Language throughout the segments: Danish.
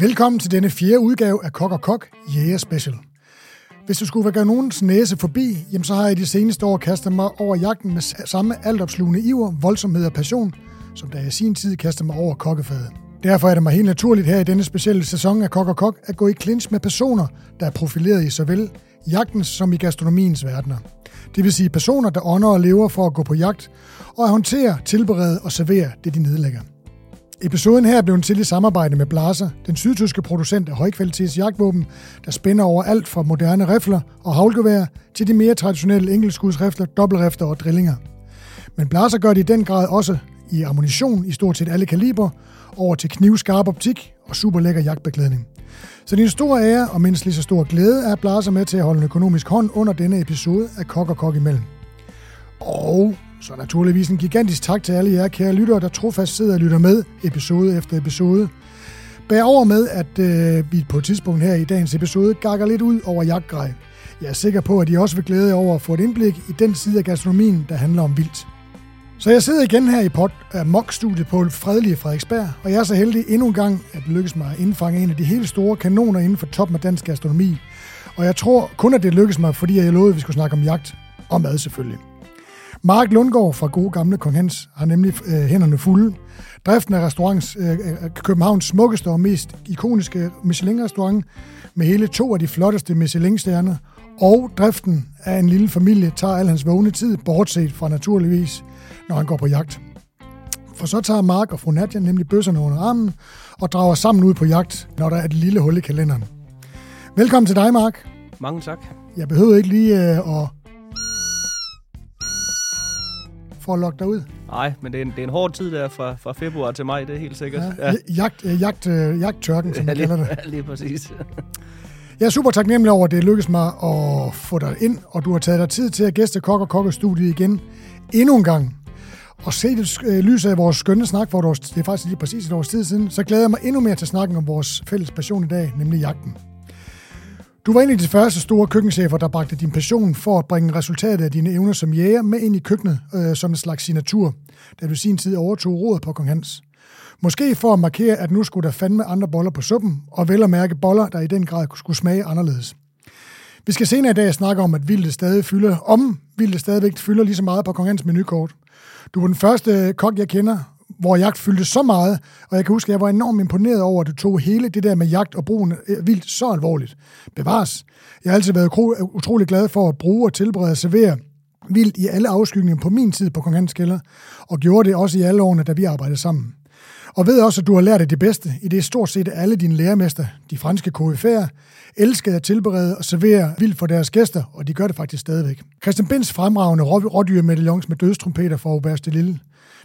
Velkommen til denne fjerde udgave af Kok og Kok Jæger Special. Hvis du skulle gøre nogens næse forbi, jamen så har jeg de seneste år kastet mig over jagten med samme altopslugende iver, voldsomhed og passion, som da jeg i sin tid kastede mig over kokkefadet. Derfor er det mig helt naturligt her i denne specielle sæson af Kok og Kok at gå i clinch med personer, der er profileret i såvel jagtens som i gastronomiens verdener. Det vil sige personer, der ånder og lever for at gå på jagt og at håndtere, tilberede og servere det, de nedlægger. Episoden her blev en til i samarbejde med Blaser, den sydtyske producent af højkvalitets jagtvåben, der spænder over alt fra moderne rifler og havlgevær til de mere traditionelle enkeltskudsrifler, dobbeltrifter og drillinger. Men Blaser gør det i den grad også i ammunition i stort set alle kaliber, over til knivskarp optik og super lækker jagtbeklædning. Så det er en stor ære og mindst lige så stor glæde at Blaser med til at holde en økonomisk hånd under denne episode af Kok og Kok imellem. Og så naturligvis en gigantisk tak til alle jer kære lyttere, der trofast sidder og lytter med episode efter episode. Bær over med, at øh, vi på et tidspunkt her i dagens episode gakker lidt ud over jagtgrej. Jeg er sikker på, at I også vil glæde jer over at få et indblik i den side af gastronomien, der handler om vildt. Så jeg sidder igen her i pot af MOK-studiet på fredelige Frederiksberg, og jeg er så heldig endnu en gang, at det lykkes mig at indfange en af de helt store kanoner inden for toppen af dansk gastronomi. Og jeg tror kun, at det lykkes mig, fordi jeg lovede, at vi skulle snakke om jagt og mad selvfølgelig. Mark Lundgaard fra gode gamle Kong Hans har nemlig øh, hænderne fulde. Driften af restaurants, øh, Københavns smukkeste og mest ikoniske Michelin-restaurant med hele to af de flotteste Michelin-stjerner, og driften af en lille familie tager al hans vågne tid, bortset fra naturligvis, når han går på jagt. For så tager Mark og fru Nadja nemlig bøsserne under armen og drager sammen ud på jagt, når der er et lille hul i kalenderen. Velkommen til dig, Mark. Mange tak. Jeg behøver ikke lige øh, at for at lokke dig ud? Nej, men det er, en, det er en hård tid der fra, fra februar til maj, det er helt sikkert. Ja, ja. Jagt, øh, jagt, øh, jagttørken, som man ja, kalder det. Ja, lige præcis. Jeg er super taknemmelig over, at det lykkedes mig at få dig ind, og du har taget dig tid til at gæste Kok og Kokkestudiet igen endnu en gang. Og se det øh, lys af vores skønne snak, hvor det er faktisk lige præcis et års tid siden, så glæder jeg mig endnu mere til snakken om vores fælles passion i dag, nemlig jagten. Du var en af de første store køkkenchefer, der bragte din passion for at bringe resultatet af dine evner som jæger med ind i køkkenet øh, som en slags signatur, da du sin tid overtog rådet på Kong Hans. Måske for at markere, at nu skulle der fandme andre boller på suppen, og vel at mærke boller, der i den grad skulle smage anderledes. Vi skal senere i dag snakke om, at vildt stadig fylder, om vildt stadigvæk fylder lige så meget på Kong Hans menukort. Du er den første kok, jeg kender, hvor jagt fyldte så meget, og jeg kan huske, at jeg var enormt imponeret over, at du tog hele det der med jagt og brugen øh, vildt så alvorligt. Bevares. Jeg har altid været utrolig glad for at bruge og tilberede og servere vildt i alle afskygninger på min tid på Kong Hans Kælder, og gjorde det også i alle årene, da vi arbejdede sammen. Og ved også, at du har lært af det bedste, i det stort set alle dine lærermester, de franske KF'er, elskede at tilberede og servere vildt for deres gæster, og de gør det faktisk stadigvæk. Christian Binds fremragende rådyrmedaljons med dødstrompeter for Aubert de Lille,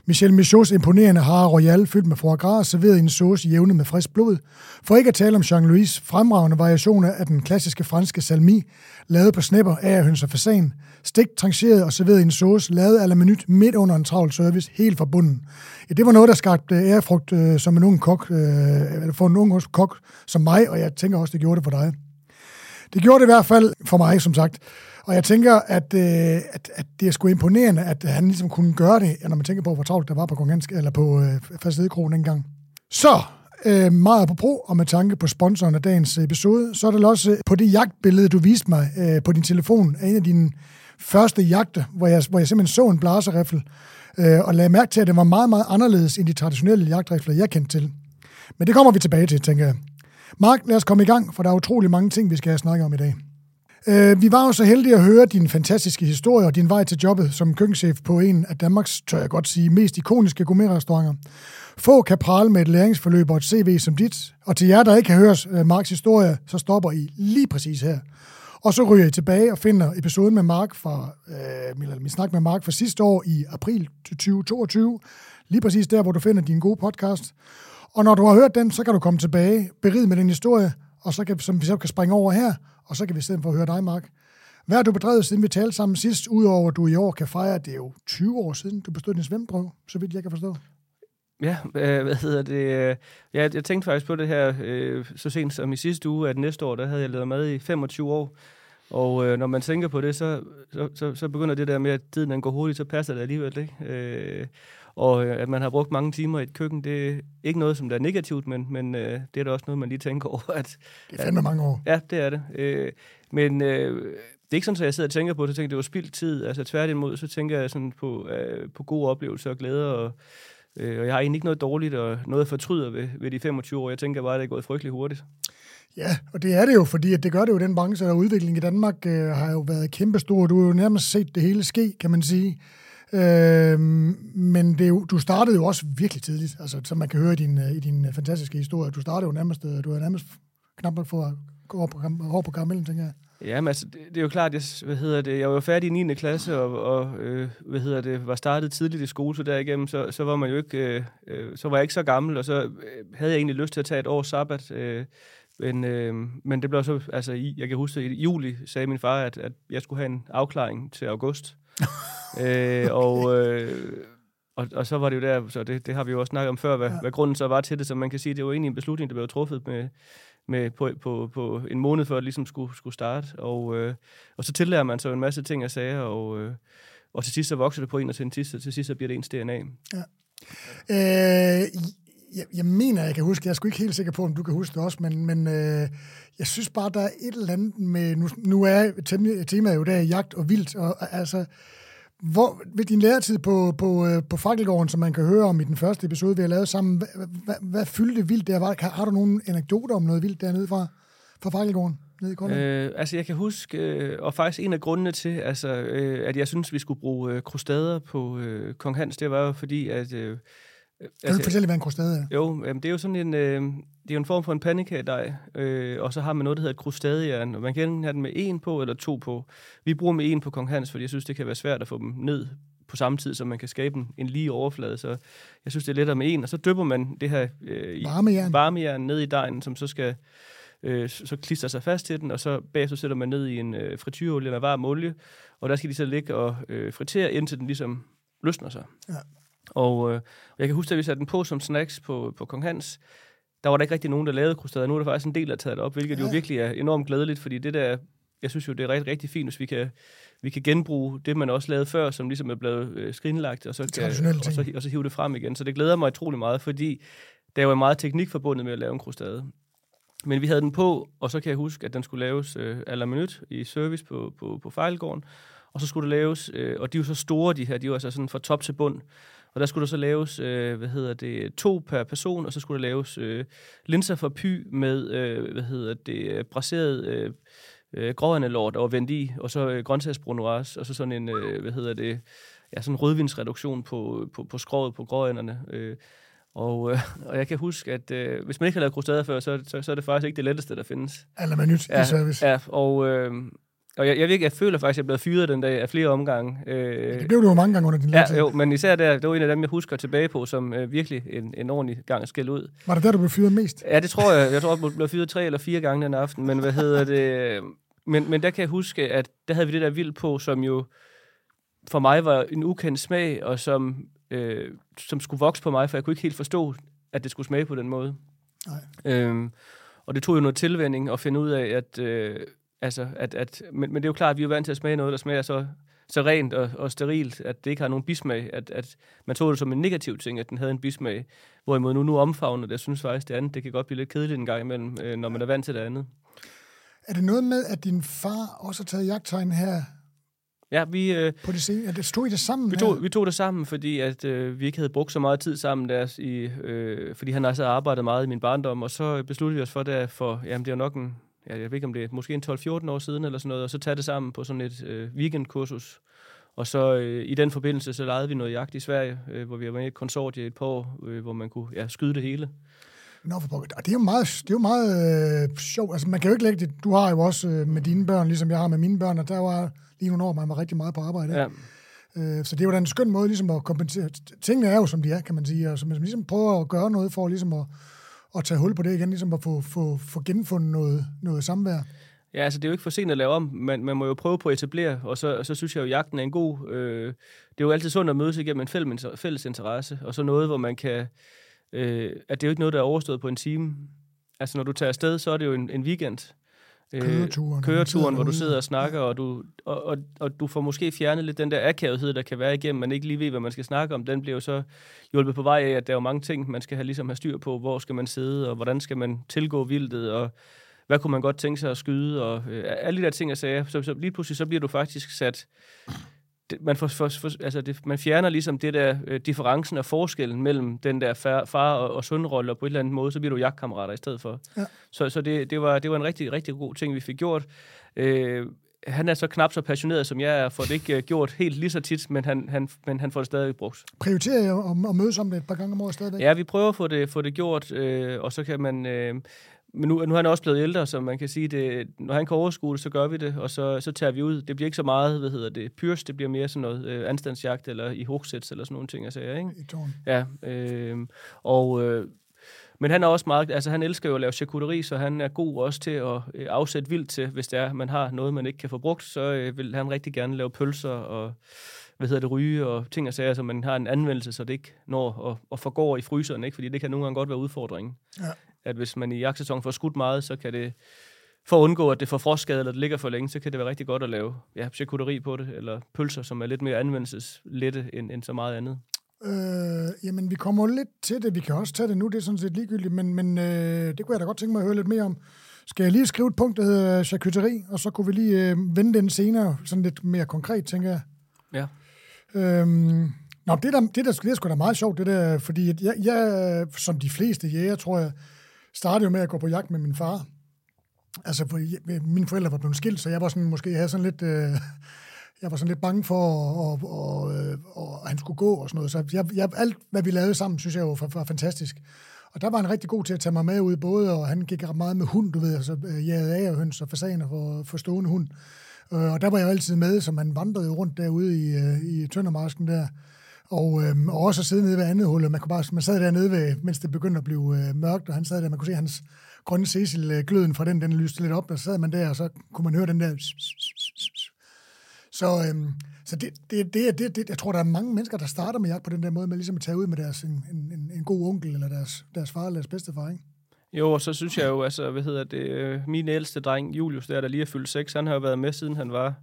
Michel Michauds imponerende har royal fyldt med foie gras, serveret i en sauce jævnet med frisk blod. For ikke at tale om Jean-Louis fremragende variationer af den klassiske franske salmi, lavet på snepper af høns og fasan, stegt, trancheret og serveret i en sauce, lavet à la minut midt under en travl service, helt fra bunden. Ja, det var noget, der skabte øh, ærefrugt øh, som en ung kok, øh, for en ung kok som mig, og jeg tænker også, det gjorde det for dig. Det gjorde det i hvert fald for mig, som sagt. Og jeg tænker, at, øh, at, at det er sgu imponerende, at han ligesom kunne gøre det, når man tænker på, hvor travlt der var på Kongensk, eller på øh, Fastedekronen engang. Så, øh, meget på pro, og med tanke på sponsoren af dagens episode, så er det også øh, på det jagtbillede, du viste mig øh, på din telefon, af en af dine første jagter, hvor jeg, hvor jeg simpelthen så en blaserifle, øh, og lagde mærke til, at det var meget, meget anderledes end de traditionelle jagtrifler, jeg kendte til. Men det kommer vi tilbage til, tænker jeg. Mark, lad os komme i gang, for der er utrolig mange ting, vi skal have snakket om i dag. Øh, vi var jo så heldige at høre din fantastiske historie og din vej til jobbet som køkkenchef på en af Danmarks, tør jeg godt sige, mest ikoniske gourmetrestauranter. Få kan prale med et læringsforløb og et CV som dit, og til jer, der ikke kan hørt øh, Marks historie, så stopper I lige præcis her. Og så ryger I tilbage og finder episoden med Mark fra, øh, eller min snak med Mark fra sidste år i april 2022, lige præcis der, hvor du finder din gode podcast. Og når du har hørt den, så kan du komme tilbage, berid med den historie, og så kan, som vi så kan springe over her, og så kan vi i stedet for høre dig, Mark. Hvad har du bedrevet, siden vi talte sammen sidst, udover at du i år kan fejre, at det er jo 20 år siden, du bestod din svømmeprøve, så vidt jeg kan forstå? Ja, øh, hvad hedder det? Øh, ja, jeg tænkte faktisk på det her øh, så sent som i sidste uge, at næste år, der havde jeg lavet mad i 25 år. Og øh, når man tænker på det, så, så, så, så begynder det der med, at tiden den går hurtigt, så passer det alligevel ikke. Øh, og øh, at man har brugt mange timer i et køkken, det er ikke noget, som der er negativt, men, men øh, det er da også noget, man lige tænker over. At, Det er fandme mange år. Ja, det er det. Øh, men øh, det er ikke sådan, at jeg sidder og tænker på det, så tænker, det var spildt tid. Altså tværtimod, så tænker jeg sådan på, øh, på gode oplevelser og glæder, og, øh, og jeg har egentlig ikke noget dårligt og noget at fortryde ved, ved de 25 år. Jeg tænker bare, at det er gået frygtelig hurtigt. Ja, og det er det jo, fordi at det gør det jo den branche, og udviklingen i Danmark øh, har jo været kæmpestor. Du har jo nærmest set det hele ske, kan man sige. Øh, men det er jo, du startede jo også virkelig tidligt, altså, som man kan høre i din, øh, i din øh, fantastiske historie. Du startede jo nærmest, øh, du er nærmest knap nok for at gå over på, over på karamellen, tænker jeg. Ja, men altså, det, det er jo klart, jeg, hvad hedder det, jeg var jo færdig i 9. klasse, og, og øh, hvad hedder det, var startet tidligt i skole, så derigennem, så, så var man jo ikke, øh, så var jeg ikke så gammel, og så øh, havde jeg egentlig lyst til at tage et år sabbat, øh, men, øh, men det blev så, altså, i, jeg kan huske, at i juli sagde min far, at, at jeg skulle have en afklaring til august. øh, og, øh, og, og så var det jo der, så det, det har vi jo også snakket om før, hvad, ja. hvad grunden så var til det, så man kan sige, det var egentlig en beslutning, der blev truffet med, med på, på, på en måned før det ligesom skulle, skulle starte. Og, øh, og så tillærer man så en masse ting og sager, og, øh, og til sidst så vokser det på en, og til, en sidst, til sidst så bliver det ens DNA. Ja. Øh, jeg, jeg mener, jeg kan huske, jeg er sgu ikke helt sikker på, om du kan huske det også, men, men øh, jeg synes bare, der er et eller andet med, nu, nu er temaet jo der jagt og vildt, og altså, hvor, ved din læretid på, på, øh, på Fakkelgården, som man kan høre om i den første episode, vi har lavet sammen, hvad, hvad, hvad fyldte vildt der var? Har, har du nogle anekdoter om noget vildt dernede fra, fra Fakkelgården? Nede i Grønland? øh, altså, jeg kan huske, øh, og faktisk en af grundene til, altså, øh, at jeg synes, vi skulle bruge øh, krustader på øh, Kong Hans, det var jo fordi, at... Øh, kan du ikke fortælle, hvad en krustade er? Jo, jamen, det er jo sådan en, øh, det er jo en form for en pandekagedej, øh, og så har man noget, der hedder krustadejern, og man kan have den med en på eller to på. Vi bruger med en på Kong Hans, fordi jeg synes, det kan være svært at få dem ned på samme tid, så man kan skabe en, en lige overflade. Så jeg synes, det er lettere med en, og så dypper man det her øh, varmejern. varmejern ned i dejen, som så skal øh, så klister sig fast til den, og så bagefter sætter man ned i en øh, frityreolie eller varm olie, og der skal de så ligge og øh, fritere, indtil den ligesom løsner sig. Ja. Og øh, jeg kan huske, at vi satte den på som snacks på, på Kong Hans. Der var der ikke rigtig nogen, der lavede krustader. Nu er der faktisk en del, der har taget det op, hvilket ja. jo virkelig er enormt glædeligt, fordi det der, jeg synes jo, det er rigtig, rigtig fint, hvis vi kan, vi kan genbruge det, man også lavede før, som ligesom er blevet øh, skrinlagt, og så, kan, og, så, og så hive det frem igen. Så det glæder mig utrolig meget, fordi der er jo meget teknik forbundet med at lave en krustade. Men vi havde den på, og så kan jeg huske, at den skulle laves øh, à la minut i service på, på, på Fejlgården. Og så skulle det laves, øh, og de er jo så store, de her, de er jo altså sådan fra top til bund. Og der skulle der så laves, øh, hvad hedder det, to per person, og så skulle der laves øh, linser for py med, øh, hvad hedder det, braseret øh, øh, gråandelort og vendt i, og så øh, grøntsagsbrunoise, og så sådan en, øh, hvad hedder det, ja, sådan en rødvinsreduktion på, på, på skroget på gråanderne. Øh, og, øh, og jeg kan huske, at øh, hvis man ikke har lavet krustader før, så, så, så er det faktisk ikke det letteste, der findes. Eller minut ja, i service. Ja, og, øh, og jeg, jeg, jeg, jeg føler faktisk, at jeg blevet fyret den dag af flere omgange. Øh, det blev du jo mange gange under din Ja, jo, men især der, det var en af dem, jeg husker tilbage på, som øh, virkelig en, en ordentlig gang skæld ud. Var det der, du blev fyret mest? Ja, det tror jeg. Jeg tror, jeg blev fyret tre eller fire gange den aften, men hvad hedder det... Men, men der kan jeg huske, at der havde vi det der vild på, som jo for mig var en ukendt smag, og som, øh, som skulle vokse på mig, for jeg kunne ikke helt forstå, at det skulle smage på den måde. Nej. Øhm, og det tog jo noget tilvænding at finde ud af, at... Øh, altså, at, at men, men det er jo klart, at vi er vant til at smage noget, der smager så, så rent og, og sterilt, at det ikke har nogen bismag. At, at man tog det som en negativ ting, at den havde en bismag. Hvorimod nu, nu omfavner det, jeg synes faktisk, det andet, det kan godt blive lidt kedeligt en gang imellem, øh, når man er vant til det andet. Er det noget med, at din far også har taget jagttegn her Ja, vi... Øh, på det scene. det stod I det sammen? Vi tog, vi tog det sammen, fordi at, øh, vi ikke havde brugt så meget tid sammen der, i, øh, fordi han også havde arbejdet meget i min barndom, og så besluttede vi os for det, for, jamen det er nok en, ja, jeg ved ikke om det er måske en 12-14 år siden eller sådan noget, og så tage det sammen på sådan et øh, weekendkursus. Og så øh, i den forbindelse, så lavede vi noget jagt i Sverige, øh, hvor vi var med i et konsortie et par år, øh, hvor man kunne ja, skyde det hele. Nå, for pokker. Det er jo meget, det er jo meget øh, sjovt. Altså, man kan jo ikke lægge det. Du har jo også øh, med dine børn, ligesom jeg har med mine børn, og der var lige nogle år, man var rigtig meget på arbejde. Ja. Øh, så det er jo da en skøn måde ligesom at kompensere. Tingene er jo, som de er, kan man sige, og så man ligesom prøver at gøre noget for ligesom at, at tage hul på det igen, ligesom at få, få, få genfundet noget, noget samvær. Ja, altså det er jo ikke for sent at lave om, men man må jo prøve på at etablere, og så, og så synes jeg jo, at jagten er en god... Øh, det er jo altid sundt at mødes igennem en fælles, fælles interesse, og så noget, hvor man kan... Øh, at det er jo ikke noget, der er overstået på en time. Altså når du tager afsted, så er det jo en, en weekend, øh, køreturen, køreturen hvor du sidder og snakker, og du, og, og, og du får måske fjernet lidt den der akavethed, der kan være igennem, man ikke lige ved, hvad man skal snakke om. Den bliver jo så hjulpet på vej af, at der er jo mange ting, man skal have, ligesom have styr på. Hvor skal man sidde, og hvordan skal man tilgå vildtet, og hvad kunne man godt tænke sig at skyde, og øh, alle de der ting, jeg sagde. Så, så lige pludselig, så bliver du faktisk sat det, man, for, for, for, altså det, man fjerner ligesom det der øh, differencen og forskellen mellem den der far, far og, og sønrolle, og på et eller andet måde, så bliver du jagtkammerater i stedet for. Ja. Så, så det, det, var, det var en rigtig, rigtig god ting, vi fik gjort. Øh, han er så knap så passioneret, som jeg er, for det ikke uh, gjort helt lige så tit, men han, han, men han får det stadig brugt. Prioriterer jeg at, at mødes om det et par gange om året stadigvæk? Ja, vi prøver at få det, få det gjort, øh, og så kan man... Øh, men nu, nu er han også blevet ældre, så man kan sige, det, når han kan overskue det, så gør vi det, og så, så tager vi ud. Det bliver ikke så meget, hvad hedder det, pyrs, det bliver mere sådan noget øh, anstandsjagt, eller i hogsæts, eller sådan nogle ting, jeg siger, ikke? I tårn. Ja, øh, og... Øh, men han er også meget, altså han elsker jo at lave charcuterie, så han er god også til at øh, afsætte vildt til, hvis det er, man har noget, man ikke kan få brugt, så øh, vil han rigtig gerne lave pølser og hvad hedder det, ryge og ting og sager, så man har en anvendelse, så det ikke når og, og forgår i fryseren, ikke? fordi det kan nogle gange godt være udfordringen. Ja at hvis man i jagtsæsonen får skudt meget, så kan det, for at undgå, at det får frostskade, eller det ligger for længe, så kan det være rigtig godt at lave ja, charcuterie på det, eller pølser, som er lidt mere anvendelseslette end, end så meget andet. Øh, jamen, vi kommer lidt til det. Vi kan også tage det nu, det er sådan set ligegyldigt, men, men øh, det kunne jeg da godt tænke mig at høre lidt mere om. Skal jeg lige skrive et punkt, der hedder charcuterie, og så kunne vi lige øh, vende den senere, sådan lidt mere konkret, tænker jeg. Ja. Øhm, nå, det, der, det, der, det er sgu da meget sjovt, det der, fordi jeg, jeg, som de fleste jæger, tror jeg, startede jo med at gå på jagt med min far. Altså, for mine forældre var blevet skilt, så jeg var sådan, måske jeg havde sådan lidt... Øh, jeg var sådan lidt bange for, at, og, og, øh, og, han skulle gå og sådan noget. Så jeg, jeg, alt, hvad vi lavede sammen, synes jeg jo var, var fantastisk. Og der var han rigtig god til at tage mig med ud, både, og han gik meget med hund, du ved, altså øh, jagede af og høns og fasaner for, for stående hund. Øh, og der var jeg altid med, så man vandrede rundt derude i, i Tøndermarsken der. Og, øhm, og også at sidde nede ved andet hul, man, kunne bare, man sad dernede, ved, mens det begyndte at blive øh, mørkt, og han sad der, man kunne se hans grønne Cecil, øh, gløden fra den, den lyste lidt op, og så sad man der, og så kunne man høre den der... Så, øhm, så det, det, det, det, det, jeg tror, der er mange mennesker, der starter med jagt på den der måde, med ligesom at tage ud med deres, en, en, en god onkel, eller deres, deres far, eller deres bedstefar, ikke? Jo, og så synes jeg jo, altså, hvad hedder det, øh, min ældste dreng, Julius, der, der lige er fyldt seks, han har jo været med, siden han var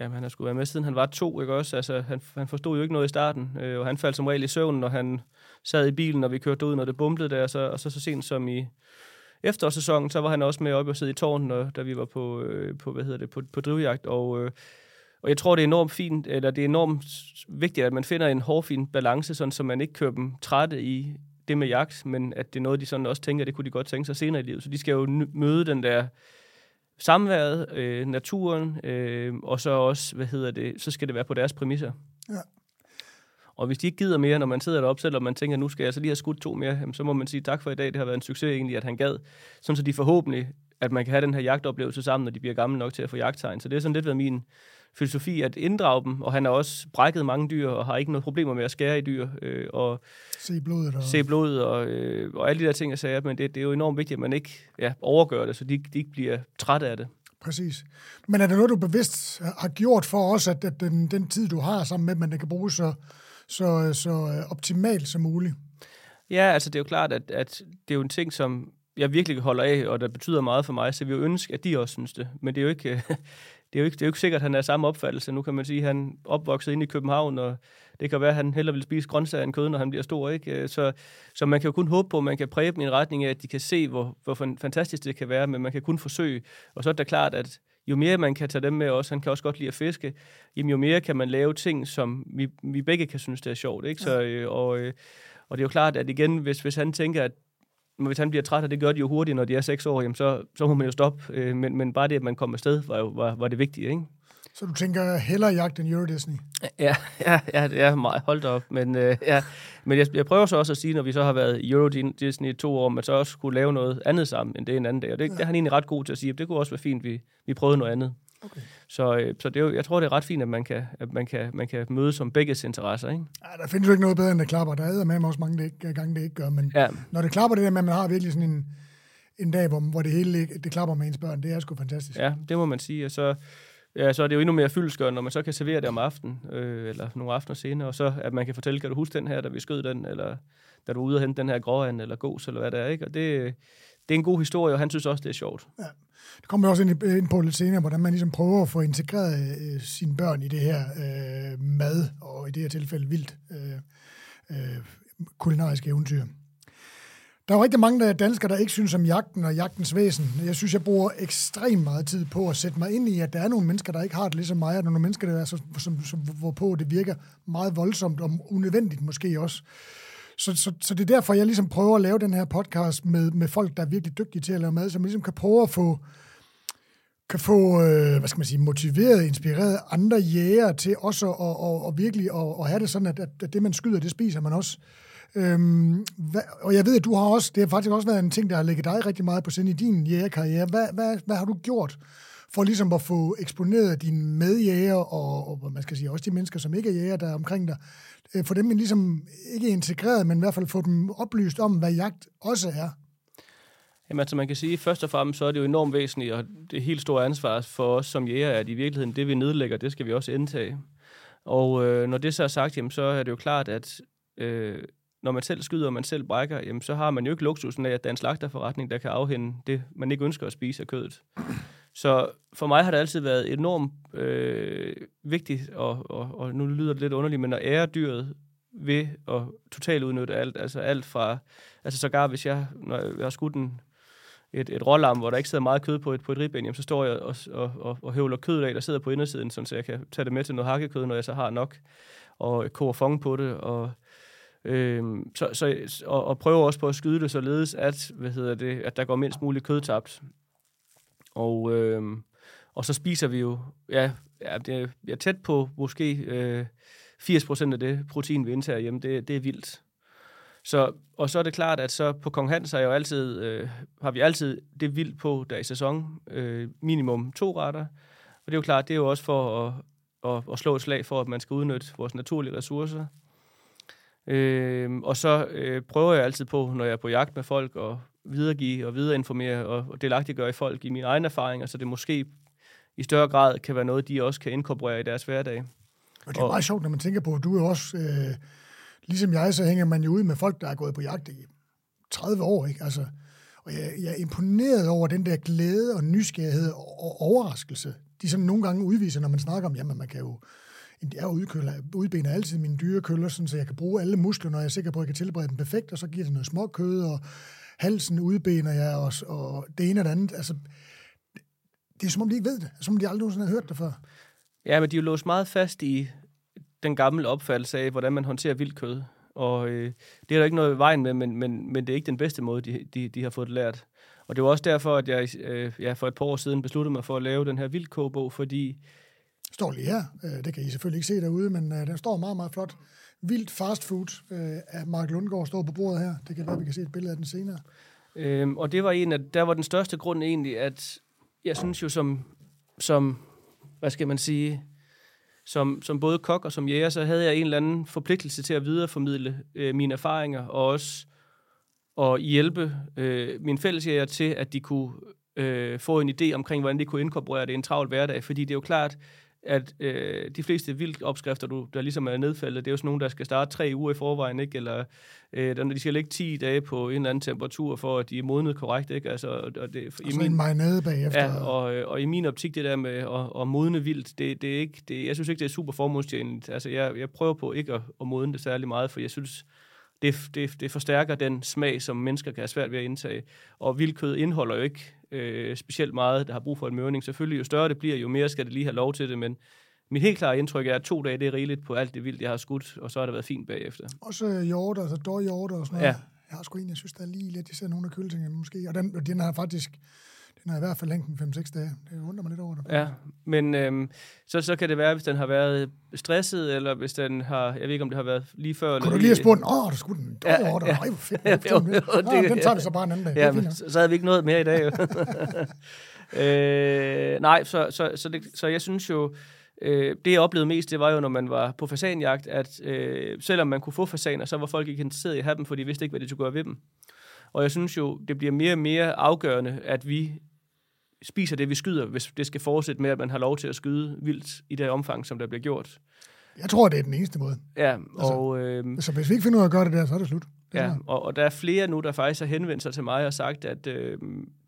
Jamen, han har skulle være med, siden han var to, ikke også? Altså, han, han forstod jo ikke noget i starten, øh, og han faldt som regel i søvn, når han sad i bilen, når vi kørte ud, når det bumlede der, så, og så så sent som i efterårssæsonen, så var han også med op og sidde i tårnen, da vi var på, øh, på hvad hedder det, på, på drivjagt, og, øh, og jeg tror, det er enormt fint, eller det er enormt vigtigt, at man finder en hårfin balance, sådan, så man ikke kører dem trætte i det med jagt, men at det er noget, de sådan også tænker, det kunne de godt tænke sig senere i livet. Så de skal jo møde den der samværet, øh, naturen, øh, og så også, hvad hedder det, så skal det være på deres præmisser. Ja. Og hvis de ikke gider mere, når man sidder deroppe, selvom man tænker, nu skal jeg så lige have skudt to mere, jamen, så må man sige tak for i dag. Det har været en succes egentlig, at han gad. Sådan så de forhåbentlig, at man kan have den her jagtoplevelse sammen, når de bliver gamle nok til at få jagttegn. Så det er sådan lidt været min filosofi at inddrage dem, og han har også brækket mange dyr, og har ikke noget problemer med at skære i dyr, øh, og se blodet, og, se blodet og, øh, og alle de der ting, jeg sagde, men det, det er jo enormt vigtigt, at man ikke ja, overgør det, så de, de ikke bliver trætte af det. Præcis. Men er det noget, du bevidst har gjort for os, at, at den, den tid, du har sammen med dem, kan bruges så, så, så øh, optimalt som muligt? Ja, altså det er jo klart, at, at det er jo en ting, som jeg virkelig holder af, og der betyder meget for mig, så vi jo ønske, at de også synes det. Men det er jo ikke, det er jo ikke, det er jo ikke sikkert, at han er samme opfattelse. Nu kan man sige, at han opvokset inde i København, og det kan være, at han hellere vil spise grøntsager end kød, når han bliver stor. Ikke? Så, så man kan jo kun håbe på, at man kan præge dem i en retning af, at de kan se, hvor, hvor fantastisk det kan være, men man kan kun forsøge. Og så er det klart, at jo mere man kan tage dem med også, han kan også godt lide at fiske, jamen jo mere kan man lave ting, som vi, vi begge kan synes, det er sjovt. Ikke? Så, øh, og, øh, og det er jo klart, at igen, hvis, hvis han tænker, at hvis han bliver træt, og det gør de jo hurtigt, når de er seks år, jamen så, så må man jo stoppe. Øh, men, men bare det, at man kommer afsted, var, jo, var, var det vigtige, ikke? Så du tænker hellere jagt end Euro Disney? Ja, ja, ja det er meget holdt op. Men, øh, ja. men jeg, jeg prøver så også at sige, når vi så har været i Euro Disney i to år, man så også kunne lave noget andet sammen, end det en anden dag. Og det, ja. det er han egentlig ret god til at sige, at det kunne også være fint, at vi, vi prøvede noget andet. Okay. Så, øh, så det er jo, jeg tror, det er ret fint, at man kan, at man kan, man kan møde som begges interesser. Ikke? Ja, der findes jo ikke noget bedre, end det klapper. Der er med også mange det ikke, gange, det ikke gør. Men ja. når det klapper det der med, at man har virkelig sådan en, en dag, hvor, hvor det hele det klapper med ens børn, det er sgu fantastisk. Ja, det må man sige. Og så, ja, så er det jo endnu mere fyldskørende, når man så kan servere det om aftenen, øh, eller nogle aftener senere, og så at man kan fortælle, kan du huske den her, da vi skød den, eller da du var ude og hente den her gråand, eller gås, eller hvad det er, ikke? Og det, det er en god historie, og han synes også, det er sjovt. Ja. Det kommer vi også ind, ind på lidt senere, hvordan man ligesom prøver at få integreret øh, sine børn i det her øh, mad, og i det her tilfælde vildt øh, øh, kulinariske eventyr. Der er jo rigtig mange der danskere, der ikke synes om jagten og jagtens væsen. Jeg synes, jeg bruger ekstremt meget tid på at sætte mig ind i, at der er nogle mennesker, der ikke har det ligesom mig, og nogle mennesker, der er, så, som, som, hvorpå det virker meget voldsomt og unødvendigt måske også. Så, så, så det er derfor, jeg ligesom prøver at lave den her podcast med, med folk, der er virkelig dygtige til at lave mad, som ligesom kan prøve at få, kan få øh, hvad skal man sige, motiveret, inspireret andre jæger til også at, og, og virkelig at, at have det sådan, at, at det, man skyder, det spiser man også. Øhm, hvad, og jeg ved, at du har også, det har faktisk også været en ting, der har ligget dig rigtig meget på sinde i din jægerkarriere. Hvad, hvad, hvad har du gjort for ligesom at få eksponeret dine medjæger, og, og man skal sige også de mennesker, som ikke er jæger, der er omkring dig, øh, for dem ligesom ikke integreret, men i hvert fald få dem oplyst om, hvad jagt også er? Jamen altså man kan sige, først og fremmest så er det jo enormt væsentligt, og det er helt store ansvar for os som jæger, at i virkeligheden det vi nedlægger, det skal vi også indtage. Og øh, når det så er sagt, jamen, så er det jo klart, at øh, når man selv skyder, og man selv brækker, jamen, så har man jo ikke luksusen af, at der er en slagterforretning, der kan afhænde det, man ikke ønsker at spise af kødet. Så for mig har det altid været enormt øh, vigtigt, og, og, og nu lyder det lidt underligt, men at ære dyret ved at totalt udnytte alt, altså alt fra, altså sågar hvis jeg, når jeg har skudt en, et, et rålam, hvor der ikke sidder meget kød på et, på et ribben, jamen, så står jeg og, og, og, og høvler kødet af, der sidder på indersiden, så jeg kan tage det med til noget hakkekød, når jeg så har nok, og koger fong på det, og Øhm, så, så, og, og prøver også på at skyde det således, at, hvad hedder det, at der går mindst muligt kød tabt. Og, øh, og så spiser vi jo, ja, ja det er tæt på måske øh, 80% af det protein, vi indtager hjemme, det, det er vildt. Så, og så er det klart, at så på Kong Hans er jo altid, øh, har vi altid det vildt på, der i sæson, øh, minimum to retter. Og det er jo klart, det er jo også for at, at, at slå et slag for, at man skal udnytte vores naturlige ressourcer. Øh, og så øh, prøver jeg altid på, når jeg er på jagt med folk, og videregive og videreinformere og, og delagtiggøre i folk i mine egne erfaringer, så det måske i større grad kan være noget, de også kan inkorporere i deres hverdag. Og det er og, meget sjovt, når man tænker på, at du er også, øh, ligesom jeg, så hænger man jo ud med folk, der er gået på jagt i 30 år, ikke? Altså, og jeg, jeg er imponeret over den der glæde og nysgerrighed og overraskelse, de sådan nogle gange udviser, når man snakker om, jamen man kan jo jeg udkøller, udbener altid mine dyrekøller, sådan, så jeg kan bruge alle muskler, når jeg er sikker på, at jeg kan tilberede dem perfekt, og så giver det noget småkød, og halsen udbener jeg, og, og det ene og det andet. Altså, det er som om, de ikke ved det. Som om de aldrig nogensinde har hørt det før. Ja, men de er jo låst meget fast i den gamle opfattelse af, hvordan man håndterer vildt kød. Og øh, det er der ikke noget i vejen med, men, men, men det er ikke den bedste måde, de, de, de har fået det lært. Og det var også derfor, at jeg øh, ja, for et par år siden besluttede mig for at lave den her vildkogebog, fordi står lige her. Øh, det kan I selvfølgelig ikke se derude, men øh, den står meget, meget flot. Vildt fast food øh, af Mark Lundgaard står på bordet her. Det kan være, vi kan se et billede af den senere. Øhm, og det var en af, der var den største grund egentlig, at jeg synes jo som, som hvad skal man sige, som, som både kok og som jæger, så havde jeg en eller anden forpligtelse til at videreformidle øh, mine erfaringer, og også at hjælpe øh, mine fællesjæger til, at de kunne øh, få en idé omkring, hvordan de kunne inkorporere det i en travl hverdag. Fordi det er jo klart, at øh, de fleste vildopskrifter, du, der ligesom er nedfældet, det er jo sådan nogle, der skal starte tre uger i forvejen, ikke? eller øh, de skal ligge 10 dage på en eller anden temperatur, for at de er modnet korrekt. Ikke? Altså, og det, og i min, en marinade bagefter. Ja, og, øh, og i min optik, det der med at, at modne vildt, det, det er ikke, det, jeg synes ikke, det er super formålstjenligt. Altså, jeg, jeg prøver på ikke at, at modne det særlig meget, for jeg synes, det, det, det forstærker den smag, som mennesker kan have svært ved at indtage. Og vildkød indeholder jo ikke øh, specielt meget, der har brug for en mørning. Selvfølgelig, jo større det bliver, jo mere skal det lige have lov til det, men mit helt klare indtryk er, at to dage det er rigeligt på alt det vildt, jeg har skudt, og så har det været fint bagefter. Også hjorter, altså dårhjorter og sådan noget. Ja. Jeg har sgu en, jeg synes, der er lige lidt, ser nogle af køltingene måske, og den, den har faktisk den har i hvert fald hængt 5-6 dage. Det undrer mig lidt over det. Ja, men øhm, så, så kan det være, hvis den har været stresset, eller hvis den har, jeg ved ikke, om det har været lige før. Kunne du lige have spurgt, åh, du skulle den dårlige ja, ja. Ej, hvor fedt. Ja, jo, jo, det, den tager vi så bare en anden dag. Ja, men, så, så havde vi ikke noget mere i dag. øh, nej, så, så, så, det, så jeg synes jo, Øh, det jeg oplevede mest, det var jo, når man var på fasanjagt, at øh, selvom man kunne få fasaner, så var folk ikke interesseret i at have dem, for de vidste ikke, hvad de skulle gøre ved dem. Og jeg synes jo, det bliver mere og mere afgørende, at vi spiser det, vi skyder, hvis det skal fortsætte med, at man har lov til at skyde vildt i det omfang, som der bliver gjort. Jeg tror, det er den eneste måde. Ja, og... Øh, Så hvis vi ikke finder ud af at gøre det der, så er det slut. Det Ja, og, og der er flere nu, der faktisk har henvendt sig til mig og sagt, at øh,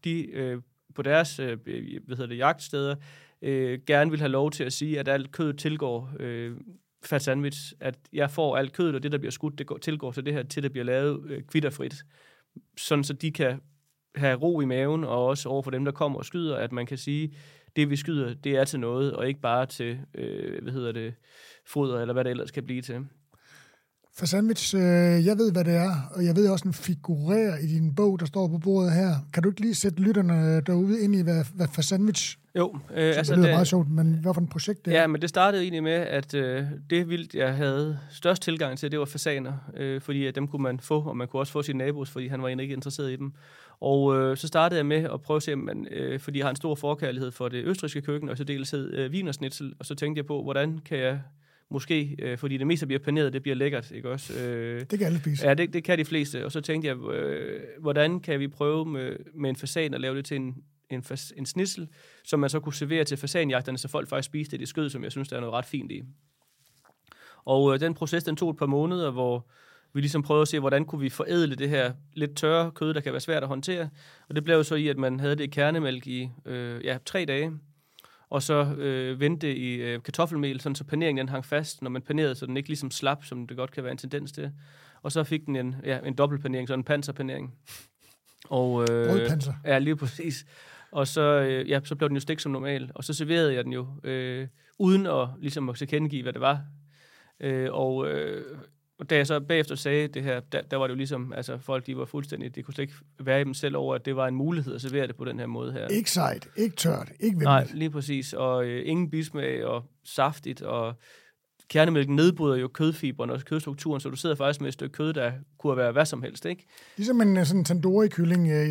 de øh, på deres øh, hvad hedder det, jagtsteder øh, gerne vil have lov til at sige, at alt kød tilgår øh, fat sandwich, at jeg får alt kødet, og det, der bliver skudt, det går, tilgår til det her, til det bliver lavet øh, kvitterfrit. Sådan, så de kan have ro i maven, og også over for dem, der kommer og skyder, at man kan sige, det vi skyder, det er til noget, og ikke bare til, øh, hvad hedder det, foder, eller hvad det ellers kan blive til. For sandwich, øh, jeg ved, hvad det er, og jeg ved også, den figurerer i din bog, der står på bordet her. Kan du ikke lige sætte lytterne derude ind i, hvad, hvad for sandwich, Jo, øh, altså, altså det lyder det, meget sjovt, men hvad for et projekt det er? Ja, men det startede egentlig med, at øh, det vildt, jeg havde størst tilgang til, det var fasaner, øh, fordi at dem kunne man få, og man kunne også få sine nabos, fordi han var egentlig ikke interesseret i dem. Og øh, så startede jeg med at prøve at se, om man, øh, fordi jeg har en stor forkærlighed for det østriske køkken, og så deltid øh, vinersnitzel, og så tænkte jeg på, hvordan kan jeg måske, øh, fordi det meste bliver paneret, det bliver lækkert, ikke også? Øh, Det kan alle spise. Ja, det, det kan de fleste. Og så tænkte jeg, øh, hvordan kan vi prøve med, med en fasan at lave det til en, en, fas, en snitsel, som man så kunne servere til fasanjagterne, så folk faktisk spiste det i skød, som jeg synes, der er noget ret fint i. Og øh, den proces, den tog et par måneder, hvor vi ligesom prøvede at se, hvordan kunne vi forædle det her lidt tørre kød, der kan være svært at håndtere. Og det blev jo så i, at man havde det i kernemælk i øh, ja, tre dage, og så øh, vendte det i øh, kartoffelmel, sådan så paneringen den hang fast, når man panerede, så den ikke ligesom slap, som det godt kan være en tendens til. Og så fik den en, ja, en dobbeltpanering, sådan en panserpanering. Og, øh, Brødpanser. Ja, lige præcis. Og så, øh, ja, så blev den jo stegt som normal, og så serverede jeg den jo, øh, uden at, ligesom at tilkendegive, hvad det var. Øh, og, øh, og da jeg så bagefter sagde det her, der, der var det jo ligesom, altså folk, de var fuldstændig, de kunne slet ikke være i dem selv over, at det var en mulighed at servere det på den her måde her. Ikke sejt, ikke tørt, ikke Nej, vemmeligt. lige præcis. Og øh, ingen bismag og saftigt, og kernemælken nedbryder jo kødfiberen og kødstrukturen, så du sidder faktisk med et stykke kød, der kunne være hvad som helst, ikke? Ligesom en øh, sådan tandoori-kylling, øh,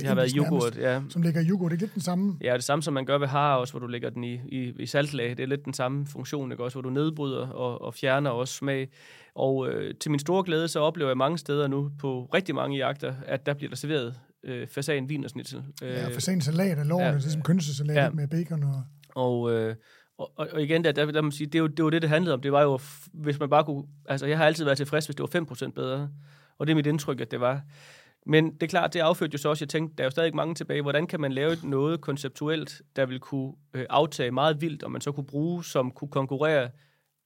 Det har været yoghurt, ja. som ligger i yoghurt. Det er lidt den samme. Ja, det samme som man gør ved har også, hvor du lægger den i, i, i saltlag. Det er lidt den samme funktion, ikke? Også, hvor du nedbryder og, og fjerner også smag. Og øh, til min store glæde, så oplever jeg mange steder nu, på rigtig mange jagter, at der bliver der serveret øh, fasan, vin og snitsel. Øh, Ja, for sen salat og lårene, ja. ja. det er som kønsesalat ja. med bacon og... Og, øh, og, og, igen, der, der, der må man sige, det, er jo, det var det, det handlede om. Det var jo, hvis man bare kunne... Altså, jeg har altid været tilfreds, hvis det var 5% bedre. Og det er mit indtryk, at det var. Men det er klart, det affødte jo så også, jeg tænkte, der er jo stadig mange tilbage. Hvordan kan man lave noget konceptuelt, der vil kunne øh, aftage meget vildt, og man så kunne bruge, som kunne konkurrere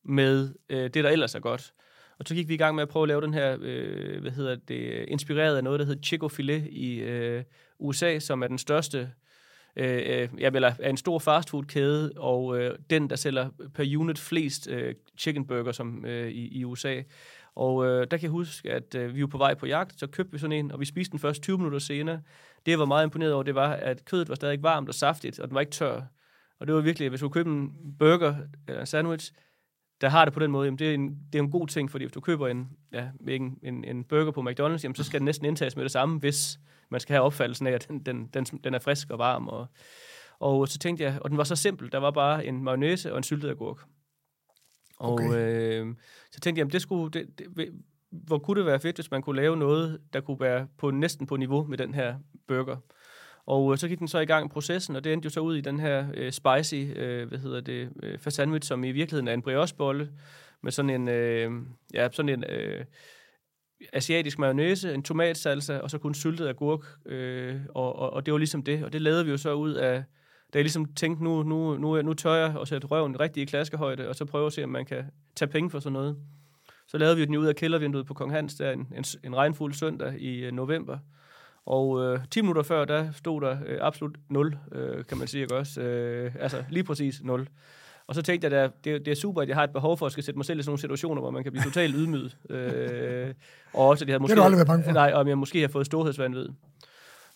med øh, det, der ellers er godt. Og så gik vi i gang med at prøve at lave den her, øh, hvad hedder det, inspireret af noget, der hedder Chico Filet i øh, USA, som er den største øh, øh ja, eller er en stor fastfood-kæde, og øh, den, der sælger per unit flest øh, chicken burger som, øh, i, i USA. Og øh, der kan jeg huske, at øh, vi var på vej på jagt, så købte vi sådan en, og vi spiste den først 20 minutter senere. Det, jeg var meget imponeret over, det var, at kødet var stadig varmt og saftigt, og den var ikke tør. Og det var virkelig, hvis du køber en burger eller en sandwich, der har det på den måde, jamen det, er en, det er en god ting, fordi hvis du køber en, ja, en, en, en burger på McDonald's, jamen så skal den næsten indtages med det samme, hvis man skal have opfattelsen af, at den, den, den, den er frisk og varm. Og, og så tænkte jeg, og den var så simpel, der var bare en mayonnaise og en syltet agurk. Og Okay. øh, så tænkte jeg, jamen det skulle, det, det, hvor kunne det være fedt, hvis man kunne lave noget, der kunne være på, næsten på niveau med den her burger. Og øh, så gik den så i gang processen, og det endte jo så ud i den her øh, spicy, øh, hvad hedder det, øh, sandwich, som i virkeligheden er en briochebolle med sådan en, øh, ja, sådan en øh, asiatisk mayonnaise, en tomatsalsa, og så kun syltet agurk, øh, og, og, og det var ligesom det. Og det lavede vi jo så ud af, da jeg ligesom tænkte, nu, nu, nu, nu tør jeg at sætte røven rigtig i klaskehøjde, og så prøve at se, om man kan tage penge for sådan noget. Så lavede vi den ud af kældervinduet på Kong Hans, der en, en, en regnfuld søndag i øh, november. Og øh, 10 minutter før, der stod der øh, absolut 0, øh, kan man sige, ikke også? Øh, altså lige præcis 0. Og så tænkte jeg, at det, det er super, at jeg har et behov for at skal sætte mig selv i sådan nogle situationer, hvor man kan blive totalt ydmyget. Øh, og også, at jeg havde måske, du aldrig været bange for. Nej, om jeg måske har fået storhedsvandvid.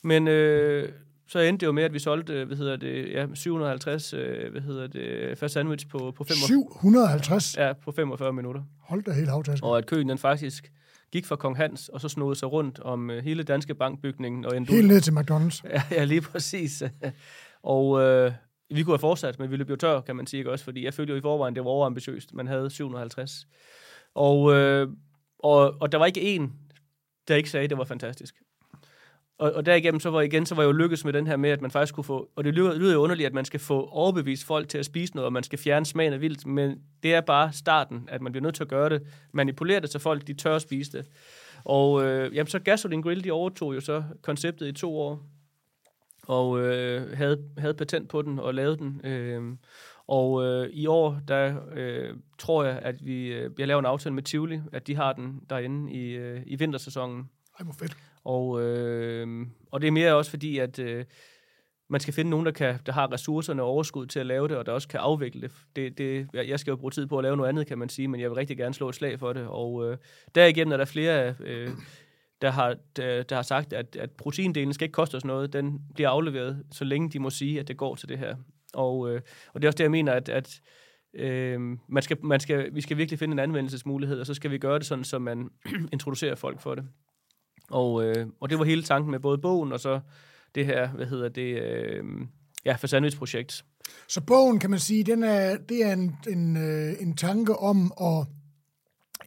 Men øh, så endte det jo med, at vi solgte, øh, hvad hedder det, ja, 750, øh, hvad hedder det, fast sandwich på, på, 45, 750. ja, på 45 minutter. Hold da helt havtasken. Og at køen den faktisk gik fra Kong Hans, og så snodede sig rundt om øh, hele Danske Bankbygningen. Og endte ud- Helt ned til McDonald's. Ja, ja, lige præcis. og øh, vi kunne have fortsat, men vi løb jo tør, kan man sige ikke også, fordi jeg følte jo i forvejen, det var overambitiøst. Man havde 750. Og, øh, og, og der var ikke en, der ikke sagde, at det var fantastisk. og, og derigennem så var igen, så var jeg jo lykkedes med den her med, at man faktisk kunne få, og det lyder, lyder jo underligt, at man skal få overbevist folk til at spise noget, og man skal fjerne smagen af vildt, men det er bare starten, at man bliver nødt til at gøre det, manipulere det, så folk de tør at spise det. Og øh, jamen, så Gasoline Grill, de overtog jo så konceptet i to år, og øh, havde, havde patent på den og lavede den. Øh, og øh, i år, der øh, tror jeg, at vi, øh, jeg laver en aftale med Tivoli, at de har den derinde i, øh, i vintersæsonen. Ej, hvor fedt. Og, øh, og det er mere også fordi, at øh, man skal finde nogen, der, kan, der har ressourcerne og overskud til at lave det, og der også kan afvikle det. det, det jeg skal jo bruge tid på at lave noget andet, kan man sige, men jeg vil rigtig gerne slå et slag for det. Og øh, derigennem er der flere, øh, der, har, der, der har sagt, at, at proteindelen skal ikke koste os noget. Den bliver afleveret, så længe de må sige, at det går til det her. Og, øh, og det er også det, jeg mener, at, at øh, man skal, man skal, vi skal virkelig finde en anvendelsesmulighed, og så skal vi gøre det sådan, så man introducerer folk for det. Og, øh, og det var hele tanken med både bogen og så det her, hvad hedder det, øh, ja, for sandwich-projekt. Så bogen, kan man sige, den er, det er en, en, øh, en tanke om at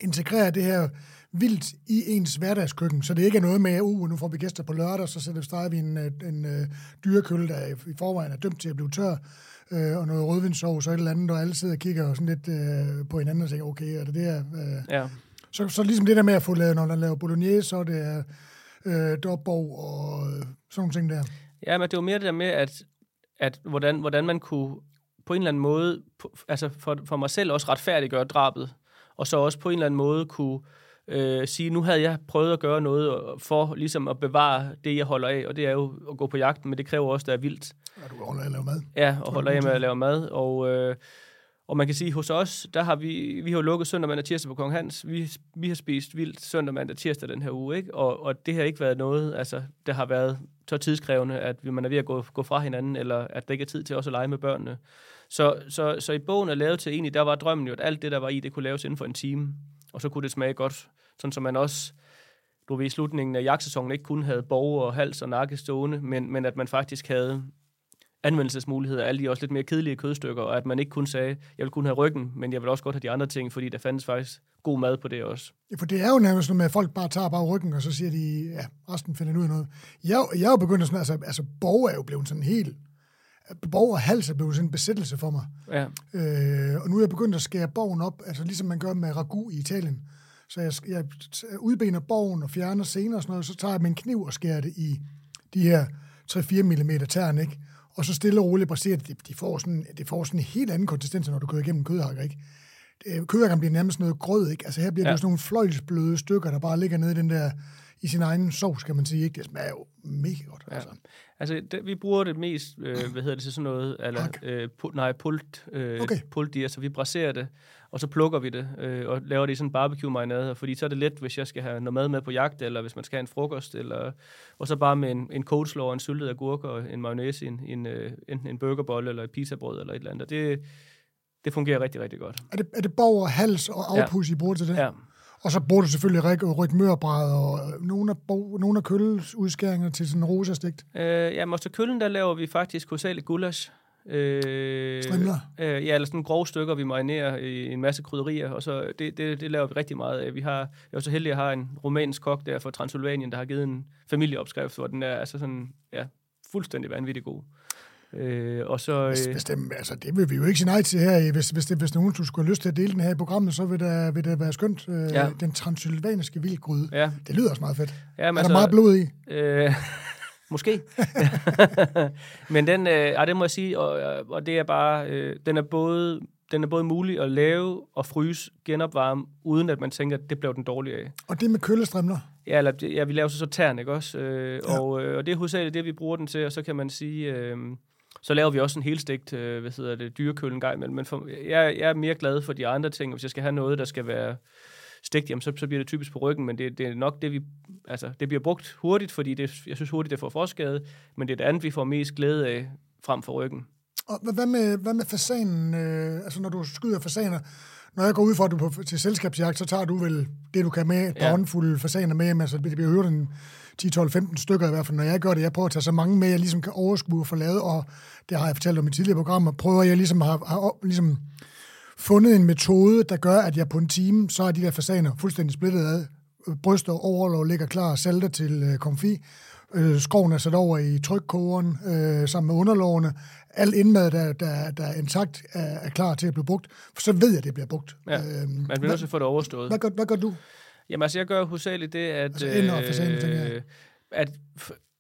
integrere det her vildt i ens hverdagskøkken, så det ikke er noget med, uh, nu får vi gæster på lørdag, så sætter vi en, øh, en, en uh, dyrekølle, der i forvejen er dømt til at blive tør, uh, og noget rødvindsovs og et eller andet, og alle sidder og kigger sådan lidt uh, på hinanden og siger, okay, er det det her? Uh, ja. Så, så ligesom det der med at få lavet, når man laver bolognese, så er det øh, dobbog og øh, sådan nogle ting der. Ja, men det var mere det der med, at, at hvordan, hvordan man kunne på en eller anden måde, på, altså for, for mig selv også retfærdiggøre drabet, og så også på en eller anden måde kunne øh, sige, nu havde jeg prøvet at gøre noget for ligesom at bevare det, jeg holder af, og det er jo at gå på jagten, men det kræver også, at det er vildt. Ja, du holder af at lave mad. Ja, og holder af med at lave mad, og... Øh, og man kan sige, hos os, der har vi, vi har lukket søndag, mandag, tirsdag på Kong Hans. Vi, vi har spist vildt søndag, mandag, tirsdag den her uge, ikke? Og, og det har ikke været noget, altså, der har været så tidskrævende, at man er ved at gå, gå fra hinanden, eller at der ikke er tid til også at lege med børnene. Så, så, så i bogen er lavet til egentlig, der var drømmen jo, at alt det, der var i, det kunne laves inden for en time. Og så kunne det smage godt. Sådan som man også, du ved, i slutningen af jagtsæsonen ikke kun havde borg og hals og nakke stående, men, men at man faktisk havde anvendelsesmuligheder, alle de også lidt mere kedelige kødstykker, og at man ikke kun sagde, jeg vil kun have ryggen, men jeg vil også godt have de andre ting, fordi der fandtes faktisk god mad på det også. Ja, for det er jo nærmest noget med, at folk bare tager bare ryggen, og så siger de, ja, resten finder ud af noget. Jeg, jeg er jo begyndt sådan, altså, altså borg er jo blevet sådan helt, borg og hals er blevet sådan en besættelse for mig. Ja. Øh, og nu er jeg begyndt at skære borgen op, altså ligesom man gør med ragu i Italien. Så jeg, jeg udbener borgen og fjerner senere og sådan noget, så tager jeg min kniv og skærer det i de her 3-4 mm tern, ikke? og så stille og roligt braserer de, de får sådan, de får sådan en helt anden konsistens, når du kører igennem kødhakker, ikke? Kødhakkeren bliver nærmest noget grød, ikke? Altså her bliver ja. det sådan nogle fløjlsbløde stykker, der bare ligger nede i den der, i sin egen sovs, kan man sige, ikke? Det smager jo mega godt, ja. altså. Altså, det, vi bruger det mest, øh, hvad hedder det, til sådan noget, eller, øh, pu, nej, pult, øh, okay. pult så vi braserer det, og så plukker vi det, øh, og laver det i sådan en barbecue-marinade, fordi så er det let, hvis jeg skal have noget mad med på jagt, eller hvis man skal have en frokost, eller, og så bare med en, en coleslaw og en syltet agurk og en mayonnaise, en, en, øh, enten en burgerbolle eller et pizzabrød eller et eller andet. Det, det fungerer rigtig, rigtig godt. Er det, er det borger, hals og afpus, ja. I bruger til det? Ja. Og så bruger du selvfølgelig rig, rygmørbræd og nogle af, nogle af køllens udskæringer til sådan en rosastegt. Øh, ja, måske køllen, der laver vi faktisk hovedsageligt gulasch. Øh, Strimler? Øh, ja, eller sådan grove stykker, vi marinerer i en masse krydderier, og så det, det, det laver vi rigtig meget af. Vi har, jeg er så heldig, at jeg har en romansk kok der fra Transylvanien, der har givet en familieopskrift, hvor den er altså sådan, ja, fuldstændig vanvittig god. Øh, og så, øh, hvis, det, altså, det vil vi jo ikke sige nej til her. Hvis, hvis, det, hvis nogen skulle have lyst til at dele den her i programmet, så vil det, vil det være skønt. Øh, ja. Den transylvaniske vildgryde. Ja. Det lyder også meget fedt. Ja, men er der altså, meget blod i? Øh, Måske. Men den, øh, ja, det må jeg sige, og, og det er bare, øh, den er både den er både mulig at lave og fryse, genopvarme, uden at man tænker, at det bliver den dårlige af. Og det med kølestrimler? Ja, eller, ja vi laver så så tern, ikke også? Øh, ja. og, øh, og det er hovedsageligt det, vi bruger den til, og så kan man sige, øh, så laver vi også en helstegt, øh, hvad hedder det, dyrekøl en gang imellem. Men for, jeg, jeg er mere glad for de andre ting, hvis jeg skal have noget, der skal være stegt, jamen så, så bliver det typisk på ryggen, men det, det er nok det, vi, altså, det bliver brugt hurtigt, fordi det, jeg synes hurtigt, det får forskade, men det er det andet, vi får mest glæde af frem for ryggen. Og hvad med, hvad med fasanen? Øh, altså, når du skyder fasaner, når jeg går ud for, at du på, til selskabsjagt, så tager du vel det, du kan med, et par ja. håndfulde fasaner med, men altså, det bliver hørt en 10-12-15 stykker i hvert fald. Når jeg gør det, jeg prøver at tage så mange med, jeg ligesom kan overskue og få lavet, og det har jeg fortalt om i tidligere programmer, prøver jeg ligesom har, har ligesom fundet en metode, der gør, at jeg på en time, så er de der fasaner fuldstændig splittet ad. Bryst og overlov ligger klar, salter til øh, konfi. Øh, skroven er sat over i trykkogeren øh, sammen med underlårene. Alt indmad, der, der, der er intakt, er, er klar til at blive brugt. For så ved jeg, at det bliver brugt. Ja, Øhm, man bliver nødt til at få det overstået. hvad, gør, hvad gør du? Jamen altså, jeg gør hovedsageligt det, at... Altså, og øh, at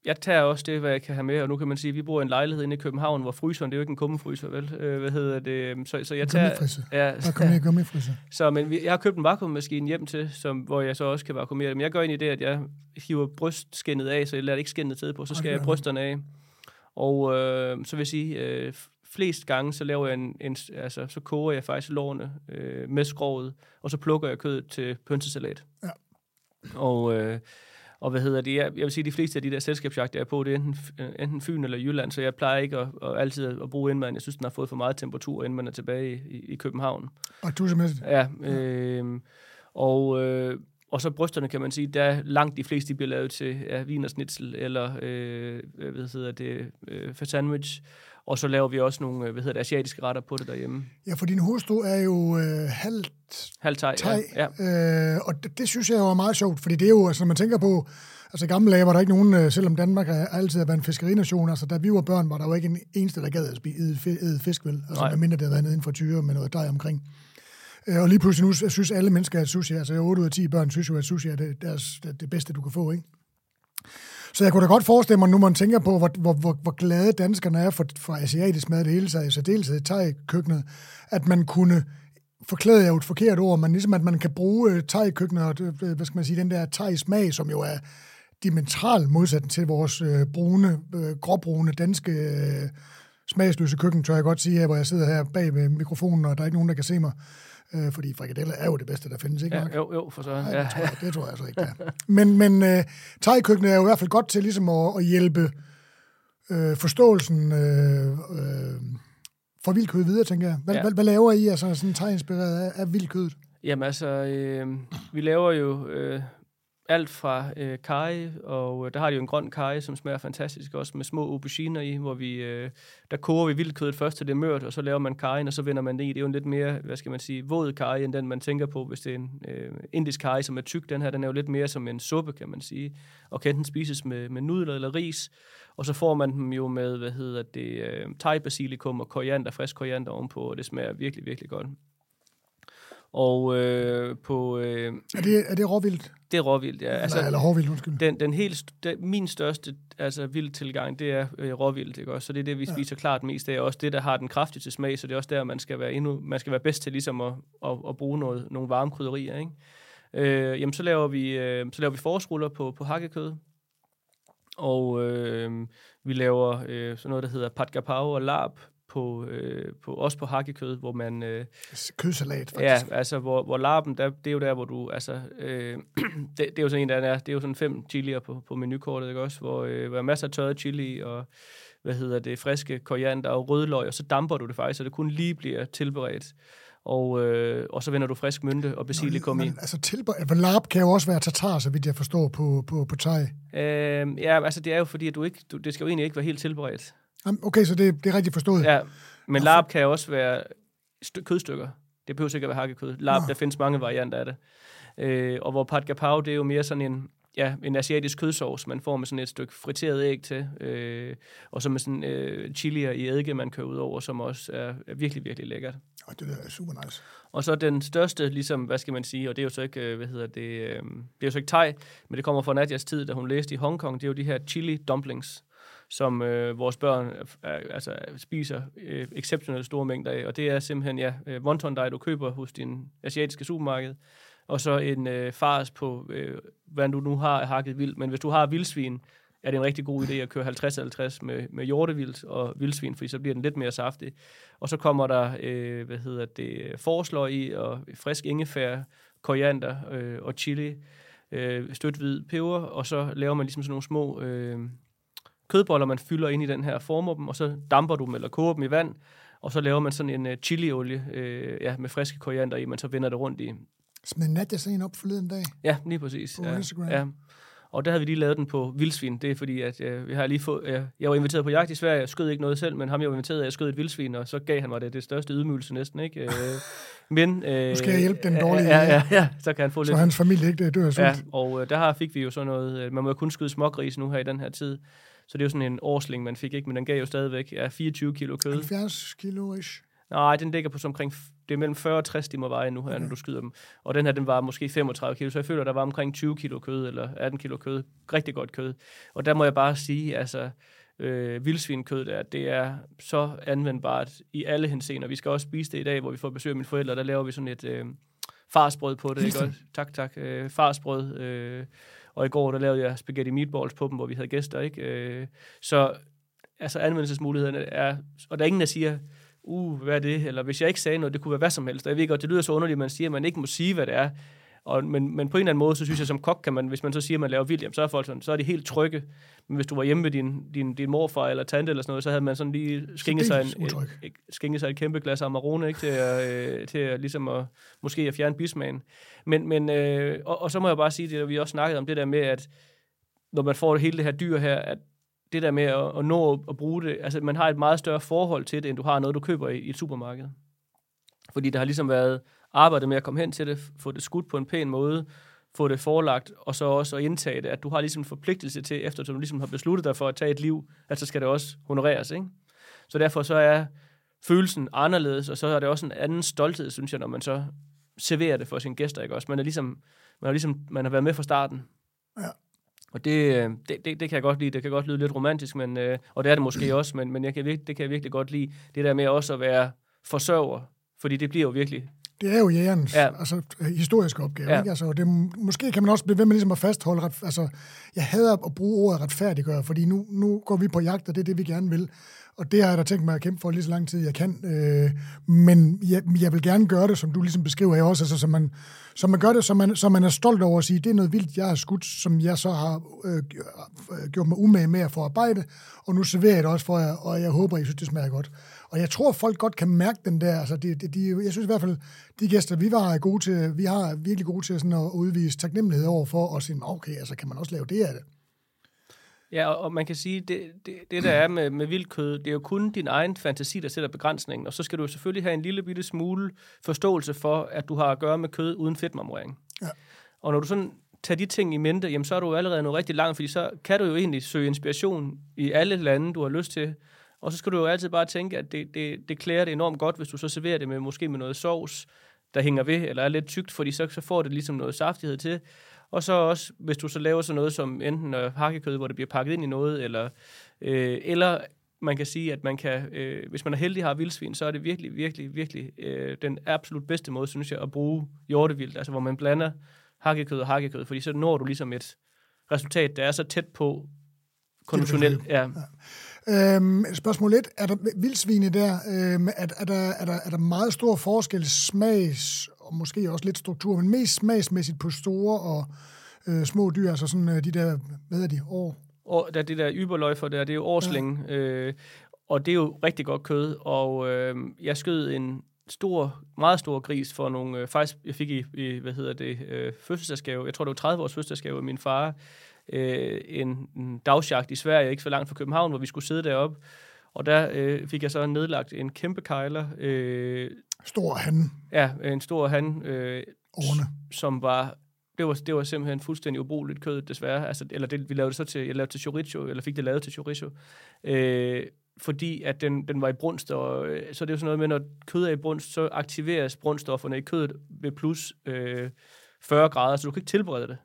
jeg tager også det, hvad jeg kan have med, og nu kan man sige, at vi bor i en lejlighed inde i København, hvor fryseren, det er jo ikke en kummefryser, vel? Øh, hvad hedder det? Så, så jeg tager... Ja, Der kommer ned i gummifrise. så, men jeg har købt en vakuummaskine hjem til, som, hvor jeg så også kan vakuumere det. Men jeg gør egentlig det, at jeg hiver brystskinnet af, så jeg lader ikke skinnet sidde på, så skal Okay. jeg brysterne af. Og øh, så vil jeg sige, øh, flest gange, så laver jeg en, en, altså, så koger jeg faktisk lårene øh, med skroget, og så plukker jeg kødet til pønsesalat. Ja. Og, øh, og hvad hedder det? Jeg, jeg vil sige, at de fleste af de der selskabsjagter, jeg er på, det er enten, øh, enten Fyn eller Jylland, så jeg plejer ikke at, at altid at bruge indmad. Jeg synes, den har fået for meget temperatur, inden man er tilbage i, i, København. Og du simpelthen... Ja, øh, og, øh, og så brysterne kan man sige, der er langt de fleste de bliver lavet til ja, vinersnitzel eller øh, hvad hedder det, øh, for sandwich. Og så laver vi også nogle, øh, hvad hedder det, asiatiske retter på det derhjemme. Ja, for din hustru er jo øh, halvt Halv thai, thai, ja, ja. Øh, og det, det synes jeg jo er meget sjovt, fordi det er jo, altså når man tænker på, altså i gamle dage var der ikke nogen, øh, selvom Danmark er altid har været en fiskerination, altså da vi var børn, var der jo ikke en eneste, der gad at spise fisk, vel? Altså Nej. medmindre det havde været nede inden for tyre med noget dej omkring. Øh, og lige pludselig nu synes alle mennesker, at sushi, altså 8 ud af 10 børn synes jo, at sushi er det, deres, det, det bedste, du kan få, ikke? Så jeg kunne da godt forestille mig, nu man tænker på, hvor, hvor, hvor, hvor glade danskerne er for, for asiatisk mad, det hele taget, så dels i thai-køkkenet, at man kunne forklæde er jo et forkert ord, men ligesom at man kan bruge øh, thai-køkkenet og øh, hvad skal man sige, den der thai-smag, som jo er dimensional modsat til vores øh, brune, øh, gråbrune danske øh, smagsløse køkken, tør jeg godt sige, her, hvor jeg sidder her bag ved mikrofonen, og der er ikke nogen, der kan se mig. Øh, fordi frikadeller er jo det bedste, der findes, ikke ja jo, jo, for så. Nej, Ja, det, tror jeg, det tror jeg altså ikke, er. Men, men uh, thai-køkkenet er jo i hvert fald godt til ligesom at, at hjælpe øh, forståelsen øh, øh, for vildkød videre, tænker jeg. Hvad, ja. Ja. hvad, hvad laver I altså sådan thai-inspireret af, af vildkødet? Jamen altså, øh, vi laver jo øh, alt fra øh, kaj, og øh, der har de jo en grøn kaj, som smager fantastisk, også med små auberginer i, hvor vi, øh, der koger vi vildkødet først til det er mørt, og så laver man kajen, og så vender man det i. Det er jo en lidt mere, hvad skal man sige, våd kaj, end den man tænker på, hvis det er en øh, indisk kaj, som er tyk. Den her, den er jo lidt mere som en suppe, kan man sige, og kan enten spises med, med nudler eller ris, og så får man dem jo med, hvad hedder det, øh, thai-basilikum og koriander, frisk koriander ovenpå, og det smager virkelig, virkelig godt. Og øh, på... Øh, Er det, er det råvildt? Det er råvildt, ja. Altså, eller, eller hårvildt, undskyld. den, den helt, den, min største altså, vild tilgang, det er øh, råvildt, ikke også? Så det er det, vi spiser ja. klart mest af. og Også det, der har den kraftigste smag, så det er også der, man skal være, endnu, man skal være bedst til ligesom at, at, at bruge noget, nogle varme krydderier, ikke? Øh, jamen, så laver vi, øh, så laver vi forårsruller på, på hakkekød. Og øh, vi laver øh, sådan noget, der hedder pat gapao og lab, på, øh, på, også på hakkekød, hvor man... Øh, Kødsalat, faktisk. Ja, altså hvor, hvor larpen, der, det er jo der, hvor du, altså, øh, det, det, er jo sådan en, der er, det er jo sådan fem chilier på, på menukortet, ikke også, hvor, øh, hvor er masser af tørret chili, og hvad hedder det, friske koriander og rødløg, og så damper du det faktisk, så det kun lige bliver tilberedt. Og, øh, og så vender du frisk mynte og basilikum i. Men, altså, tilbe- for larp kan jo også være tatar, så vidt jeg forstår, på, på, på thai. Øh, ja, altså det er jo fordi, at du ikke, du, det skal jo egentlig ikke være helt tilberedt. Okay, så det, det er rigtigt forstået. Ja, men larp kan også være st- kødstykker. Det behøver ikke at være hakkekød. Larp, Nå. der findes mange varianter af det. Øh, og hvor pat gapao, det er jo mere sådan en, ja, en asiatisk kødsovs, man får med sådan et stykke friteret æg til, øh, og så med sådan øh, chilier i eddike, man kører ud over, som også er, er virkelig, virkelig lækkert. Og det er super nice. Og så den største, ligesom, hvad skal man sige, og det er jo så ikke, øh, hvad hedder det, øh, det er jo så ikke thai, men det kommer fra Nadjas tid, da hun læste i Hongkong, det er jo de her chili dumplings, som øh, vores børn øh, øh, altså, spiser øh, exceptionelt store mængder af, og det er simpelthen, ja, øh, wonton dej, du køber hos din asiatiske supermarked, og så en øh, fars på, øh, hvad du nu har hakket vildt, men hvis du har vildsvin, er det en rigtig god idé at køre 50-50 med, med hjortevildt og vildsvin, fordi så bliver den lidt mere saftig. Og så kommer der, øh, hvad hedder det, forsløg i, og frisk ingefær, koriander øh, og chili, øh, stødt hvid peber, og så laver man ligesom sådan nogle små øh, kødboller, man fylder ind i den her, former dem, og så damper du dem eller koger dem i vand, og så laver man sådan en øh, chiliolie øh, ja, med friske koriander i, man så vender det rundt i. Smed Nadia sådan en op forleden dag. Ja, lige præcis. På ja, Instagram. Ja. Og der havde vi lige lavet den på vildsvin. Det er fordi, at øh, vi har lige fået, øh, jeg var inviteret på jagt i Sverige. Jeg skød ikke noget selv, men ham jeg var inviteret, jeg skød et vildsvin, og så gav han mig det, det største ydmygelse næsten. Ikke? Øh, men, øh, nu skal jeg hjælpe den dårlige. Ja, ja, ja, så kan han få så lidt. Så hans familie ikke dør sult. Ja, og øh, der har, fik vi jo sådan noget, øh, man må jo kun skyde smågris nu her i den her tid. Så det er jo sådan en årsling, man fik ikke, men den gav jo stadigvæk ja, 24 kilo kød. 70 kilo ish. Nej, den ligger på så omkring, det er mellem 40 og 60, de må veje nu her, okay. når du skyder dem. Og den her, den var måske 35 kilo, så jeg føler, der var omkring 20 kilo kød, eller 18 kilo kød. Rigtig godt kød. Og der må jeg bare sige, altså, øh, vildsvinkød der, det er så anvendbart i alle henseender. Vi skal også spise det i dag, hvor vi får besøg af mine forældre, der laver vi sådan et øh, farsbrød på det. Ikke? Tak, tak. Øh, farsbrød. Øh, og i går, der lavede jeg spaghetti meatballs på dem, hvor vi havde gæster. Ikke? Øh, så altså anvendelsesmulighederne er, og der er ingen, der siger, uh, hvad er det? Eller hvis jeg ikke sagde noget, det kunne være hvad som helst. Og jeg ved godt, det lyder så underligt, at man siger, at man ikke må sige, hvad det er. Og, men, men på en eller anden måde, så synes jeg som kok, kan man, hvis man så siger, at man laver vildt, så er folk sådan, så er de helt trygge. Men hvis du var hjemme med din, din, din morfar eller tante eller sådan noget, så havde man sådan lige skænket sig, en, et, skænket sig et kæmpe glas Amarone, ikke, til, at, øh, til at, ligesom at, måske at fjerne bismagen. Men, men øh, og, og, så må jeg bare sige, det vi også snakket om, det der med, at når man får det hele det her dyr her, at det der med at, at nå at bruge det, altså man har et meget større forhold til det, end du har noget, du køber i, i et supermarked. Fordi der har ligesom været arbejdet med at komme hen til det, få det skudt på en pæn måde, få det forelagt, og så også at indtage det, at du har ligesom en forpligtelse til, efter du ligesom har besluttet dig for at tage et liv, at så skal det også honoreres, ikke? Så derfor så er følelsen anderledes, og så er det også en anden stolthed, synes jeg, når man så serverer det for sine gæster, ikke også? Man er ligesom, man har ligesom, man har været med fra starten. Ja. Og det, øh, det, det, det kan jeg godt lide. Det kan godt lyde lidt romantisk, men, øh, og det er det måske også, men, men jeg kan, det kan jeg virkelig godt lide. Det der med også at være forsørger, fordi det bliver jo virkelig det er jo jægerens ja. altså, historiske opgave. Ja. Ikke? Altså, det, måske kan man også blive ved med ligesom at fastholde, ret, altså, jeg hader at bruge ordet retfærdiggøre, fordi nu, nu går vi på jagt, og det er det, vi gerne vil. Og det har jeg da tænkt mig at kæmpe for lige så lang tid, jeg kan. Øh, men jeg, jeg vil gerne gøre det, som du ligesom beskriver her også, altså, så, man, så man gør det, så man, så man er stolt over at sige, det er noget vildt, jeg har skudt, som jeg så har øh, gjort mig umage med at forarbejde, og nu serverer jeg det også for jer, og jeg håber, I synes, det smager godt. Og jeg tror, folk godt kan mærke den der. Altså, de, de, de, jeg synes i hvert fald, de gæster, vi var gode til, vi har virkelig gode til sådan at udvise taknemmelighed over for, og sige, okay, altså kan man også lave det af det. Ja, og man kan sige, det, det, det der er med, med vildkød, det er jo kun din egen fantasi, der sætter begrænsningen, og så skal du selvfølgelig have en lille bitte smule forståelse for, at du har at gøre med kød uden fedtmarmorering. Ja. Og når du sådan tager de ting i mente, jamen så er du allerede noget rigtig langt, fordi så kan du jo egentlig søge inspiration i alle lande, du har lyst til, og så skal du jo altid bare tænke, at det, det, det klæder det enormt godt, hvis du så serverer det med måske med noget sovs, der hænger ved, eller er lidt tykt, fordi så, så får det ligesom noget saftighed til. Og så også, hvis du så laver sådan noget som enten øh, hakkekød, hvor det bliver pakket ind i noget, eller, øh, eller man kan sige, at man kan, øh, hvis man er heldig har vildsvin, så er det virkelig, virkelig, virkelig øh, den absolut bedste måde, synes jeg, at bruge hjortevildt, altså hvor man blander hakkekød og hakkekød, fordi så når du ligesom et resultat, der er så tæt på konventionelt. Ja. Øhm, spørgsmål 1. Er der vildsvine der? Øhm, er, er, der, er, der, er der meget stor forskel smags, og måske også lidt struktur, men mest smagsmæssigt på store og øh, små dyr, altså sådan øh, de der, hvad hedder de, år? Og der, det der yberløjfer der, det er jo årsling, ja. øh, og det er jo rigtig godt kød, og øh, jeg skød en stor, meget stor gris for nogle, øh, faktisk, jeg fik i, i hvad hedder det, øh, fødselsdagsgave, jeg tror det var 30 års fødselsdagsgave af min far, øh, en, en dagsjagt i Sverige, ikke så langt fra København, hvor vi skulle sidde deroppe. Og der øh, fik jeg så nedlagt en kæmpe kejler. Øh, stor han. Ja, en stor han. Øh, Som var det var, det var simpelthen fuldstændig ubrugeligt kød, desværre. Altså, eller det, vi lavede det så til, jeg lavede til chorizo, eller fik det lavet til chorizo. Øh, fordi at den, den var i brunst, og øh, så er det jo sådan noget med, når kød er i brunst, så aktiveres brunststofferne i kødet ved plus øh, 40 grader, så du kan ikke tilberede det.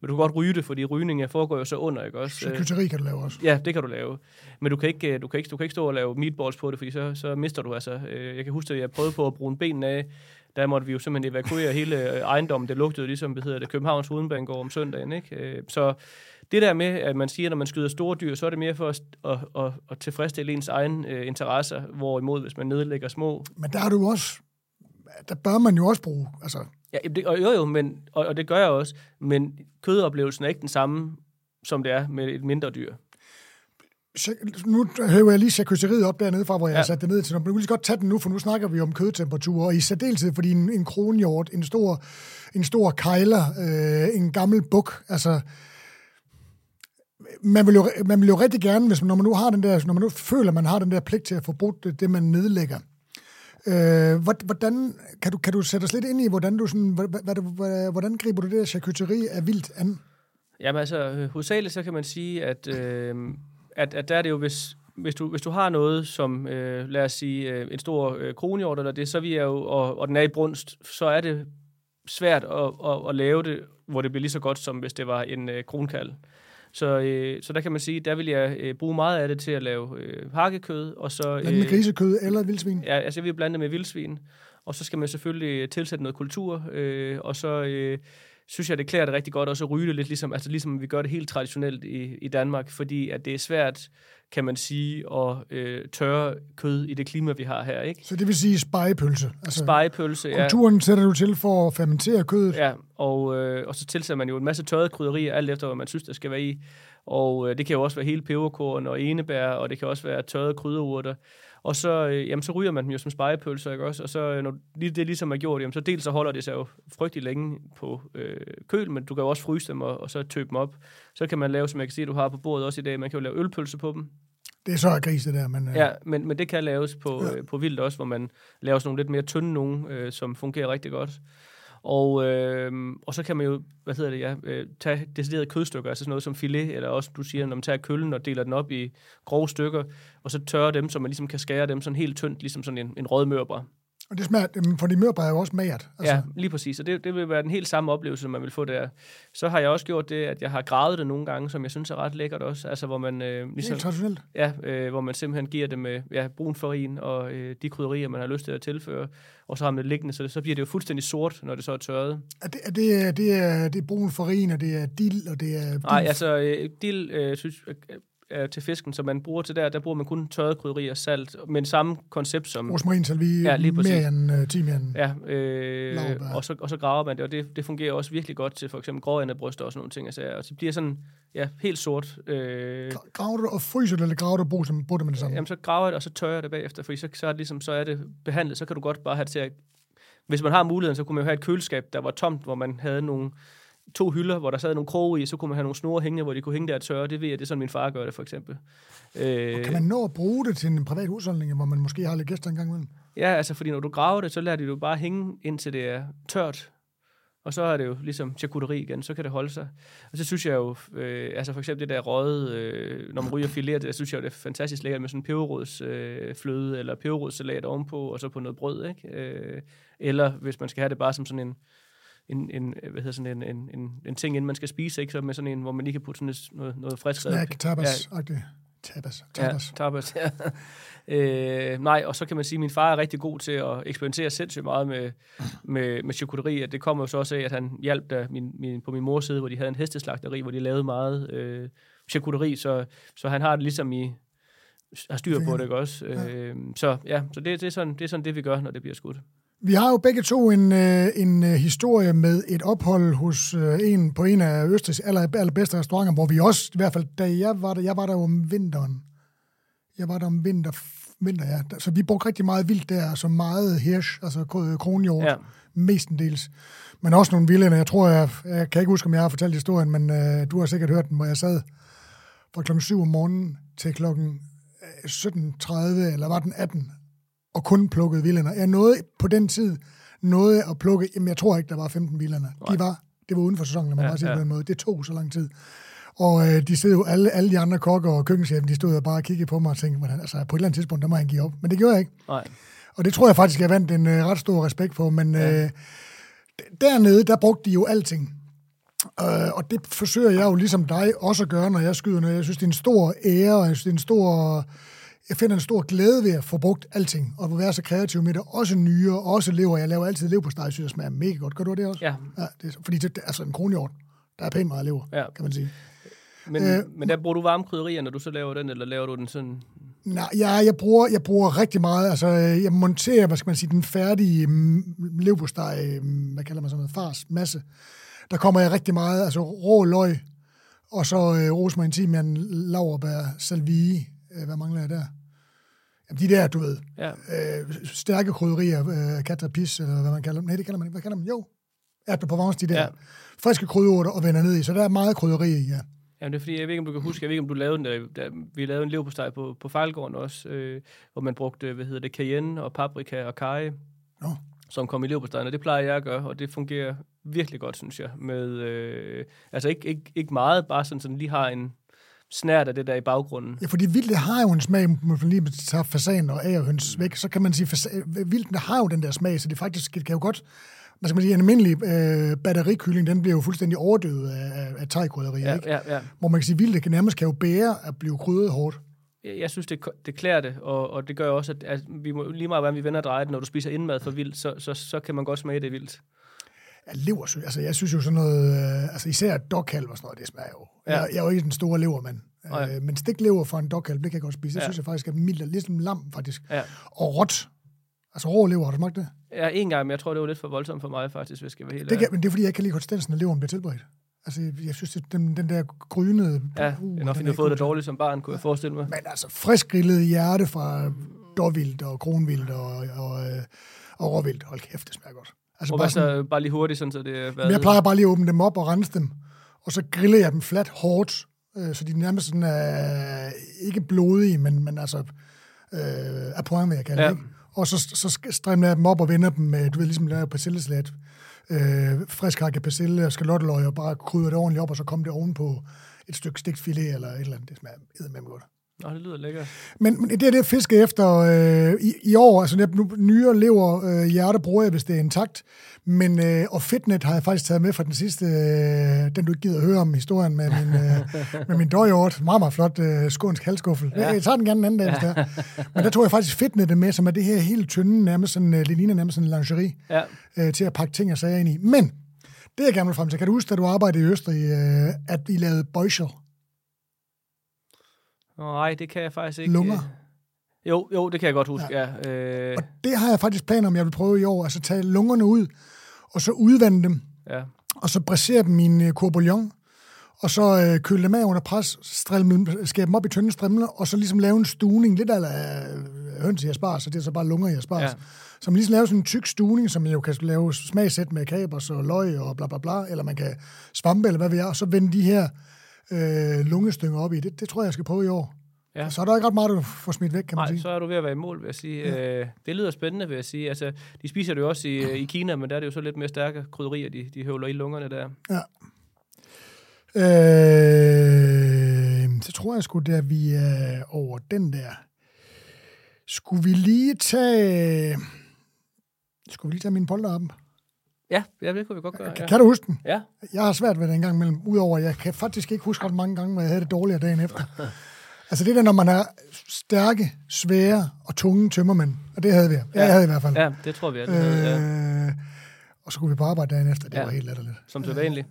Men du kan godt ryge det, fordi rygning foregår jo så under, ikke også? Charcuterie kan du lave også. Ja, det kan du lave. Men du kan ikke, du kan ikke, du kan ikke stå og lave meatballs på det, fordi så, så mister du altså. Øh, jeg kan huske, at jeg prøvede på at bruge benene af. Der måtte vi jo simpelthen evakuere hele øh, ejendommen. Det lugtede ligesom, hvad hedder det, Københavns Hovedbanegård om søndagen, ikke? Øh, så det der med, at man siger, at når man skyder store dyr, så er det mere for at, at, at, at tilfredsstille ens egen interesser, hvorimod hvis man nedlægger små... Men der har du også der bør man jo også bruge. Altså. Ja, det, og, jo jo, men, og, og det gør jeg også, men kødoplevelsen er ikke den samme, som det er med et mindre dyr. Nu hører jeg lige charcuteriet op dernede fra, hvor jeg ja. har sat det ned til. Men du kan lige godt tage den nu, for nu snakker vi om kødtemperatur, og i særdeleshed, fordi en, en kronhjort, en stor, en stor kejler, øh, en gammel buk, altså man vil, jo, man vil jo rigtig gerne, hvis man, når man nu har den der, når man nu føler, at man har den der pligt til at få brugt det, det man nedlægger. Øh, hvordan, kan, du, kan du sætte os lidt ind i, hvordan, du sådan, hvad, hvad, hvordan griber du det der charcuterie af vildt an? Jamen altså, øh, hovedsageligt så kan man sige, at, øh, at, at der er det jo, hvis, hvis du, hvis du har noget som, øh, lad os sige, øh, en stor øh, kronhjort eller det, så vi er jo, og, og den er i brunst, så er det svært at, at, at lave det, hvor det bliver lige så godt, som hvis det var en øh, kronkald. Så, øh, så der kan man sige, der vil jeg øh, bruge meget af det til at lave øh, hakkekød. Og så, øh, med grisekød eller vildsvin? Ja, altså jeg vil blande det med vildsvin. Og så skal man selvfølgelig tilsætte noget kultur, øh, og så... Øh, synes jeg, det klæder det rigtig godt også at ryge det lidt, ligesom, altså ligesom vi gør det helt traditionelt i, i Danmark, fordi at det er svært, kan man sige, at øh, tørre kød i det klima, vi har her. Ikke? Så det vil sige spejepølse? Altså, spejepølse, ja. Kulturen sætter du til for at fermentere kødet? Ja, og, øh, og så tilsætter man jo en masse tørrede krydderier, alt efter hvad man synes, der skal være i. Og øh, det kan jo også være hele peberkorn og enebær, og det kan også være tørrede krydderurter. Og så, øh, jamen, så ryger man dem jo som spejepølser, ikke også? Og så, øh, når det ligesom er gjort, jamen, så dels så holder det sig jo frygtelig længe på øh, køl, men du kan jo også fryse dem og, og så tøbe dem op. Så kan man lave, som jeg kan sige, du har på bordet også i dag, man kan jo lave ølpølse på dem. Det er så gris, det der. Men, øh... Ja, men, men det kan laves på, ja. øh, på vildt også, hvor man laver sådan nogle lidt mere tynde nogen, øh, som fungerer rigtig godt. Og, øh, og så kan man jo, hvad hedder det, ja, øh, tage deciderede kødstykker, altså sådan noget som filet, eller også, du siger, når man tager køllen og deler den op i grove stykker, og så tørrer dem, så man ligesom kan skære dem sådan helt tyndt, ligesom sådan en, en rødmørbrad. Og det smager, for de mørbrad er jo også magert. Altså. Ja, lige præcis. Og det, det vil være den helt samme oplevelse, man vil få der. Så har jeg også gjort det, at jeg har gravet det nogle gange, som jeg synes er ret lækkert også. Altså, hvor man, øh, ligesom, helt traditionelt? Ja, øh, hvor man simpelthen giver det med ja, brun farin og øh, de krydderier, man har lyst til at tilføre. Og så har man det liggende, så, det, så bliver det jo fuldstændig sort, når det så er tørret. Er det, er det, det, er, det er brun farin, og det er dild, og det er... Nej, altså, øh, dild, øh, synes, øh, øh, til fisken, som man bruger til der, der bruger man kun tørret krydderi og salt, men samme koncept som... Rosmarin, salvie, ja, lige mere end uh, timian. Ja, øh, og, så, og så graver man det, og det, det fungerer også virkelig godt til for eksempel grående bryster og sådan nogle ting. Altså, og så bliver sådan, ja, helt sort. Øh, graver du og fryser det, eller graver du og bruger det med det samme? Jamen, så graver jeg det, og så tørrer jeg det bagefter, fordi så, så, er det ligesom, så er det behandlet, så kan du godt bare have det til at... Hvis man har muligheden, så kunne man jo have et køleskab, der var tomt, hvor man havde nogle to hylder, hvor der sad nogle kroge i, så kunne man have nogle snore hængende, hvor de kunne hænge der tørre. Det ved jeg, det er sådan, min far gør det, for eksempel. Øh, og kan man nå at bruge det til en privat husholdning, hvor man måske har lidt gæster engang imellem? Ja, altså, fordi når du graver det, så lader de jo bare hænge, indtil det er tørt. Og så er det jo ligesom charcuterie igen, så kan det holde sig. Og så synes jeg jo, øh, altså for eksempel det der røde, øh, når man ryger filet, det synes jeg jo, det er fantastisk lækkert med sådan en peberrodsfløde, øh, eller peberrodssalat ovenpå, og så på noget brød, ikke? Øh, eller hvis man skal have det bare som sådan en, en, en, hvad hedder sådan en, en, en, en ting, inden man skal spise, ikke? Så med sådan en, hvor man lige kan putte sådan noget, noget frisk. Snack, tapas ja. Tapas. Tapas. Ja, tapas, ja. øh, nej, og så kan man sige, at min far er rigtig god til at eksperimentere sindssygt meget med, med, med charcuterie. Det kommer jo så også af, at han hjalp der min, min, på min mors side, hvor de havde en hesteslagteri, hvor de lavede meget øh, charcuterie, så, så han har det ligesom i, har styr på det, ikke også? Ja. Øh, så ja, så det, det, er sådan, det er sådan det, vi gør, når det bliver skudt. Vi har jo begge to en, øh, en øh, historie med et ophold hos øh, en på en af Østrigs aller, allerbedste restauranter, hvor vi også, i hvert fald da jeg var der, jeg var der om vinteren. Jeg var der om vinter, vinter ja. Så vi brugte rigtig meget vildt der, altså meget hirsch, altså kronhjort, ja. mestendels. Men også nogle vilderne. Jeg tror, jeg, jeg kan ikke huske, om jeg har fortalt historien, men uh, du har sikkert hørt den, hvor jeg sad fra klokken 7 om morgenen til klokken 17.30, eller var den 18, og kun plukkede vilderne. Jeg nåede på den tid nåede at plukke, jamen jeg tror ikke, der var 15 vilderne. De var, det var uden for sæsonen, man ja, bare sige ja. på den måde. Det tog så lang tid. Og øh, de stod jo, alle, alle de andre kokker og køkkenchefen, de stod og bare og kiggede på mig og tænkte, hvordan, altså på et eller andet tidspunkt, der må han give op. Men det gjorde jeg ikke. Nej. Og det tror jeg faktisk, jeg vandt en øh, ret stor respekt for. Men ja. øh, dernede, der brugte de jo alting. Øh, og det forsøger jeg jo ligesom dig også at gøre, når jeg skyder. Når jeg synes, det er en stor ære, og jeg synes, det er en stor jeg finder en stor glæde ved at få brugt alting, og at være så kreativ med det. Også nyere, også lever. Jeg laver altid lev på steg, synes jeg smager mega godt. Gør du det også? Ja. ja det er, fordi det, altså en kronhjort, der er pænt meget lever, ja. kan man sige. Men, øh, men der bruger du varme krydderier, når du så laver den, eller laver du den sådan? Nej, ja, jeg bruger, jeg bruger rigtig meget. Altså, jeg monterer, hvad skal man sige, den færdige mm, leverpostej, mm, hvad kalder man sådan noget, fars, masse. Der kommer jeg rigtig meget, altså rå løg, og så øh, rosmarin, timian, laurbær, salvie. Øh, hvad mangler jeg der? De der, du ved, ja. øh, stærke krydderier, øh, katapis, eller hvad man kalder dem. Nej, det kalder man ikke. Hvad kalder man? Jo, ærter på vans, de der ja. friske krydderurter og vender ned i. Så der er meget krydderi i, ja. Jamen, det er fordi, jeg ved ikke, om du kan huske, jeg ved ikke, om du lavede den, der, der vi lavede en leverpostej på, på Fejlgården også, øh, hvor man brugte, hvad hedder det, cayenne og paprika og kaj, Nå. som kom i leverpostejen, og det plejer jeg at gøre, og det fungerer virkelig godt, synes jeg, med, øh, altså ikke, ikke, ikke meget, bare sådan, sådan lige har en snært af det der i baggrunden. Ja, fordi vildt har jo en smag, man lige tager fasan og agerhøns væk, så kan man sige, at vildt har jo den der smag, så det faktisk det kan jo godt, hvad skal man sige, en almindelig øh, batterikylling, den bliver jo fuldstændig overdøvet af, af, tegkrydderier, Ja, ikke? ja, ja. Hvor man kan sige, vildt kan nærmest kan jo bære at blive krydret hårdt. Jeg, jeg synes, det, det klæder det, og, og det gør også, at, at vi må, lige meget, hvordan vi vender og drejer det, når du spiser indmad for vildt, så, så, så kan man godt smage det vildt. Ja, leversø, altså jeg synes jo sådan noget, øh, altså især dogkalv og sådan noget, det smager jo. Ja. Ja. Jeg, jeg er jo ikke den store levermand. Øh, men stiklever fra en dogkalv, det kan jeg godt spise. Det Ja. synes jeg faktisk er mildt, og ligesom lam faktisk. Ja. Og råt. Altså rå lever, har du smagt det? Ja, en gang, men jeg tror, det var lidt for voldsomt for mig, faktisk, hvis jeg skal være helt Det, kan, men det er fordi, jeg ikke kan lide konsistensen, når leveren bliver tilberedt. Altså, jeg synes, at den, den der grynede... Ja, er nok, fordi du har fået det dårligt som barn, kunne jeg forestille mig. Men altså, frisk grillet hjerte fra dårvildt og kronvildt og, og, øh, og råvildt. Hold kæft, det smager godt. Altså, Og bare sådan, så, bare lige hurtigt, sådan, så det er men jeg plejer bare lige at åbne dem op og rense dem, og så griller jeg dem fladt hårdt, øh, så de nærmest sådan er ikke blodige, men, men altså øh, af point, vil jeg kalde Ja. ikke? Og så, så strimler jeg dem op og vender dem med, du ved, ligesom laver persilleslat, øh, frisk hakket persille og skalotteløg, og bare krydder det ordentligt op, og så kommer det ovenpå et stykke stikfilet eller et eller andet. Det smager eddermame godt. Nå, det lyder lækkert. Men, men det er det, jeg fisker efter øh, i, i år. Altså, jeg, nu, nyere lever øh, hjerte bruger jeg, hvis det er intakt. Men, øh, og fitnet har jeg faktisk taget med fra den sidste, øh, den du ikke gider at høre om historien med min, øh, med min døjort. Meget, meget flot øh, skånsk halskuffel. Ja. Jeg tager den gerne en anden dag, hvis det er. Men der tog jeg faktisk fitnettet med, som er det her helt tynde, nærmest sådan, øh, det ligner nærmest sådan en lingerie, Ja, øh, til at pakke ting og sager ind i. Men, det jeg gerne vil frem til, kan du huske, da du arbejdede i Østrig, øh, at I lavede bøjsel? Nej, det kan jeg faktisk ikke. Lunger. øh. Jo, jo, det kan jeg godt huske, ja. ja. Øh, Og det har jeg faktisk planer om, jeg vil prøve i år. Altså tage lungerne ud, og så udvande dem, ja. og så brasere dem i en øh, courbouillon, og så øh, køle dem af under pres, strimle, dem- skære dem op i tynde strimler, og så ligesom lave en stuning, lidt af øh, høns i asparges, så det er så bare lunger i asparges. Ja. Så man ligesom lave sådan en tyk stuning, som man jo kan lave smagsæt med kapers og løg og bla bla bla, eller man kan svampe, eller hvad vi er, og så vende de her øh, lungestynger op i. Det, det tror jeg, jeg skal prøve i år. Ja. Ja. Så er der ikke ret meget, du får smidt væk, kan man Nej, sige. så er du ved at være i mål, vil jeg sige. Ja. Øh, det lyder spændende, vil jeg sige. Altså, de spiser det jo også i, øh, i Kina, men der er det jo så lidt mere stærke krydderier, de, de høvler i lungerne der. Ja. Øh, så tror jeg sgu, da vi er over den der. Skulle vi lige tage... Skulle vi lige tage min polterappen? Ja, ja, det kunne vi godt gøre. Ja. Ja. Kan du huske den? ja. Jeg har svært ved det en gang imellem, udover at jeg kan faktisk ikke huske ret mange gange, hvor jeg havde det dårligere dagen efter. altså det der, når man er stærke, svære og tunge tømmermænd, og det havde vi. Ja, Ja. jeg havde i hvert fald. ja, det tror vi alle havde, ja. Øh, og så kunne vi på arbejde dagen efter. Det Ja. var helt latterligt. Som så vanligt.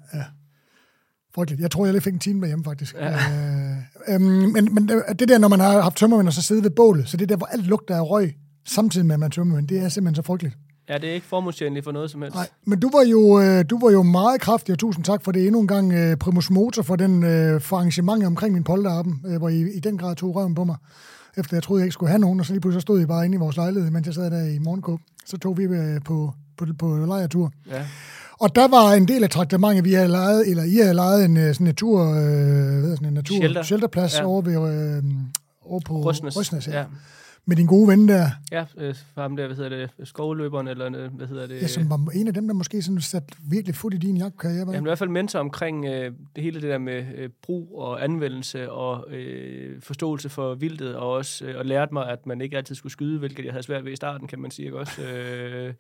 Frygteligt. Jeg tror, jeg lige fik en time med hjemme, faktisk. Ja. Øh, øhm, men, men det der, når man har haft tømmermænd og så sidde ved bålet, så det der, hvor alt lugter af røg, samtidig med, at man er tømmermænd, det er simpelthen så frygteligt. Ja, det er ikke formålstjenligt for noget som helst. Nej, men du var jo, øh, du var jo meget kraftig, og tusind tak for det endnu en gang, øh, primus motor for, den, øh, for arrangementet omkring min polterappen, hvor I i den grad tog røven på mig, efter jeg troede, jeg ikke skulle have nogen, og så lige pludselig stod I bare inde i vores lejlighed, mens jeg sad der i morgenkåb. Så tog vi på, på, på lejretur. Ja. Og der var en del af traktementet, vi havde lejet, eller I havde lejet en sådan en natur, øh, hvad sådan en natur Shelter. shelterplads ja. over, ved, øh, over på Røsnes. Røsnes ja. ja. Med din gode ven der, Ja, øh, for ham der, hvad hedder det, skovløberen, eller øh, hvad hedder det? ja, som var en af dem, der måske sådan satte virkelig fod i din jagtkarriere. var? Jamen, i hvert fald mentor omkring øh, det hele det der med øh, brug og anvendelse og øh, forståelse for vildtet, og også øh, og lærte mig, at man ikke altid skulle skyde, hvilket jeg havde svært ved i starten, kan man sige, ikke også? Øh,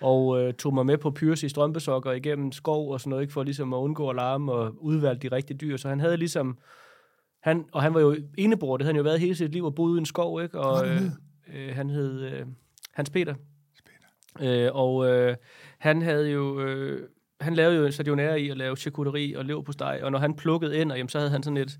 og øh, tog mig med på Pyrsi strømpesokker igennem skov og sådan noget, ikke for ligesom at undgå alarm og udvalgte de rigtige dyr. Så han havde ligesom, han, og han var jo enebror, det havde han jo været hele sit liv og boet i en skov, ikke? Og øh, øh, han hed øh, Hans Peter. Øh, og øh, han havde jo... Øh, han lavede jo stadionær i at lave charcuterie og leverpostej, og når han plukkede ind, jamen, så havde han sådan et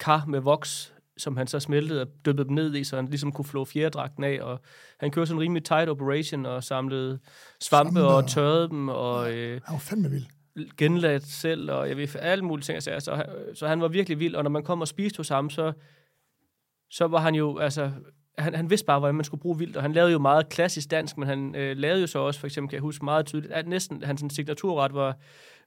kar med voks, som han så smeltede og dyppede dem ned i, så han ligesom kunne flå fjerdragten af, og han kørte sådan en rimelig tight operation og samlede svampe, og og- tørrede dem og øh, Han var fandme vild genladt selv, og jeg ved, alle mulige ting. Så, så, han- så han var virkelig vild, og når man kom og spiste hos ham, så, så var han jo, altså, han, han vidste bare, hvordan man skulle bruge vildt, og han lavede jo meget klassisk dansk, men han øh, lavede jo så også, for eksempel kan jeg huske meget tydeligt, at næsten hans signaturret var,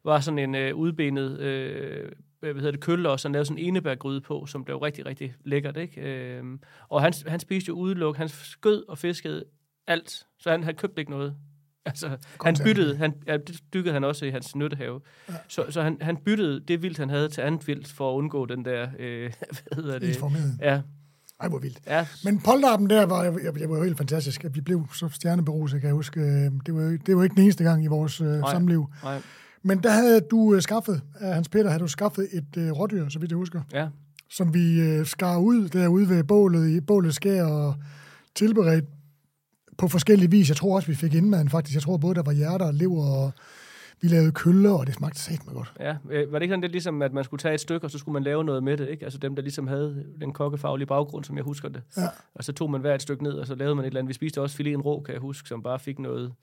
var sådan en øh, udbenet øh, hvad hedder det, kølle, og så lavede sådan en enebærgryde på, som blev rigtig, rigtig lækkert. Ikke? Øh, og han, han spiste jo udeluk, han skød og fiskede alt, så han, havde købt ikke noget. Altså, han byttede, han, ja, det dykkede han også i hans nyttehave. Ja. Så, så han, han byttede det vildt, han havde til andet vildt, for at undgå den der, øh, hvad hedder det? Ja. Ej, hvor vildt. Ja. Men polterappen der var, jeg, jeg var jo helt fantastisk. Vi blev så stjerneberuset, kan jeg huske. Det var, det var ikke den eneste gang i vores øh, Nej. samliv. Nej. Men der havde du øh, skaffet, af Hans Peter, havde du skaffet et øh, rådyr, så vidt jeg husker. Ja. Som vi øh, skar ud derude ved bålet, i bålet skær og tilberedt på forskellige vis. Jeg tror også, vi fik indmaden faktisk. Jeg tror både, der var hjerter og lever og vi lavede køller, og det smagte sat mig godt. Ja, øh, var det ikke sådan lidt ligesom, at man skulle tage et stykke, og så skulle man lave noget med det, ikke? Altså dem, der ligesom havde den kokkefaglige baggrund, som jeg husker det. Ja. Og så tog man hver et stykke ned, og så lavede man et eller andet. Vi spiste også fileten rå, kan jeg huske, som bare fik noget,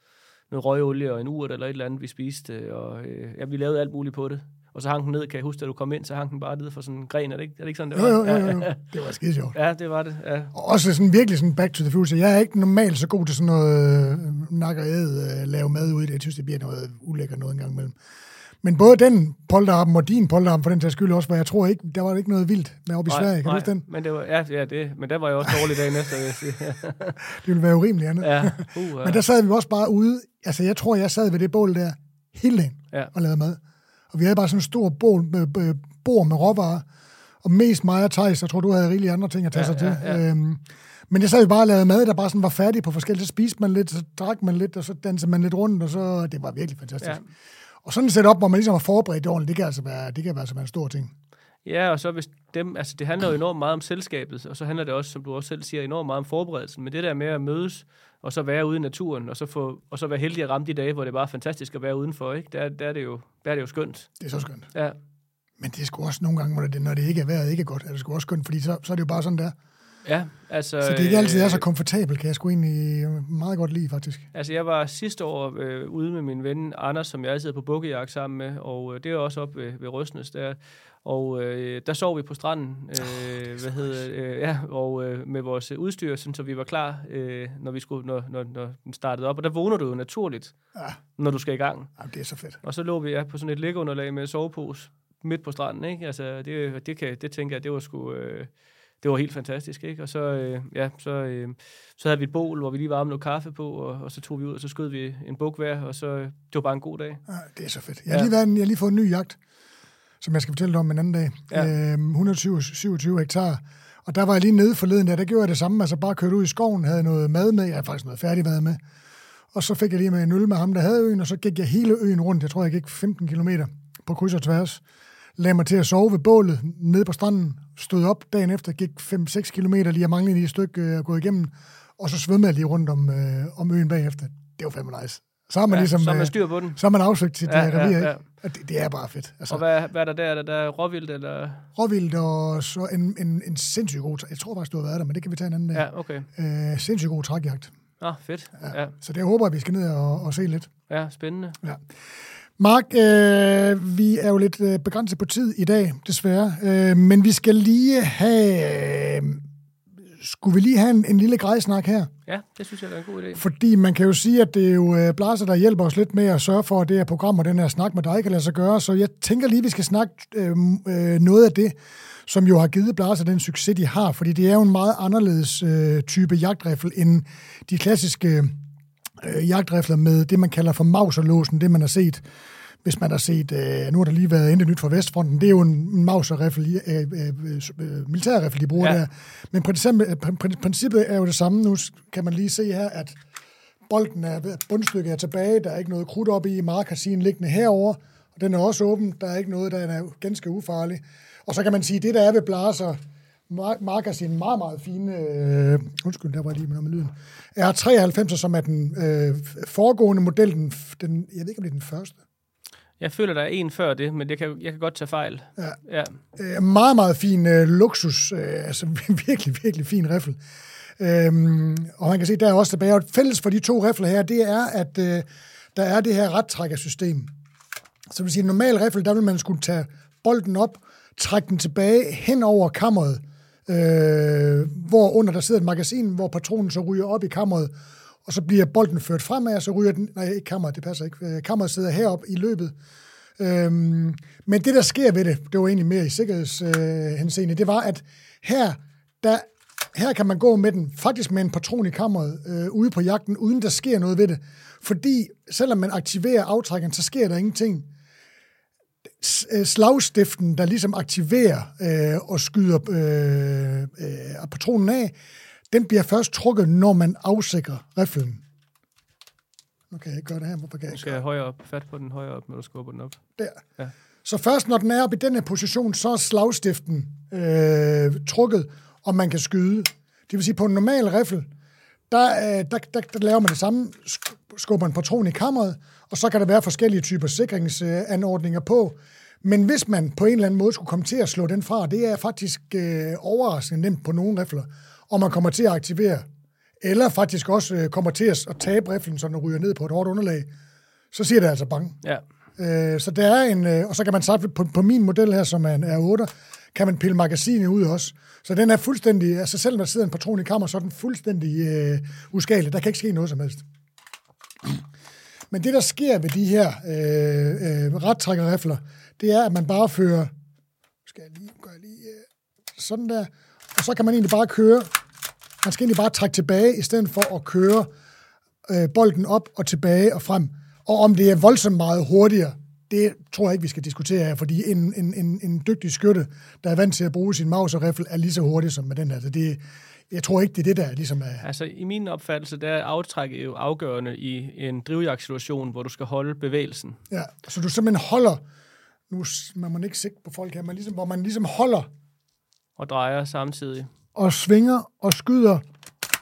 noget røgolie og en urt eller et eller andet, vi spiste. Og øh, ja, vi lavede alt muligt på det. Og så hang den ned, kan jeg huske, da du kom ind, så hang den bare ned for sådan en gren. Er det ikke, er det ikke sådan, det var? Jo, jo, jo, jo. det var skide sjovt. Ja, det var det. Ja. Og også sådan virkelig sådan back to the future. Jeg er ikke normalt så god til sådan noget øh, nak og æd, øh, lave mad ud i det. Jeg synes, det bliver noget ulækkert noget en gang imellem. Men både den polterappen og din polterappen for den tages skyld også, hvor jeg tror ikke, der var ikke noget vildt med op i Sverige. Kan nej, du huske den? Men det var, ja, ja, det, men der var jeg også dårlig dag næste, vil jeg sige. det ville være urimeligt andet. Ja. Uh. Men der sad vi også bare ude. Altså, jeg tror, jeg sad ved det bål der hele dagen ja. og lavede mad. Og vi havde bare sådan en stor bål med, bord med råvarer. Og mest mig og Thijs, jeg tror, du havde rigeligt andre ting at tage ja, sig til. Ja, ja. Øhm, men jeg sad jo bare og lavede mad, der bare sådan var færdig på forskellige. Så spiste man lidt, så drak man lidt, og så dansede man lidt rundt, og så det var virkelig fantastisk. Ja. Og sådan et setup, hvor man ligesom har forberedt det ordentligt, det kan altså være, det kan altså være en stor ting. Ja, og så hvis dem, altså det handler jo enormt meget om selskabet, og så handler det også, som du også selv siger, enormt meget om forberedelsen. Men det der med at mødes, og så være ude i naturen, og så, få, og så være heldig at ramme de dage, hvor det er bare fantastisk at være udenfor, ikke? Der, der, er, det jo, der er det jo skønt. Det er så skønt. Ja. Men det er sgu også nogle gange, når det, når det ikke er vejret ikke er godt, er det sgu også skønt, fordi så, så er det jo bare sådan der. Ja, altså... Så det er ikke altid er så komfortabelt, kan jeg sgu egentlig meget godt lide, faktisk. Altså, jeg var sidste år øh, ude med min ven Anders, som jeg altid er på bukkejagt sammen med, og øh, det er også op ved, ved Røsnes der. Og øh, der sov vi på stranden, øh, hvad hedder, øh, ja, og øh, med vores udstyr, sådan, så vi var klar, øh, når vi skulle, når, når, når den startede op. Og der vågner du jo naturligt, ja. når du skal i gang. Ja, det er så fedt. Og så lå vi ja, på sådan et læggeunderlag med sovepose midt på stranden, ikke? Altså, det, det, kan, det tænker jeg, det var sgu... Øh, det var helt fantastisk, ikke? Og så, øh, ja, så, øh, så havde vi et bål, hvor vi lige varmede noget kaffe på, og, og så tog vi ud, og så skød vi en buk hver, og så, det var bare en god dag. Ja, det er så fedt. Jeg har, ja. lige, været, jeg har lige fået en ny jagt, som jeg skal fortælle dig om en anden dag. Ja. Øh, 127 hektar. Og der var jeg lige nede forleden, der, der gjorde jeg det samme. Altså bare kørte ud i skoven, havde noget mad med. Jeg havde faktisk noget færdig mad med. Og så fik jeg lige med en øl med ham, der havde øen, og så gik jeg hele øen rundt. Jeg tror, jeg gik 15 km på kryds og tværs lagde mig til at sove ved bålet nede på stranden, stod op dagen efter, gik 5-6 km lige, jeg manglede lige et stykke øh, at gå igennem, og så svømmede jeg lige rundt om, øh, om øen bagefter. Det var fandme nice. Så har man ja, ligesom, så man øh, styr på den. Så har man afsøgt sit ja, revir, ja, ja. Og det, det, er bare fedt. Altså, og hvad, hvad er der der? Er der, der råvildt, eller? Råvildt, og så en, en, en sindssygt god... Jeg tror faktisk, du har været der, men det kan vi tage en anden dag. Ja, okay. Øh, sindssygt god trækjagt. Ah, fedt. Ja. ja. Så det håber jeg, vi skal ned og, og se lidt. Ja, spændende. Ja. Mark, øh, vi er jo lidt øh, begrænset på tid i dag, desværre. Øh, men vi skal lige have... Øh, skulle vi lige have en, en lille grejsnak her? Ja, det synes jeg er en god idé. Fordi man kan jo sige, at det er jo øh, Blaser, der hjælper os lidt med at sørge for, at det her program og den her snak med dig kan lade sig gøre. Så jeg tænker lige, at vi skal snakke øh, øh, noget af det, som jo har givet Blaser den succes, de har. Fordi det er jo en meget anderledes øh, type jagtrifle end de klassiske øh, jagtrifler med det, man kalder for mauserlåsen, det man har set hvis man har set, øh, nu har der lige været intet nyt fra Vestfronten, det er jo en mauserriffel, øh, øh, øh, militærriffel, de bruger ja. der. Men princippet, princippet er jo det samme. Nu kan man lige se her, at bolden er, bundstykket er tilbage, der er ikke noget krudt op i, Mark har sin liggende herover, og den er også åben, der er ikke noget, der er ganske ufarlig. Og så kan man sige, at det, der er ved blaser, Mark har sin meget, meget fine, øh, undskyld, der var lige med noget med lyden, R93, som er den øh, foregående model, den, den, jeg ved ikke, om det er den første. Jeg føler, der er en før det, men jeg kan, jeg kan godt tage fejl. Ja. ja. Øh, meget, meget fin øh, luksus, øh, altså virkelig, virkelig fin riffel. Øhm, og man kan se, der er også tilbage. Og fælles for de to rifler her, det er, at øh, der er det her rettrækkersystem. Så vil sige, en normal riffel, der vil man skulle tage bolden op, trække den tilbage hen over kammeret, øh, hvor under der sidder et magasin, hvor patronen så ryger op i kammeret, og så bliver bolden ført fremad, og så ryger den, nej, ikke kammeret, det passer ikke, Kammer kammeret sidder heroppe i løbet, Øhm, men det, der sker ved det, det var egentlig mere i sikkerhedshenseende, øh, det var, at her, der, her kan man gå med den, faktisk med en patron i kammeret, øh, ude på jagten, uden der sker noget ved det. Fordi selvom man aktiverer aftrækkeren, så sker der ingenting. Øh, slagstiften, der ligesom aktiverer øh, og skyder øh, øh, patronen af, den bliver først trukket, når man afsikrer riflen. Nu kan jeg ikke gøre det her. Hvorfor kan jeg Du skal højere op, fat på den højere op, når du skubber den op. Der. Ja. Så først når den er oppe i den her position, så er slagstiften øh, trukket, og man kan skyde. Det vil sige, på en normal riffel, der, øh, der, der, der laver man det samme, skubber en patron i kammeret, og så kan der være forskellige typer sikringsanordninger på. Men hvis man på en eller anden måde skulle komme til at slå den fra, det er faktisk øh, overraskende nemt på nogle rifler, og man kommer til at aktivere, eller faktisk også øh, kommer til at, tabe riflen, så den ryger ned på et hårdt underlag, så siger det altså bang. Ja. Øh, så der er en, øh, og så kan man sagt, på, på min model her, som er en R8, kan man pille magasinet ud også. Så den er fuldstændig, altså selv når der sidder en patron i kammer, så er den fuldstændig øh, uskadelig. Der kan ikke ske noget som helst. Men det, der sker ved de her øh, øh, rettrækkerrifler, det er, at man bare fører, skal jeg lige, gør jeg lige øh, sådan der, og så kan man egentlig bare køre, man skal egentlig bare trække tilbage, i stedet for at køre øh, bolden op og tilbage og frem. Og om det er voldsomt meget hurtigere, det tror jeg ikke, vi skal diskutere her, fordi en, en, en, en dygtig skytte, der er vant til at bruge sin mouse og riffel, er lige så hurtig som med den her. Så det, jeg tror ikke, det er det, der ligesom er... Altså, i min opfattelse, der er aftrækket jo afgørende i en drivjagtssituation, hvor du skal holde bevægelsen. Ja, så du simpelthen holder... Nu man må ikke sigte på folk her, men ligesom, hvor man ligesom holder... Og drejer samtidig. Og svinger og skyder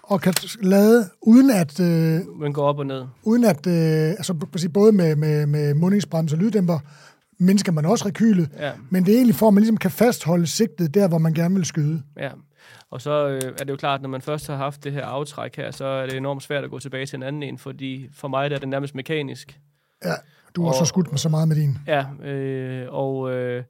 og kan lade, uden at... Øh, Men går op og ned. Uden at, øh, altså både med, med, med mundingsbremse og lyddæmper, mindsker man også rekylet, ja. men det er egentlig for, at man ligesom kan fastholde sigtet der, hvor man gerne vil skyde. Ja, og så øh, er det jo klart, når man først har haft det her aftræk her, så er det enormt svært at gå tilbage til en anden en, fordi for mig der er det nærmest mekanisk. Ja, du har og, så skudt mig så meget med din. Ja, øh, og, øh,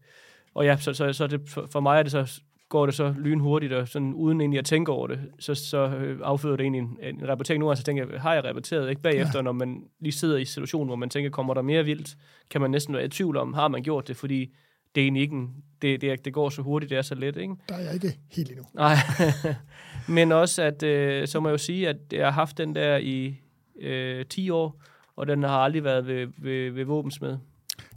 og ja, så, så, så det, for mig er det så går det så lynhurtigt, og sådan uden egentlig at tænke over det, så, så øh, afføder det egentlig en, en rapportering. Nu så tænker jeg, har jeg rapporteret? Ikke bagefter, ja. når man lige sidder i situationen, hvor man tænker, kommer der mere vildt? Kan man næsten være i tvivl om, har man gjort det? Fordi det er egentlig ikke en, det, det, det går så hurtigt, det er så let, ikke? Der er jeg ikke helt endnu. Nej, men også, at øh, så må jeg jo sige, at jeg har haft den der i øh, 10 år, og den har aldrig været ved, ved, ved våbensmed.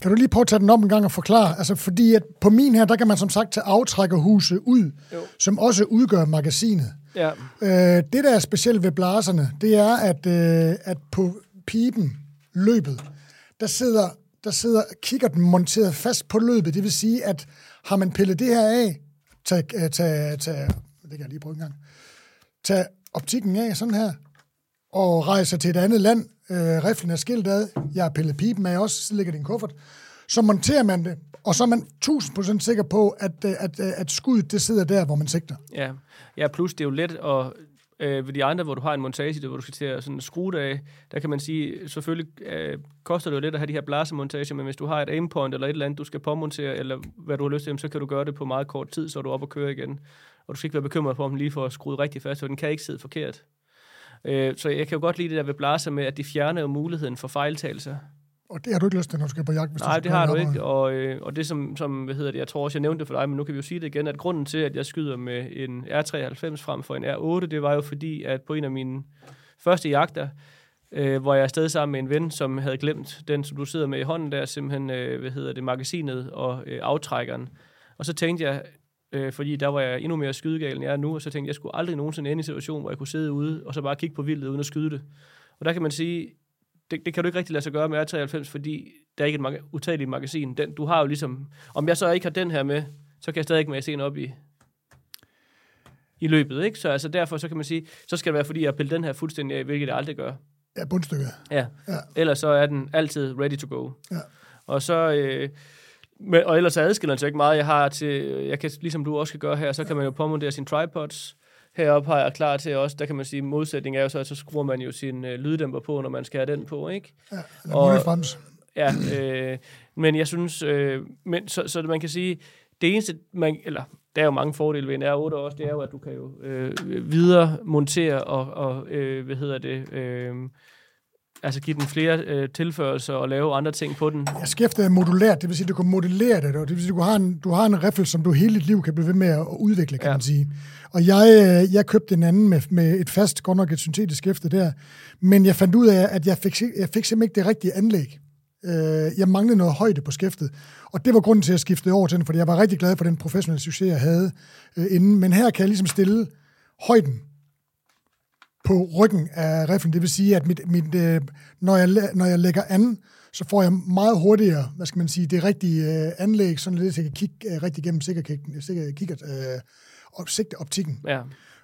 Kan du lige prøve at tage den op en gang og forklare? Altså, fordi at på min her, der kan man som sagt tage aftrækkerhuset ud, jo. som også udgør magasinet. Ja. Øh, det, der er specielt ved blaserne, det er, at, øh, at på pipen, løbet, der sidder, der sidder kigger den monteret fast på løbet. Det vil sige, at har man pillet det her af, tag, tag, tag, tag det kan jeg lige prøve en gang, tag optikken af sådan her, og rejser til et andet land, øh, riflen er skilt ad, jeg har pillet pipen af også, så ligger det i en kuffert, så monterer man det, og så er man 1000% sikker på, at, øh, at, at, at skuddet det sidder der, hvor man sigter. Ja, ja plus det er jo let at øh, ved de andre, hvor du har en montage, der, hvor du skal til at sådan skrue det af, der kan man sige, selvfølgelig øh, koster det jo lidt at have de her blasemontager, men hvis du har et aimpoint eller et eller andet, du skal påmontere, eller hvad du har lyst til, så kan du gøre det på meget kort tid, så er du op og køre igen. Og du skal ikke være bekymret for, om den lige får skruet rigtig fast, for den kan ikke sidde forkert. Øh, så jeg kan jo godt lide det der ved blaser med, at de fjerner jo muligheden for fejltagelser. Og det har du ikke lyst til, når du skal på jagt? Hvis Nej, det har du ikke. Og, øh, og det som, som, hvad hedder det, jeg tror også, jeg nævnte det for dig, men nu kan vi jo sige det igen, at grunden til, at jeg skyder med en R93 frem for en R8, det var jo fordi, at på en af mine første jagter, øh, hvor jeg er afsted sammen med en ven, som havde glemt den, som du sidder med i hånden der, simpelthen, øh, hvad hedder det, magasinet og øh, aftrækkeren. Og så tænkte jeg, øh, fordi der var jeg endnu mere skydegal, end jeg er nu, og så tænkte jeg, jeg skulle aldrig nogensinde ende i en situation, hvor jeg kunne sidde ude, og så bare kigge på vildet uden at skyde det. Og der kan man sige, det, det kan du ikke rigtig lade sig gøre med R93, fordi der er ikke et mag- utageligt magasin. Den, du har jo ligesom, om jeg så ikke har den her med, så kan jeg stadig ikke med se op i, i løbet, ikke? Så altså derfor, så kan man sige, så skal det være, fordi jeg har pillet den her fuldstændig af, hvilket jeg aldrig gør. Ja, bundstykket. Ja. ja. Ellers så er den altid ready to go. Ja. Og så, øh, men, og ellers adskiller den sig ikke meget. Jeg har til, jeg kan, ligesom du også kan gøre her, så kan man jo påmontere sine tripods. Heroppe har jeg klar til også, der kan man sige, modsætning er jo så, at så skruer man jo sin øh, lyddæmper på, når man skal have den på, ikke? Ja, eller og, Ja, øh, men jeg synes, øh, men, så, så man kan sige, det eneste, man, eller der er jo mange fordele ved en R8 også, det er jo, at du kan jo øh, videre montere og, og øh, hvad hedder det, øh, altså give den flere øh, tilførelser og lave andre ting på den. Ja, skæftet er modulært, det vil sige, at du kan modellere det, og det vil sige, at du har en, du har en riffel, som du hele dit liv kan blive ved med at udvikle, kan ja. man sige. Og jeg, øh, jeg købte en anden med, med et fast, godt nok et syntetisk skæfte der, men jeg fandt ud af, at jeg fik, jeg fik simpelthen ikke det rigtige anlæg. Øh, jeg manglede noget højde på skæftet, og det var grunden til, at jeg skiftede over til den, fordi jeg var rigtig glad for den professionelle succes, jeg havde øh, inden. Men her kan jeg ligesom stille højden på ryggen af riflen. Det vil sige, at mit, mit, øh, når, jeg, når jeg lægger an, så får jeg meget hurtigere, hvad skal man sige, det rigtige øh, anlæg, sådan lidt, så jeg kan kigge øh, rigtig gennem kikkert, øh, og sigte optikken. Ja.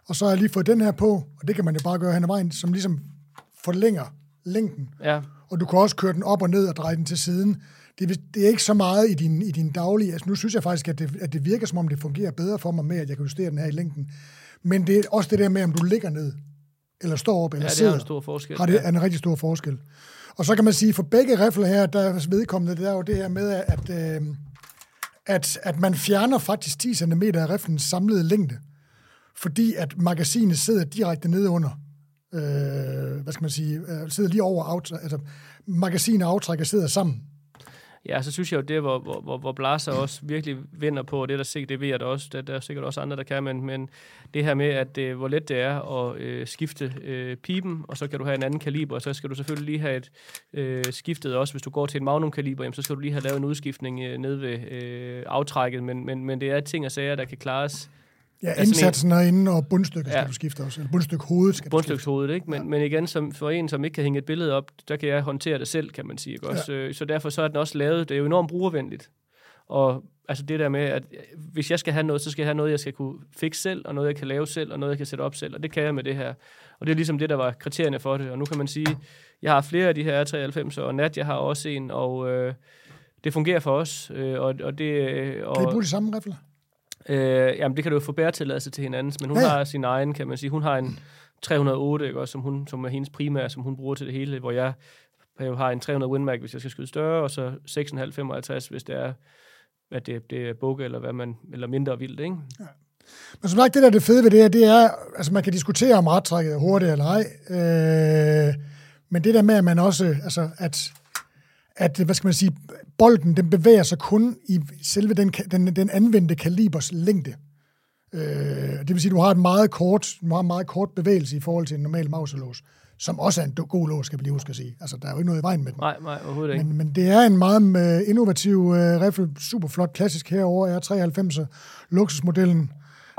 Og så har jeg lige fået den her på, og det kan man jo bare gøre hen ad vejen, som ligesom forlænger længden. Ja. Og du kan også køre den op og ned og dreje den til siden. Det, det er ikke så meget i din, i din daglige... Altså nu synes jeg faktisk, at det, at det virker, som om det fungerer bedre for mig med, at jeg kan justere den her i længden. Men det er også det der med, om du ligger ned eller står op, eller ja, det sidder, har en stor forskel. har det ja. en rigtig stor forskel. Og så kan man sige, for begge rifler her, der er vedkommende, det er jo det her med, at, øh, at, at man fjerner faktisk 10 cm af riflens samlede længde, fordi at magasinet sidder direkte nede under. Øh, hvad skal man sige? Øh, sidder lige over, altså magasin og aftrækker sidder sammen. Ja, så synes jeg jo, det hvor, hvor, hvor, hvor Blaser også virkelig vinder på, det der sikkert, det ved jeg da også, der, der er sikkert også andre, der kan, men, men det her med, at øh, hvor let det er at øh, skifte øh, pipen, og så kan du have en anden kaliber, og så skal du selvfølgelig lige have et øh, skiftet også, hvis du går til en magnum-kaliber, jamen, så skal du lige have lavet en udskiftning øh, ned ved øh, aftrækket, men, men, men det er ting og sager, der kan klares Ja, indsatsen er inde, og bundstykket ja. skal du skifte også. Eller bundstyk hovedet skal Bundstykshovedet, ikke? Men, ja. men igen, som, for en, som ikke kan hænge et billede op, der kan jeg håndtere det selv, kan man sige. Ikke? Også, ja. Så derfor så er den også lavet, det er jo enormt brugervenligt. Og altså det der med, at hvis jeg skal have noget, så skal jeg have noget, jeg skal kunne fikse selv, og noget, jeg kan lave selv, og noget, jeg kan sætte op selv, og det kan jeg med det her. Og det er ligesom det, der var kriterierne for det. Og nu kan man sige, jeg har flere af de her 93, og Nat, jeg har også en, og øh, det fungerer for os. Øh, og, og det, og, kan I bruge de samme rifler? Øh, jamen, det kan du jo få bæretilladelse til hinanden, men hun ja. har sin egen, kan man sige. Hun har en 308, ikke, også, som, hun, som er hendes primære, som hun bruger til det hele, hvor jeg, jeg har en 300 Winmac, hvis jeg skal skyde større, og så 6,5-55, hvis det er, at det, det er bukke, eller, hvad man, eller mindre vildt, ikke? Ja. Men som sagt, det der er det fede ved det her, det er, altså man kan diskutere om rettrækket er hurtigt eller ej, øh, men det der med, at man også, altså at, at, hvad skal man sige, bolden den bevæger sig kun i selve den, den, den anvendte kalibers længde. Øh, det vil sige, at du har et meget kort, du har en meget kort bevægelse i forhold til en normal mauselås, som også er en god lås, skal vi lige huske at sige. Altså, der er jo ikke noget i vejen med den. Nej, nej, overhovedet ikke. Men, men det er en meget uh, innovativ uh, riffel, super flot, klassisk herover R93, luksusmodellen.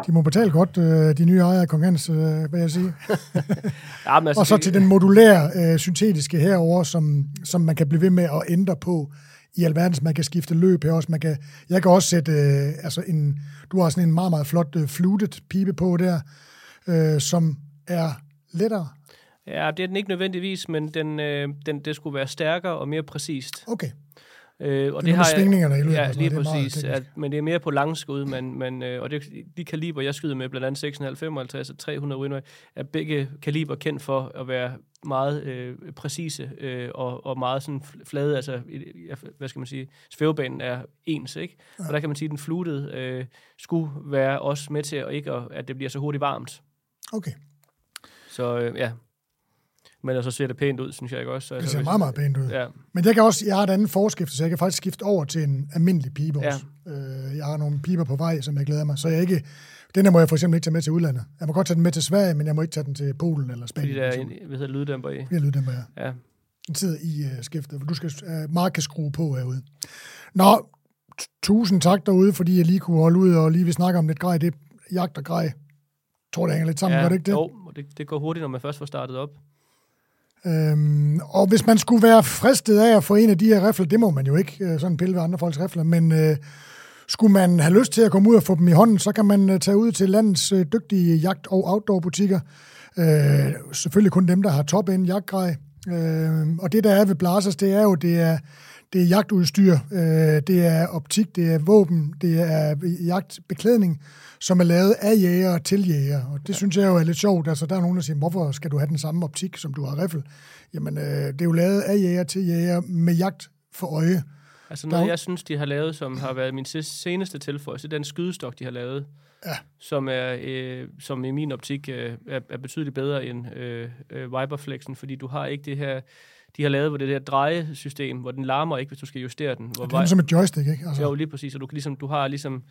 De må betale godt, uh, de nye ejere af Kong Hans, uh, hvad jeg sige. ja, men altså, og så til den modulære, uh, syntetiske herover, som, som man kan blive ved med at ændre på i alverden, man kan skifte løb her også. Man kan, jeg kan også sætte, øh, altså en, du har sådan en meget, meget flot øh, flutet pibe på der, øh, som er lettere. Ja, det er den ikke nødvendigvis, men den, øh, den, det skulle være stærkere og mere præcist. Okay. Øh, og det, det har svingningerne i løbet. Ja, lige det præcis. At, men det er mere på langskud, men, men, øh, og det, de kaliber, jeg skyder med, blandt andet 655 og 300 Winway, er begge kaliber kendt for at være meget øh, præcise øh, og, og meget sådan flade, altså, hvad skal man sige, svævebanen er ens, ikke? Ja. Og der kan man sige, at den flutede øh, skulle være også med til, at, ikke at, at det bliver så hurtigt varmt. Okay. Så øh, ja, men så ser det pænt ud, synes jeg ikke også. Så, det ser meget, meget pænt ud. Ja. Men jeg kan også, jeg har et andet forskifte, så jeg kan faktisk skifte over til en almindelig pibe også. Ja. Øh, jeg har nogle piber på vej, som jeg glæder mig. Så jeg ikke, den her må jeg for eksempel ikke tage med til udlandet. Jeg må godt tage den med til Sverige, men jeg må ikke tage den til Polen eller Spanien. Fordi der er en, hvad hedder lyddæmper i? Ja, lyddæmper, ja. ja. Den sidder i uh, skiftet, for du skal, uh, meget kan skrue på herude. Nå, tusind tak derude, fordi jeg lige kunne holde ud og lige vi snakke om lidt grej. Det jagt og grej. Jeg tror, det hænger lidt sammen, ja, gør det ikke det? Jo, det, det går hurtigt, når man først får startet op. Øhm, og hvis man skulle være fristet af at få en af de her rifler, det må man jo ikke, øh, sådan pille ved andre folks rifler, men øh, skulle man have lyst til at komme ud og få dem i hånden, så kan man øh, tage ud til landets øh, dygtige jagt- og outdoor-butikker. Øh, selvfølgelig kun dem, der har top-end jagtgrej. Øh, og det, der er ved Blasers, det er jo, det er, det er jagtudstyr, øh, det er optik, det er våben, det er jagtbeklædning, som er lavet af jæger til jæger. Og det ja. synes jeg jo er lidt sjovt. Altså, der er nogen, der siger, hvorfor skal du have den samme optik, som du har riffel? Jamen, øh, det er jo lavet af jæger til jæger med jagt for øje. Altså noget, jeg synes, de har lavet, som har været min seneste tilføjelse, den skydestok, de har lavet, ja. som, er, øh, som i min optik øh, er, er betydeligt bedre end øh, øh, Viperflexen, fordi du har ikke det her de har lavet hvor det der drejesystem, hvor den larmer ikke, hvis du skal justere den. Hvor Det er som et joystick, ikke? Altså, Jo, lige præcis. Og du, kan ligesom, du har ligesom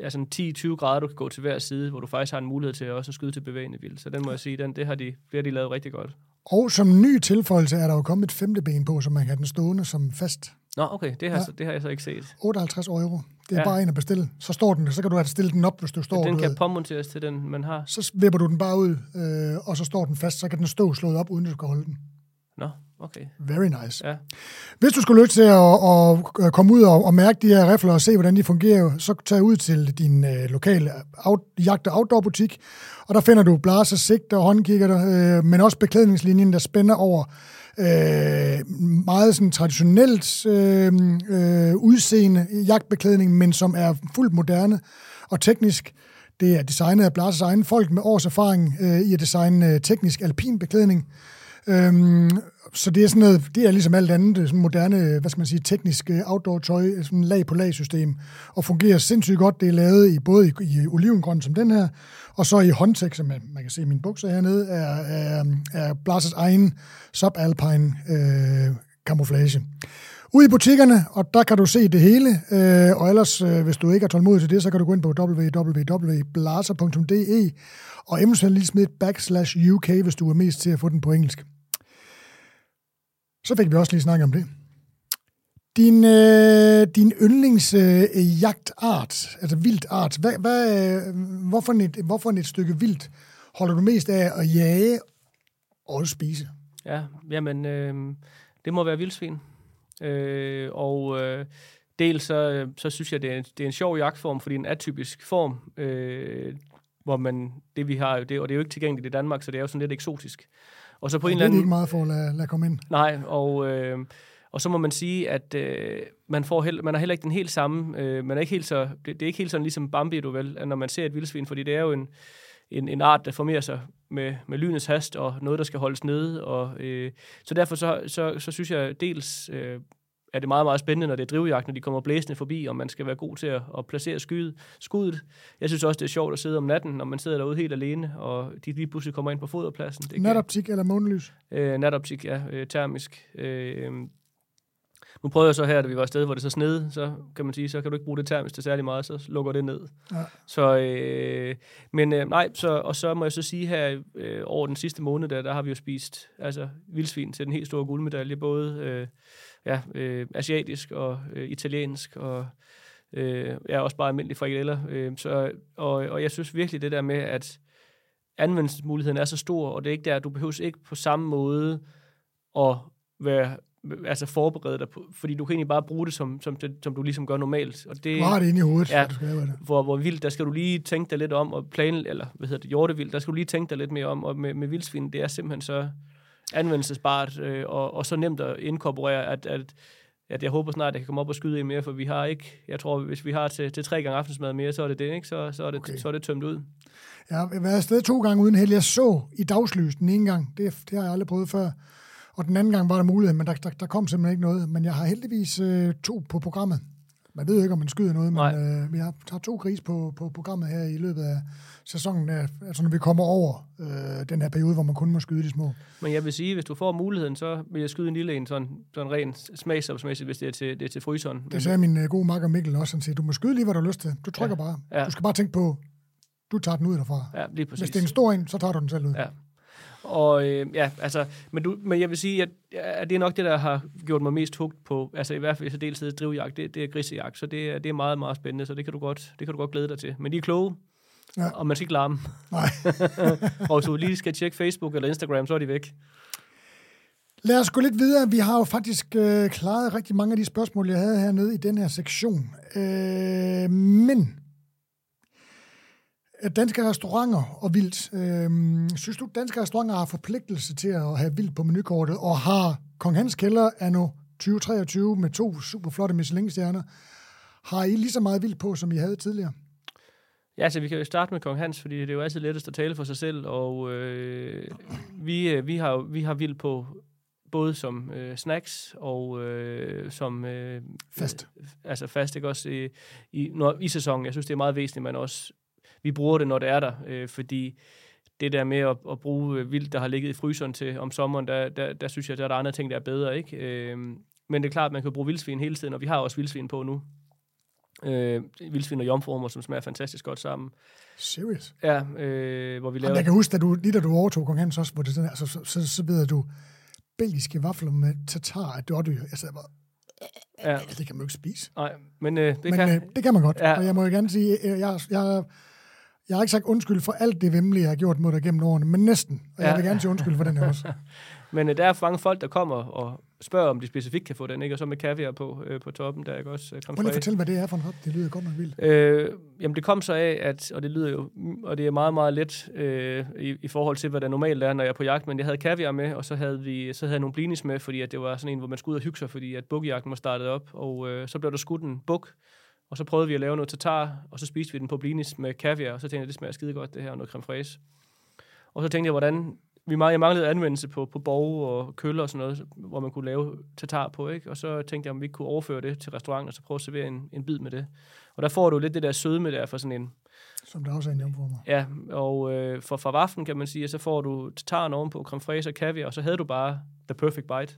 ja, sådan 10-20 grader, du kan gå til hver side, hvor du faktisk har en mulighed til også at skyde til bevægende vildt. Så den må jeg sige, den, det, har de, det har de lavet rigtig godt. Og som ny tilføjelse er der jo kommet et femte ben på, så man kan have den stående som fast. Nå, okay, det har, Ja. ja. så, det har jeg så ikke set. 58 euro. Det er ja. Ja. bare en at bestille. Så står den, så kan du have stillet den op, hvis du står Den du kan ved. påmonteres til den, man har. Så vipper du den bare ud, øh, og så står den fast. Så kan den stå slået op, uden du skal holde den. Nå, okay. Very nice. Ja. Hvis du skulle lykke til at, at, komme ud og, og mærke de her rifler og se, hvordan de fungerer, så tag ud til din øh, lokale out, jagt- og outdoor-butik, og der finder du blaser, sigter og håndkigger, øh, men også beklædningslinjen, der spænder over øh, meget sådan traditionelt øh, øh, udseende jagtbeklædning, men som er fuldt moderne og teknisk. Det er designet af Blasers egen folk med års erfaring øh, i at designe øh, teknisk alpin beklædning. Øhm, så det er sådan noget, det er ligesom alt andet, sådan moderne, hvad skal man sige, teknisk øh, outdoor-tøj, sådan lag på lag system, og fungerer sindssygt godt. Det er lavet i både i, i olivengrøn som den her, og så i håndtæk, som man, man kan se i mine bukser hernede, er, er, er Blasers egen subalpine øh, camouflage. Ude i butikkerne, og der kan du se det hele, øh, og ellers, øh, hvis du ikke er tålmodig til det, så kan du gå ind på www.blaser.de og eventuelt lige smide et backslash UK, hvis du er mest til at få den på engelsk. Så fik vi også lige snakket om det. Din, øh, din yndlings øh, jagtart, altså vildtart, hvad, hvad, øh, hvorfor, et, hvorfor et stykke vildt holder du mest af at jage og spise? Ja, jamen, øh, det må være vildsvin. Øh, og øh, dels så, øh, så synes jeg, det er, en, det er en sjov jagtform, fordi det er en atypisk form, øh, hvor man, det vi har, det, og det er jo ikke tilgængeligt i Danmark, så det er jo sådan lidt eksotisk. Og så på Og en det eller er de anden ikke meget for at lade, lade komme ind. Nej, og, øh, og så må man sige, at øh, man, får held, man har heller ikke den helt samme, øh, man er ikke helt så, det, det er ikke helt sådan ligesom Bambi, du vel, når man ser et vildsvin, fordi det er jo en, en, en art, der formerer sig med, med lynets hast, og noget, der skal holdes nede, og øh, så derfor så, så, så synes jeg dels, øh, er det meget, meget spændende, når det er drivjagt, når de kommer blæsende forbi, og man skal være god til at, at placere skyde, skuddet. Jeg synes også, det er sjovt at sidde om natten, når man sidder derude helt alene, og de lige pludselig kommer ind på foderpladsen. Det kan- Natoptik eller månelys? Øh, natoptik, ja, øh, termisk. Øh, nu prøvede jeg så her, da vi var afsted, hvor det så snede, så kan man sige, så kan du ikke bruge det termisk til særlig meget, så lukker det ned. Ja. Så, øh, men øh, nej, så, og så må jeg så sige her, øh, over den sidste måned, der, der har vi jo spist altså, vildsvin til den helt store guldmedalje, både øh, ja, øh, asiatisk og øh, italiensk, og øh, ja, også bare almindelige frikadeller. Øh, så, og, og jeg synes virkelig det der med, at anvendelsesmuligheden er så stor, og det er ikke der, du behøver ikke på samme måde at være altså forberede dig på, fordi du kan egentlig bare bruge det, som, som, som du ligesom gør normalt. Og det, Du har det inde i hovedet, Ja. du skal det. hvor, hvor vildt, der skal du lige tænke dig lidt om, og plan, eller hvad hedder det, hjortevildt, der skal du lige tænke dig lidt mere om, og med, med vildsvin, det er simpelthen så anvendelsesbart, øh, og, og så nemt at inkorporere, at, at, at jeg håber snart, at jeg kan komme op og skyde en mere, for vi har ikke, jeg tror, hvis vi har til, til tre gange aftensmad mere, så er det det, ikke? Så, så, er, det, okay. så er det tømt ud. Jeg har været afsted to gange uden held. Jeg så i dagslys den ene gang. Det, det har jeg aldrig prøvet før. Og den anden gang var der mulighed, men der, der, der kom simpelthen ikke noget. Men jeg har heldigvis øh, to på programmet. Man ved jo ikke, om man skyder noget, men øh, vi har, har to gris på, på programmet her i løbet af sæsonen. af- Altså når vi kommer over øh, den her periode, hvor man kun må skyde de små. Men jeg vil sige, hvis du får muligheden, så vil jeg skyde en lille en, sådan, sådan ren smagsopsmæssigt, hvis det er til, det er til fryseren. Det sagde min øh, gode makker Mikkel også. Han siger, du må skyde lige, hvad du har lyst til. Du trykker ja. bare. Ja. Du skal bare tænke på, du tager den ud derfra. Ja, lige præcis. Hvis det er en stor en, så tager du den selv ud. Ja. Og øh, ja, altså, men, du, men jeg vil sige, at, at det er nok det, der har gjort mig mest hugt på, altså i hvert fald i særdeleshed drivjagt, det, det er grisejagt, så det er, det er meget, meget spændende, så det kan, du godt, det kan du godt glæde dig til. Men de er kloge, Ja. og man skal ikke larme. Nej. og hvis du lige skal tjekke Facebook eller Instagram, så er de væk. Lad os gå lidt videre. Vi har jo faktisk øh, klaret rigtig mange af de spørgsmål, jeg havde hernede i den her sektion. Øh, men danske restauranter og vildt. Øh, synes du, danske restauranter har forpligtelse til at have vildt på menukortet, og har Kong Hans Kælder anno 2023 med to super flotte Michelin-stjerner, har I lige så meget vildt på, som I havde tidligere? Ja, altså vi kan jo starte med Kong Hans, fordi det er jo altid lettest at tale for sig selv, og øh, vi, øh, vi, har, vi har vild på både som øh, snacks og øh, som... Øh, Fast. Øh, altså fast, ikke også i, i, når, i sæsonen. Jeg synes, det er meget væsentligt, men også vi bruger det, når det er der, øh, fordi det der med at, at bruge øh, vildt, der har ligget i fryseren til om sommeren, der, der, der synes jeg, der er der andre ting, der er bedre. Ikke? Øh, men det er klart, at man kan bruge vildsvin hele tiden, og vi har også vildsvin på nu. Øh, vildsvin og jomfruer, som smager fantastisk godt sammen. Serious? Ja, øh, hvor vi laver... Jamen, jeg kan huske, da du, lige da du overtog Kong Hans også, hvor det sådan, altså, så, så, så ved du, belgiske vafler med tatar af dårdyr. Jeg sagde bare, ja. det kan man jo ikke spise. Nej, men øh, det, men, kan... Øh, det kan man godt. Ja. Og jeg må jo gerne sige, øh, jeg, jeg, jeg har ikke sagt undskyld for alt det vemmelige, jeg har gjort mod dig gennem årene, men næsten. Og ja. jeg vil gerne sige undskyld for den her også. men øh, der er mange folk, der kommer og spørger, om de specifikt kan få den, ikke? Og så med kaviar på, øh, på toppen, der er ikke også øh, Prøv fortælle, hvad det er for en ret. Det lyder godt nok vildt. Øh, jamen, det kom så af, at, og det lyder jo, og det er meget, meget let øh, i, i, forhold til, hvad der normalt er, når jeg er på jagt, men jeg havde kaviar med, og så havde vi så havde jeg nogle blinis med, fordi at det var sådan en, hvor man skulle ud og hygge sig, fordi at bukkejagten var startet op, og øh, så blev der skudt en buk, og så prøvede vi at lave noget tatar, og så spiste vi den på blinis med kaviar, og så tænkte jeg, det smager skide godt, det her, og noget creme fraise. Og så tænkte jeg, hvordan vi jeg manglede anvendelse på, på borge og køller og sådan noget, hvor man kunne lave tatar på, ikke? Og så tænkte jeg, om vi kunne overføre det til restauranten, og så prøve at servere en, en bid med det. Og der får du lidt det der sødme der for sådan en... Som der også er en jomfruer. Ja, og øh, for, for vaften kan man sige, så får du tataren ovenpå, creme fraise og kaviar, og så havde du bare the perfect bite.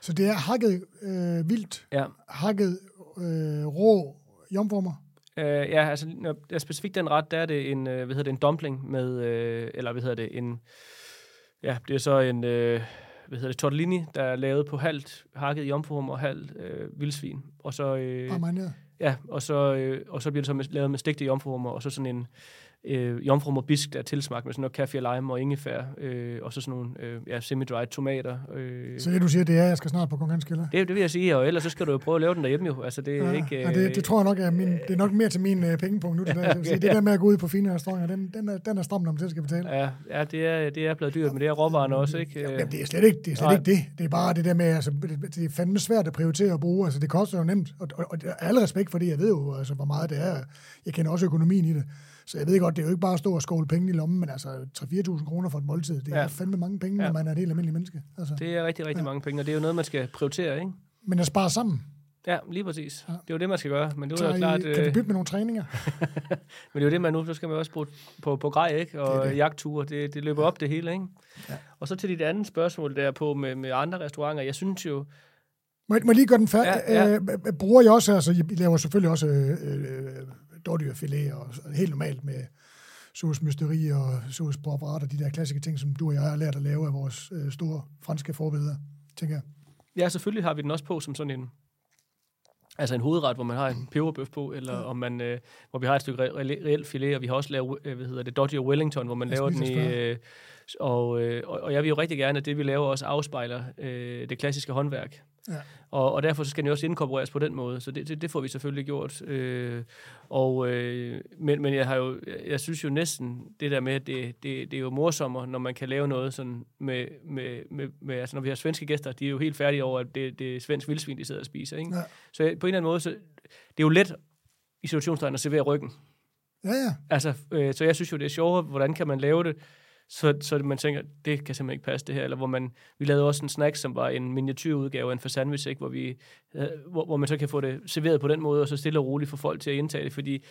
Så det er hakket øh, vildt, ja. hakket øh, rå jomfruer? Uh, ja, altså når, er specifikt den ret, der er det en, uh, hvad hedder det, en dumpling med, uh, eller hvad hedder det, en, Ja, det er så en, øh, hvad hedder det, tortellini, der er lavet på halvt hakket jomfruhum og halvt øh, vildsvin. Og så, øh, ja, og så, øh, og så bliver det så med, lavet med stegte jomfruhummer, og så sådan en, øh, jomfrum og bisk, der er tilsmagt med sådan noget kaffe og lime og ingefær, øh, og så sådan nogle øh, ja, semi-dried tomater. Øh. Så det, du siger, det er, at jeg skal snart på konkurrenskælder? Det, det vil jeg sige, og ellers så skal du jo prøve at lave den derhjemme jo. Altså, det er ja, ikke... ja, det, det, tror jeg nok er, min, det er nok mere til min uh, pengepunkt nu. Det, der. okay, sige, det der med at gå ud på fine restauranter, den, den, er, den er stram, når man selv skal betale. Ja, ja det, er, det er blevet dyrt, men det er råvarerne også, ikke? Ja, det er slet ikke det. Er slet ikke det. det er bare det der med, altså, det, det er fandme svært at prioritere at bruge. Altså, det koster jo nemt, og, og, og alle respekt for det, jeg ved jo, altså, hvor meget det er. Jeg kender også økonomien i det. Så jeg ved godt, det er jo ikke bare at stå og skåle penge i lommen, men altså 3-4.000 kroner for et måltid, det er ja. fandme mange penge, ja. når man er et helt almindeligt menneske. Altså. Det er rigtig, rigtig ja. mange penge, og det er jo noget, man skal prioritere, ikke? Men at spare sammen. Ja, lige præcis. Ja. Det er jo det, man skal gøre. Men det er jo klart, kan vi øh, bytte med nogle træninger? men det er jo det, man nu, så skal man også bruge på, på grej, ikke? Og det det. jagtture, det, det løber op det hele, ikke? Ja. Og så til dit andet spørgsmål der på med, med andre restauranter. Jeg synes jo, må jeg, må jeg lige gøre den færdig? Ja, ja. Øh, bruger jeg også, altså, I laver selvfølgelig også øh, øh, dårdyrfilet og helt normalt med sauce mysteri og sauce på og de der klassiske ting, som du og jeg har lært at lave af vores øh, store franske forbilleder, tænker jeg. Ja, selvfølgelig har vi den også på som sådan en, altså en hovedret, hvor man har en peberbøf på, eller ja. om man, øh, hvor vi har et stykke re- reelt filet, og vi har også lavet, øh, hvad hedder det, Dodgy Wellington, hvor man jeg laver den i, øh, og, øh, og jeg vil jo rigtig gerne, at det vi laver også afspejler øh, det klassiske håndværk. Ja. Og, og derfor skal den jo også inkorporeres på den måde, så det, det, det får vi selvfølgelig gjort. Øh, og, øh, men, men jeg har jo, jeg synes jo næsten det der med, at det, det, det er jo morsommere, når man kan lave noget sådan med, med, med, med, altså når vi har svenske gæster, de er jo helt færdige over, at det, det er svensk vildsvin, de sidder og spiser. Ikke? Ja. Så på en eller anden måde, så det er jo let i situationstegn at servere ryggen. Ja, ja. Altså, øh, så jeg synes jo, det er sjovere, hvordan kan man lave det, så, så man tænker, det kan simpelthen ikke passe det her. Eller hvor man, vi lavede også en snack, som var en miniatyrudgave af en sandwich, ikke? Hvor, vi, øh, hvor, hvor man så kan få det serveret på den måde, og så stille og roligt få folk til at indtage det, fordi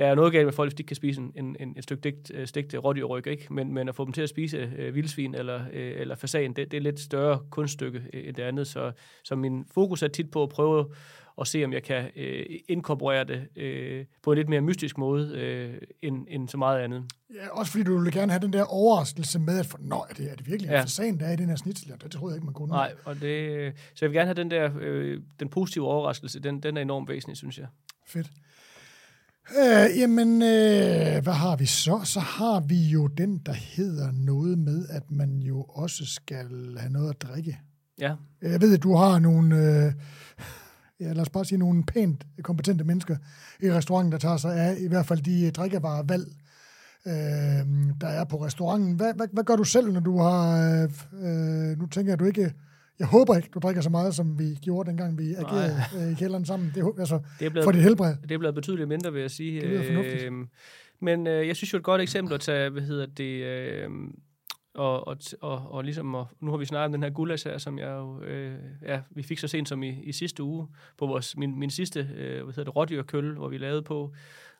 der er noget galt med folk, hvis de ikke kan spise en, en, en et stykke digt, øh, stegte rådyrryg, ikke? Men, men at få dem til at spise øh, vildsvin eller, øh, eller fasan, det, det er lidt større kunststykke øh, end det andet. Så, så min fokus er tit på at prøve og se, om jeg kan øh, inkorporere det øh, på en lidt mere mystisk måde, øh, end, end så meget andet. Ja, også fordi du vil gerne have den der overraskelse med, at for, Nå, er det, er det virkelig ja. en fasan, der er i den her snitsel? Det troede jeg ikke, man kunne. Nej, og det, så jeg vil gerne have den der øh, den positive overraskelse, den, den er enormt væsentlig, synes jeg. Fedt. Øh, jamen, øh, hvad har vi så? Så har vi jo den, der hedder noget med, at man jo også skal have noget at drikke. Ja. Jeg ved, at du har nogle... Øh, ja, lad os bare sige, nogle pænt kompetente mennesker i restauranten, der tager sig af i hvert fald de drikkevarevalg, øh, der er på restauranten. Hvad, hvad, hvad gør du selv, når du har... Øh, nu tænker jeg, at du ikke... Jeg håber ikke, du drikker så meget, som vi gjorde, dengang vi agerede øh, i kælderen sammen. Det, altså, det er blevet, for dit helbred. Det er blevet betydeligt mindre, vil jeg sige. Det lyder fornuftigt. Øh, men øh, jeg synes jo et godt eksempel at tage, hvad hedder det... Øh, og, og, og, og ligesom, og nu har vi snakket om den her gulas her, som jeg jo, øh, ja, vi fik så sent som i, i sidste uge, på vores, min, min sidste, øh, hvad hedder det, rådyrkøl, hvor vi lavede på,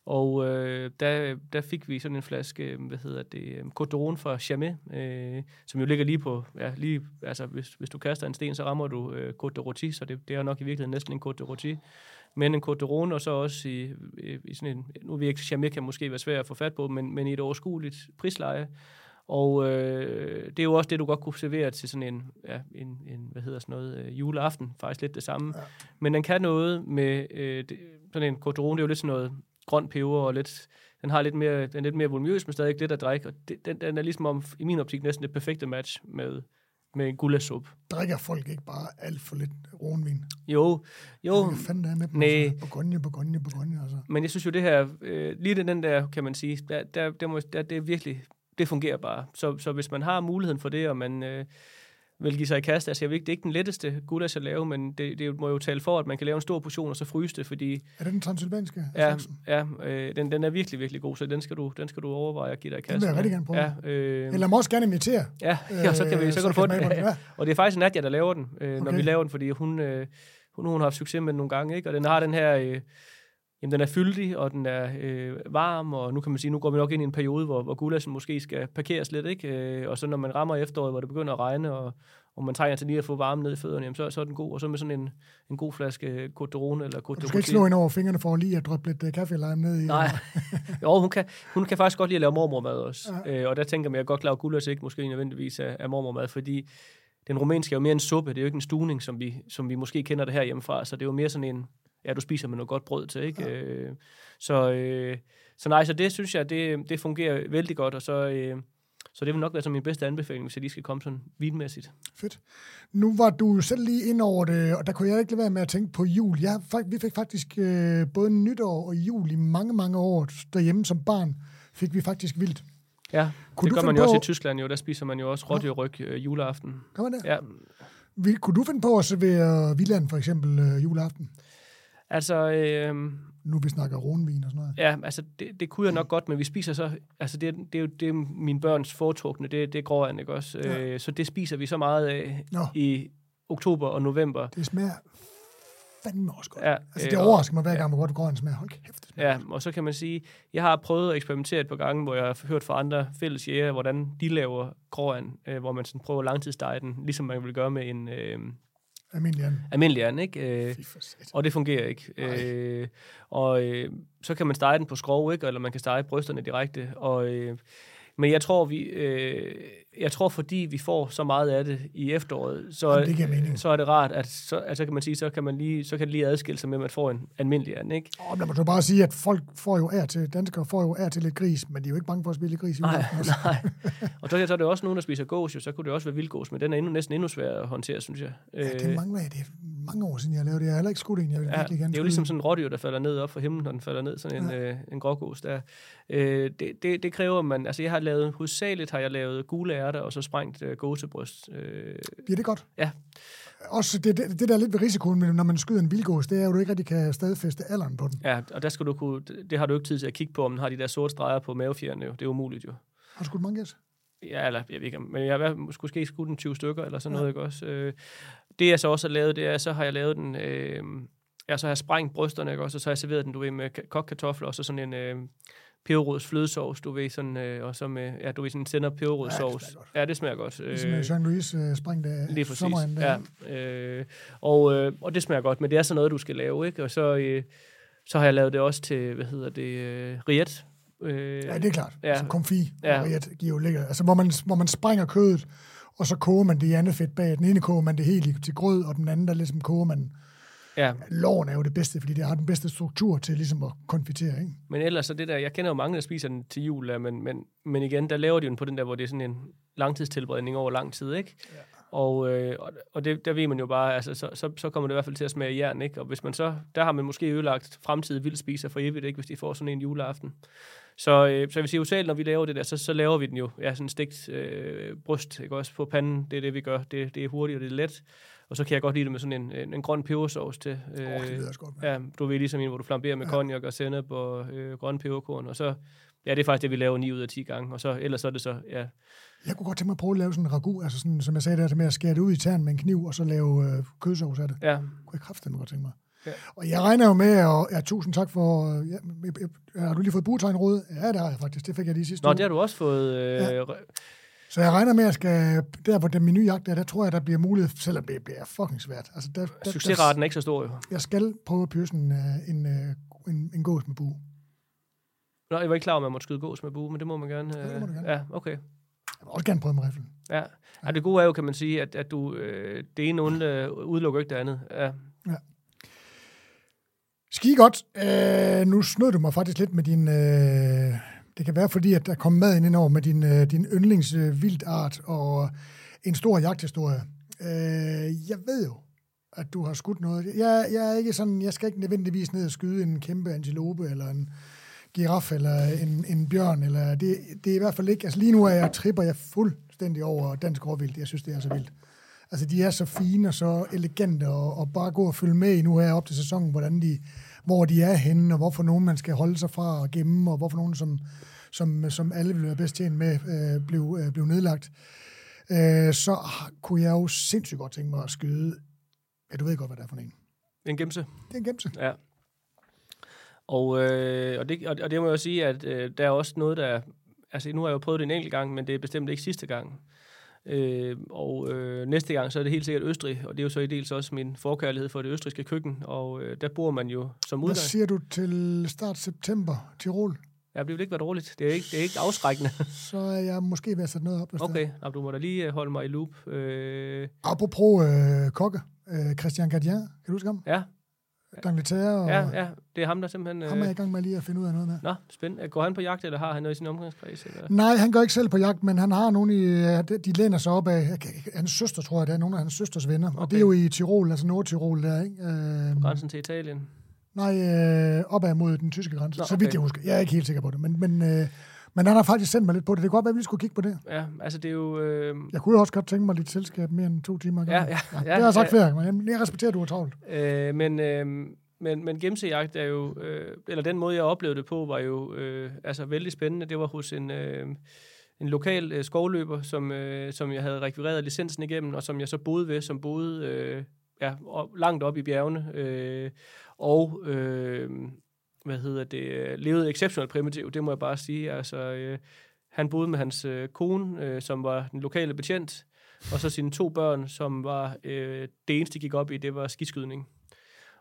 Og øh, der, der fik vi sådan en flaske, øh, hvad hedder det, øh, d'Rone fra Chamay, øh, som jo ligger lige på, ja, lige, altså hvis, hvis du kaster en sten, så rammer du øh, Côte de Rôti, så det, det er nok i virkeligheden næsten en Côte de Rôti. Men en Côte d'Rone, og så også i, i, i sådan en, nu ved jeg ikke, Chamay kan måske være svært at få fat på, men, men i et overskueligt prisleje. Og øh, det er jo også det, du godt kunne servere til sådan en, ja, en, en hvad hedder sådan noget, øh, juleaften. Faktisk lidt det samme. Ja. Men den kan noget med, øh, det, sådan en Côte d'Rone, det er jo lidt sådan noget grøn peber og lidt, den har lidt mere, den er lidt mere volumøs, men stadig lidt at drikke. Og det, den, den er ligesom om, i min optik næsten det perfekte match med, med en guldasup. Drikker folk ikke bare alt for lidt ronvin? Jo, jo. Hvad fanden er med på? Nej. Bourgogne, Bourgogne, Bourgogne, altså. Men jeg synes jo det her, øh, lige den der, kan man sige, der, der, der, må, der, det er virkelig, det fungerer bare. Så, så hvis man har muligheden for det, og man øh, vil give sig i kast, altså jeg ved ikke, det er ikke den letteste gulas at lave, men det, det må jo tale for, at man kan lave en stor portion og så fryse det, fordi... Er det den transylvanske? Ja, ja øh, den, den er virkelig, virkelig god, så den skal du, den skal du overveje at give dig i kast. Den vil jeg rigtig gerne prøve. Ja, øh, Eller må også gerne invitere. Ja, ja så kan, vi, så, så kan du få den. Ja. Og det er faktisk Nadia, der laver den, øh, okay. når vi laver den, fordi hun, øh, hun, hun har haft succes med den nogle gange, ikke? og den har den her... Øh, jamen, den er fyldig, og den er øh, varm, og nu kan man sige, nu går vi nok ind i en periode, hvor, hvor gulaschen måske skal parkeres lidt, ikke? Øh, og så når man rammer efteråret, hvor det begynder at regne, og, og man trænger til lige at få varme ned i fødderne, jamen, så, så er den god. Og så med sådan en, en god flaske Côte d'Rone eller Côte Du skal ikke slå ind over fingrene for lige at drøbe lidt uh, kaffe eller ned i. Nej, jo, hun kan, hun kan faktisk godt lide at lave mormormad også. Ja. Øh, og der tænker man, at jeg godt lave gulasch ikke måske nødvendigvis af, af mormormad, fordi den rumænske er jo mere en suppe, det er jo ikke en stuning, som vi, som vi måske kender det her hjemmefra, så det er jo mere sådan en, ja, du spiser med noget godt brød til, ikke? Ja. Øh, så, øh, så nej, så det synes jeg, det, det fungerer vældig godt, og så, øh, så det vil nok være som min bedste anbefaling, hvis jeg lige skal komme sådan vinmæssigt. Fedt. Nu var du selv lige ind over det, og der kunne jeg ikke lade være med at tænke på jul. Jeg, vi fik faktisk øh, både nytår og jul i mange, mange år derhjemme som barn, fik vi faktisk vildt. Ja, kunne det gør man jo på... også i Tyskland jo. Der spiser man jo også rådyrryg øh, juleaften. Kan man det? Ja. Kunne du finde på at servere Villand for eksempel øh, juleaften? Altså... Øh, nu vi snakker ronvin og sådan noget. Ja, altså det, det kunne jeg nok godt, men vi spiser så... Altså det, det er jo det er mine børns foretrukne, det, det er gråand, ikke også? Ja. Øh, så det spiser vi så meget af Nå. i oktober og november. Det smager fandme også godt. Ja, altså, det øh, overrasker mig hver gang, hvor godt gråand smager. Hold kæft, det Ja, og så kan man sige, jeg har prøvet at eksperimentere et par gange, hvor jeg har hørt fra andre fælles jæger, hvordan de laver gråand, øh, hvor man sådan prøver langtidsstege den, ligesom man vil gøre med en... Øh, Almindelig and. Almindelig and, ikke? Øh, og det fungerer ikke. Øh, og øh, så kan man stege den på skrov, ikke? Eller man kan stege brysterne direkte. Og, øh, men jeg tror, vi, øh, jeg tror, fordi vi får så meget af det i efteråret, så, Jamen, det så er det rart, at så, altså kan man sige, så kan, man lige, så kan det lige adskille sig med, at man får en almindelig and, ikke? Oh, lad mig bare sige, at folk får jo ær til, danskere får jo ær til lidt gris, men de er jo ikke bange for at spille gris i Nej, nej. Og så, så er det også nogen, der spiser gås, jo, så kunne det også være vildgås, men den er endnu, næsten endnu sværere at håndtere, synes jeg. Ja, det mangler jeg. Det er mange år siden, jeg lavede det. Jeg har heller ikke skudt en. Jeg vil ja, virkelig gerne det er jo ligesom sådan en rådyr, der falder ned op fra himlen, når den falder ned, sådan en, ja. øh, en grågås der. Øh, det, det, det, kræver man, altså jeg har lavet, hovedsageligt har jeg lavet gule ærter, og så sprængt øh, gåsebryst. Øh, ja, det godt. Ja. Også det, det, det der er lidt ved risikoen, når man skyder en vildgås, det er at du ikke rigtig kan stadfæste alderen på den. Ja, og der skal du kunne, det har du ikke tid til at kigge på, om den har de der sorte streger på mavefjerne. Jo. Det er umuligt jo. Har du skudt mange gæs? Ja, eller jeg ved ikke, men jeg har måske skudt en 20 stykker, eller sådan ja. noget, ikke også? Øh, det jeg så også har lavet, det er, så har jeg lavet den, øh, jeg så har sprængt brysterne, ikke også? Og så har jeg serveret den, du ved, med kogt kartofler, og så sådan en, øh, peberrods flødesovs, du ved, sådan, øh, og så med, ja, du ved, sådan en sender peberrodssovs. Ja, det smager godt. Ja, det smager godt. Øh, Jean-Louis øh, spring der Lige præcis, sommeren der. ja. Øh, og, øh, og det smager godt, men det er sådan noget, du skal lave, ikke? Og så, øh, så har jeg lavet det også til, hvad hedder det, øh, riet. Øh, ja, det er klart. Ja. Altså konfi ja. og riet giver jo lækker. Altså, hvor man, hvor man sprænger kødet, og så koger man det i andet fedt bag. Den ene koger man det helt til grød, og den anden, der ligesom koger man Ja. Loven er jo det bedste, fordi det har den bedste struktur til ligesom at konfitere, ikke? Men ellers så det der, jeg kender jo mange, der spiser den til jul, men, men, men igen, der laver de den på den der, hvor det er sådan en langtidstilberedning over lang tid, ikke? Ja. Og, øh, og det, der ved man jo bare, altså, så, så, så kommer det i hvert fald til at smage jern, ikke? Og hvis man så, der har man måske ødelagt fremtidige vildspiser for evigt, ikke? Hvis de får sådan en juleaften. Så, øh, så jeg vil sige, at når vi laver det der, så, så laver vi den jo, ja, sådan stegt øh, bryst, ikke også, på panden. Det er det, vi gør. Det, det er hurtigt, og det er let. Og så kan jeg godt lide det med sådan en, en, en grøn pebersovs til. Øh, oh, det også godt, Ja, du ved ligesom en, hvor du flamberer med ja. cognac og sennep og øh, grøn peberkorn. Og så, ja, det er faktisk det, vi laver 9 ud af 10 gange. Og så, ellers så er det så, ja. Jeg kunne godt tænke mig at prøve at lave sådan en ragu, altså sådan, som jeg sagde der, med at skære det ud i tern med en kniv, og så lave øh, kødsovs af det. Ja. Kunne jeg kraftedeme godt tænke mig. Ja. Og jeg regner jo med, og ja, tusind tak for... Ja, har du lige fået buetegnråd? Ja, det har jeg faktisk. Det fik jeg lige sidste Nå, uge. det har du også fået... Øh, ja. Så jeg regner med, at jeg skal, der hvor den nye jagt er, der tror jeg, der bliver mulighed, selvom det bliver fucking svært. Altså, der, der, Succesraten er ikke så stor, jo. Jeg skal prøve at pøse en, øh, en, en, en, en gås med bue. Nå, jeg var ikke klar over, at man måtte skyde gås med bue, men det må man gerne. Ja, det må du gerne. Ja, okay. Jeg vil også gerne prøve med riflen. Ja. ja. det gode er jo, kan man sige, at, at du, øh, det ene uden, udelukker ikke det andet. Ja. ja. Ski godt. Øh, nu snød du mig faktisk lidt med din... Øh, det kan være, fordi at der kom mad ind over med din, øh, din yndlingsvildart øh, og en stor jagthistorie. Øh, jeg ved jo, at du har skudt noget. Jeg, jeg, er ikke sådan, jeg skal ikke nødvendigvis ned og skyde en kæmpe antilope eller en giraf eller en, en bjørn. Eller det, det er i hvert fald ikke... Altså lige nu er jeg, tripper jeg fuldstændig over dansk råvildt. Jeg synes, det er så vildt. Altså, de er så fine og så elegante, og, og bare gå og følge med i nu her op til sæsonen, hvordan de, hvor de er henne, og hvorfor nogen man skal holde sig fra og gemme, og hvorfor nogen, som, som, som alle vil være bedst tjent med, øh, blev, øh, blev nedlagt. Øh, så kunne jeg jo sindssygt godt tænke mig at skyde. Ja, du ved godt, hvad det er for en. En gemse. Det er en gemse. Ja. Og, øh, og, det, og det må jeg jo sige, at øh, der er også noget, der... Altså, nu har jeg jo prøvet det en enkelt gang, men det er bestemt ikke sidste gang. Øh, og øh, næste gang, så er det helt sikkert Østrig, og det er jo så i dels også min forkærlighed for det østriske køkken, og øh, der bor man jo som udgang. Hvad siger du til start september, Tirol? Ja, det vil ikke være dårligt. Det er ikke, det er ikke afskrækkende. så er jeg måske ved at sætte noget op. Okay, Nå, du må da lige øh, holde mig i loop. Øh... Apropos øh, kokke, øh, Christian Gardien, kan du huske ham? Ja, D'Angleterre. Og ja, ja, det er ham, der simpelthen... Ham er jeg i gang med lige at finde ud af noget med. Nå, spændende. Går han på jagt, eller har han noget i sin omgangskreds? Eller? Nej, han går ikke selv på jagt, men han har nogen i... De læner sig op af... Hans søster, tror jeg, det er nogle af hans søsters venner. Okay. Og det er jo i Tirol, altså Nord-Tirol der, ikke? Øh, på grænsen til Italien? Nej, øh, opad mod den tyske grænse. Nå, okay. Så vidt jeg husker. Jeg er ikke helt sikker på det, men... men øh, men han har faktisk sendt mig lidt på det. Det kunne godt være, at vi skulle kigge på det. Ja, altså det er jo... Øh... Jeg kunne jo også godt tænke mig lidt selskab mere end to timer. Ja, ja, ja, ja, det har jeg sagt ja. gange, men jeg respekterer, at du er travlt. Øh, men, øh, men, men gemsejagt er jo, øh, eller den måde, jeg oplevede det på, var jo øh, altså vældig spændende. Det var hos en, øh, en lokal øh, skovløber, som, øh, som jeg havde rekvireret licensen igennem, og som jeg så boede ved, som boede øh, ja, op, langt op i bjergene. Øh, og øh, hvad hedder det, levede exceptionelt primitivt, det må jeg bare sige. Altså, øh, han boede med hans øh, kone, øh, som var den lokale betjent, og så sine to børn, som var øh, det eneste, de gik op i, det var skiskydning.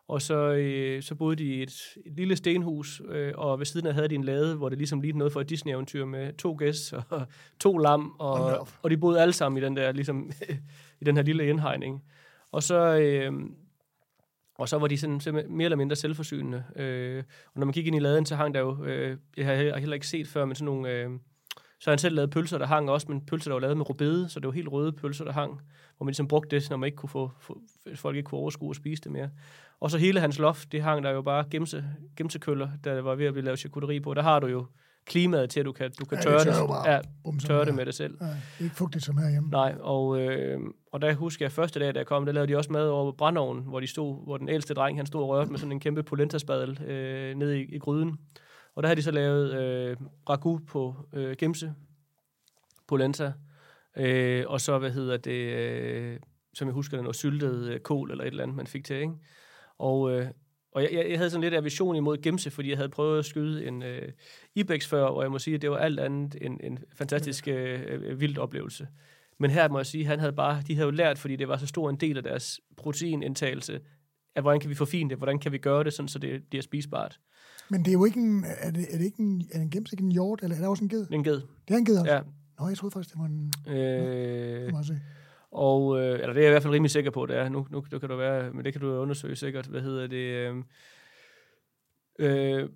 Og så, øh, så boede de i et, et lille stenhus, øh, og ved siden af havde de en lade, hvor det ligesom lignede noget for et Disney-eventyr med to gæs og to lam, og, og de boede alle sammen i den der ligesom, i den her lille indhegning. Og så, øh, og så var de sådan, mere eller mindre selvforsynende. Øh, og når man gik ind i laden, så hang der jo, øh, jeg har heller ikke set før, men sådan nogle, øh, så han selv lavet pølser, der hang også, men pølser, der var lavet med rubede, så det var helt røde pølser, der hang, hvor man ligesom brugte det, når man ikke kunne få, få folk ikke kunne overskue at spise det mere. Og så hele hans loft, det hang der jo bare gemse, gemsekøller, der var ved at blive lavet charcuterie på. Der har du jo klimaet til, at du kan, du kan ja, tørre, det, det, bare, ja, tørre det med det selv. Ja, det er ikke fugtigt som herhjemme. Nej, og, øh, og der husker jeg første dag, da jeg kom, der lavede de også mad over brændeovnen, hvor de stod, hvor den ældste dreng, han stod og rørte med sådan en kæmpe polenta-spadel øh, nede i, i gryden. Og der havde de så lavet øh, ragu på øh, gemse, polenta, øh, og så, hvad hedder det, øh, som jeg husker, noget syltet øh, kål eller et eller andet, man fik til, ikke? Og, øh, og jeg, jeg havde sådan lidt aversion imod gemse, fordi jeg havde prøvet at skyde en øh, Ibex før, og jeg må sige, at det var alt andet en, en fantastisk øh, øh, vild oplevelse. Men her må jeg sige, han havde bare, de havde jo lært, fordi det var så stor en del af deres proteinindtagelse, at hvordan kan vi forfine det, hvordan kan vi gøre det, sådan, så det bliver spisbart. Men det er jo ikke en, er det, er det ikke en, er en gems ikke en hjort, eller er det også en ged? En ged. Det er en ged også? Ja. Nå, jeg troede faktisk, det var en... Øh, det må jeg se. Og, øh, eller det er jeg i hvert fald rimelig sikker på, det er. Nu, nu det kan du være, men det kan du undersøge sikkert. Hvad hedder det? Øh, øh,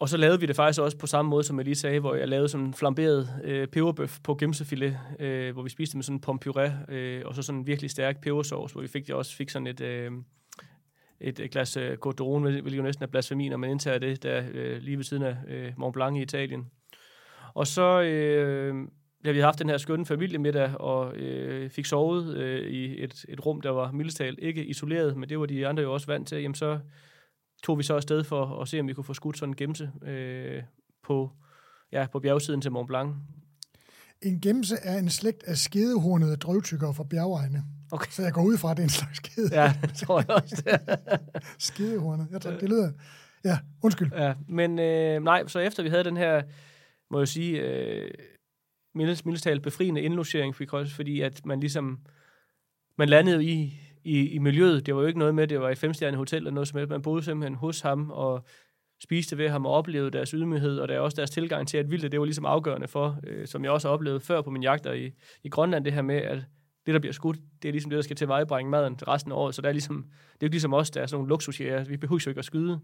og så lavede vi det faktisk også på samme måde, som jeg lige sagde, hvor jeg lavede sådan en flamberet øh, peberbøf på gemsefilet, øh, hvor vi spiste med sådan en pompuré, øh, og så sådan en virkelig stærk pebersauce, hvor vi fik, også fik sådan et, øh, et, et glas øh, Côte hvilket jo næsten er blasfemi, når man indtager det, der øh, lige ved siden af øh, Mont Blanc i Italien. Og så øh, ja, vi havde haft den her skønne familiemiddag, og øh, fik sovet øh, i et, et rum, der var mildestalt ikke isoleret, men det var de andre jo også vant til. Jamen så tog vi så afsted for at se, om vi kunne få skudt sådan en gemse øh, på, ja, på bjergsiden til Mont Blanc. En gemse er en slægt af skedehornede drøvtykkere fra bjergegne. Okay. Så jeg går ud fra, at det er en slags skede. Ja, det tror jeg også. Skedehornet. Jeg tror, det lyder... Ja, undskyld. Ja, men øh, nej, så efter vi havde den her, må jeg sige, øh, mildest, mildest talt befriende indlogering, fordi at man ligesom, man landede i, i, i miljøet. Det var jo ikke noget med, det var et femstjernet hotel eller noget som helst. Man boede simpelthen hos ham og spiste ved ham og oplevede deres ydmyghed, og der er også deres tilgang til, at vildt, det var ligesom afgørende for, øh, som jeg også oplevede før på min jagter i, i Grønland, det her med, at det, der bliver skudt, det er ligesom det, der skal til vejebringe maden resten af året. Så det er, ligesom, det er jo ligesom os, der er sådan nogle luksusjæger. Vi behøver jo ikke at skyde.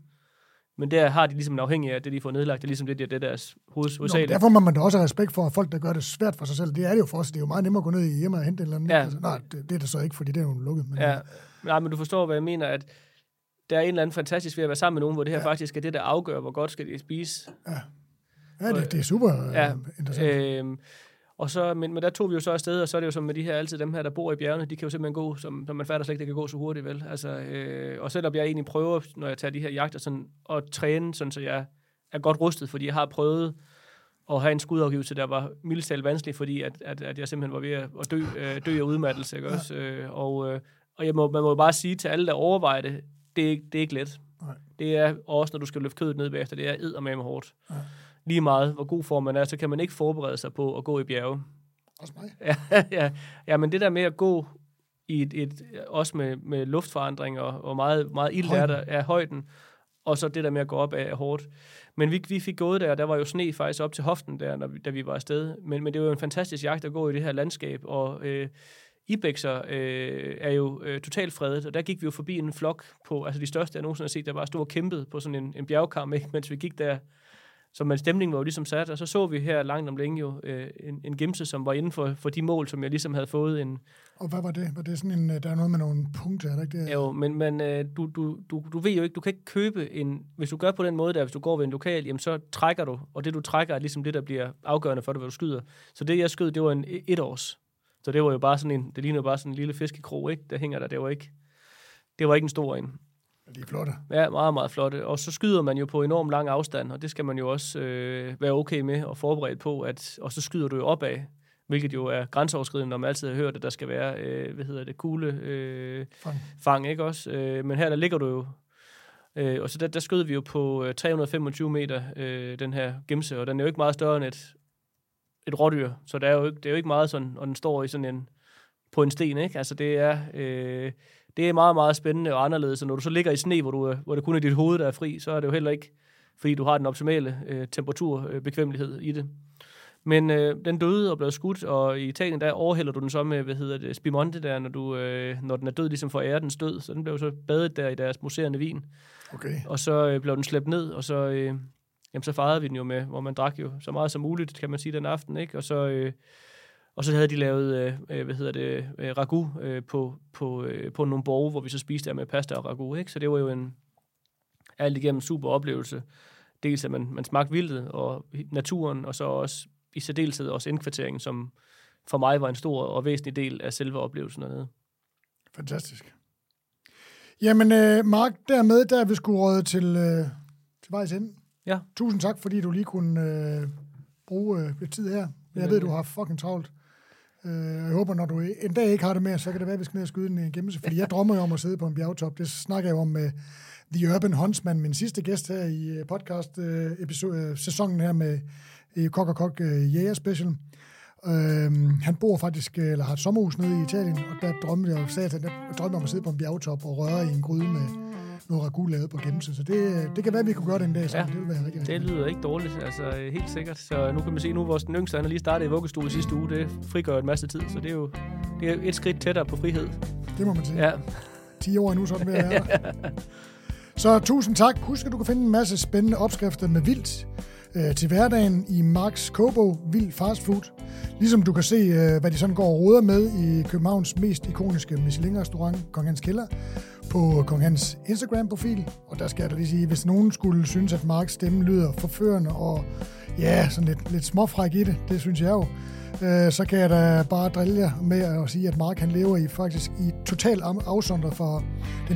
Men der har de ligesom en afhængig af, det de får nedlagt. Det er ligesom det, det er deres hovedsag. Derfor må man da også have respekt for folk, der gør det svært for sig selv. Det er det jo for os. Det er jo meget nemmere at gå ned i hjemme og hente en eller anden. Ja. Altså, nej, det, det, er det så ikke, fordi det er jo lukket. Men, Ja, nej, men du forstår, hvad jeg mener, at der er en eller anden fantastisk ved at være sammen med nogen, hvor det her ja. faktisk er det, der afgør, hvor godt skal de spise. ja det, det er super Ja, ja, interessant. Øh, Øhm, og så, men, men der tog vi jo så afsted, og så er det jo som med de her, altid dem her, der bor i bjergene, de kan jo simpelthen gå, som, som man fatter slet ikke, kan gå så hurtigt, vel? Altså, øh, og selvom jeg egentlig prøver, når jeg tager de her jagter, sådan, at træne, sådan, så jeg er godt rustet, fordi jeg har prøvet at have en skudafgivelse, der var mildest talt vanskelig, fordi at, at, at jeg simpelthen var ved at dø, øh, dø af udmattelse, ikke også? Øh, og, øh, og jeg må, man må bare sige til alle, der overvejer det, det er, det er ikke let. Nej. Det er også, når du skal løfte kødet ned bagefter, det er eddermame hårdt. Ja. Lige meget, hvor god form man er, så kan man ikke forberede sig på at gå i bjerge. Også mig. Ja, ja, ja, men det der med at gå i et, et også med, med luftforandring og, meget, meget ild er der af højden, og så det der med at gå op er, er hårdt. Men vi, vi fik gået der, og der var jo sne faktisk op til hoften der, når vi, da vi var afsted. Men, men det var jo en fantastisk jagt at gå i det her landskab, og øh, Ibexer øh, er jo øh, totalt fredet, og der gik vi jo forbi en flok på, altså de største, jeg nogensinde har set, der bare stod og kæmpede på sådan en, en bjergkam, ikke? mens vi gik der. Så men stemningen var jo ligesom sat, og så så vi her langt om længe jo øh, en, en gemse, som var inden for, for de mål, som jeg ligesom havde fået en, Og hvad var det? Var det sådan en, øh, der er noget med nogle punkter, er der ikke det? jo, men, men øh, du, du, du, du ved jo ikke, du kan ikke købe en, hvis du gør på den måde der, hvis du går ved en lokal, jamen så trækker du, og det du trækker er ligesom det, der bliver afgørende for dig, hvad du skyder. Så det jeg skød, det var en e- et års. Så det var jo bare sådan en, det ligner bare sådan en lille fiskekrog, ikke? Der hænger der, det var ikke, det var ikke en stor en. De er flotte. Ja, meget, meget flotte. Og så skyder man jo på enormt lang afstand, og det skal man jo også øh, være okay med og forberedt på, at, og så skyder du jo opad, hvilket jo er grænseoverskridende, når man altid har hørt, at der skal være, øh, hvad hedder det, kugle øh, Fang. fang, ikke også? Øh, men her der ligger du jo, øh, og så der, der skød vi jo på øh, 325 meter, øh, den her gemse, og den er jo ikke meget større end et, et rådyr, så det er, jo ikke, det er jo ikke meget sådan, og den står i sådan en, på en sten, ikke? Altså det er, øh, det er meget, meget spændende og anderledes, og når du så ligger i sne, hvor, du, er- hvor det kun er dit hoved, der er fri, så er det jo heller ikke, fordi du har den optimale øh, temperaturbekvemmelighed øh, i det. Men øh, den døde og blev skudt, og i Italien der overhælder du den så med, hvad hedder det, spimonte der, når, du, øh, når den er død, ligesom for ære dens død. Så den blev så badet der i deres museerne vin. Okay. Og så øh, blev den slæbt ned, og så, øh, jamen, så fejrede vi den jo med, hvor man drak jo så meget som muligt, kan man sige, den aften. Ikke? Og, så, øh, og så havde de lavet, øh, øh, hvad hedder det, øh, ragu øh, på, på, øh, på nogle borge, hvor vi så spiste der med pasta og ragu. Ikke? Så det var jo en alt igennem super oplevelse. Dels at man, man smagte vildtet og naturen, og så også i særdeleshed også indkvarteringen, som for mig var en stor og væsentlig del af selve oplevelsen dernede. Fantastisk. Jamen, øh, Mark, dermed der er vi sgu rådet til, øh, til vejs ende. Ja. Tusind tak, fordi du lige kunne øh, bruge øh, lidt tid her. Jeg ved, du har fucking travlt. Øh, jeg håber, når du en dag ikke har det mere, så kan det være, at vi skal ned og skyde en gemmelse. Fordi jeg drømmer jo om at sidde på en bjergtop. Det snakker jeg jo om med The Urban Huntsman, min sidste gæst her i øh, podcast øh, episode, øh, sæsonen her med i Kok og Kok Jæger Special. Øhm, han bor faktisk, eller har et sommerhus nede i Italien, og der drømte jeg, sagde jeg, jeg om at sidde på en bjergtop og røre i en gryde med noget ragu lavet på gemse. Så det, det kan være, at vi kunne gøre det en dag, så Ja. det vil være rigtig, Det rigtig. lyder ikke dårligt, altså helt sikkert. Så nu kan man se, nu vores den yngste, han lige startet i vuggestue sidste uge, det frigør en masse tid, så det er jo det er et skridt tættere på frihed. Det må man sige. Ja, 10 år nu sådan ved at være. Så tusind tak. Husk, at du kan finde en masse spændende opskrifter med vildt øh, til hverdagen i Max Kobo Vild Fast Food. Ligesom du kan se, øh, hvad de sådan går og roder med i Københavns mest ikoniske Michelin-restaurant, Kong Hans Kælder, på Kong Hans Instagram-profil. Og der skal jeg da lige sige, hvis nogen skulle synes, at Marks stemme lyder forførende og ja, sådan lidt, lidt småfræk i det, det synes jeg jo, øh, så kan jeg da bare drille jer med at sige, at Mark han lever i faktisk i total afsondret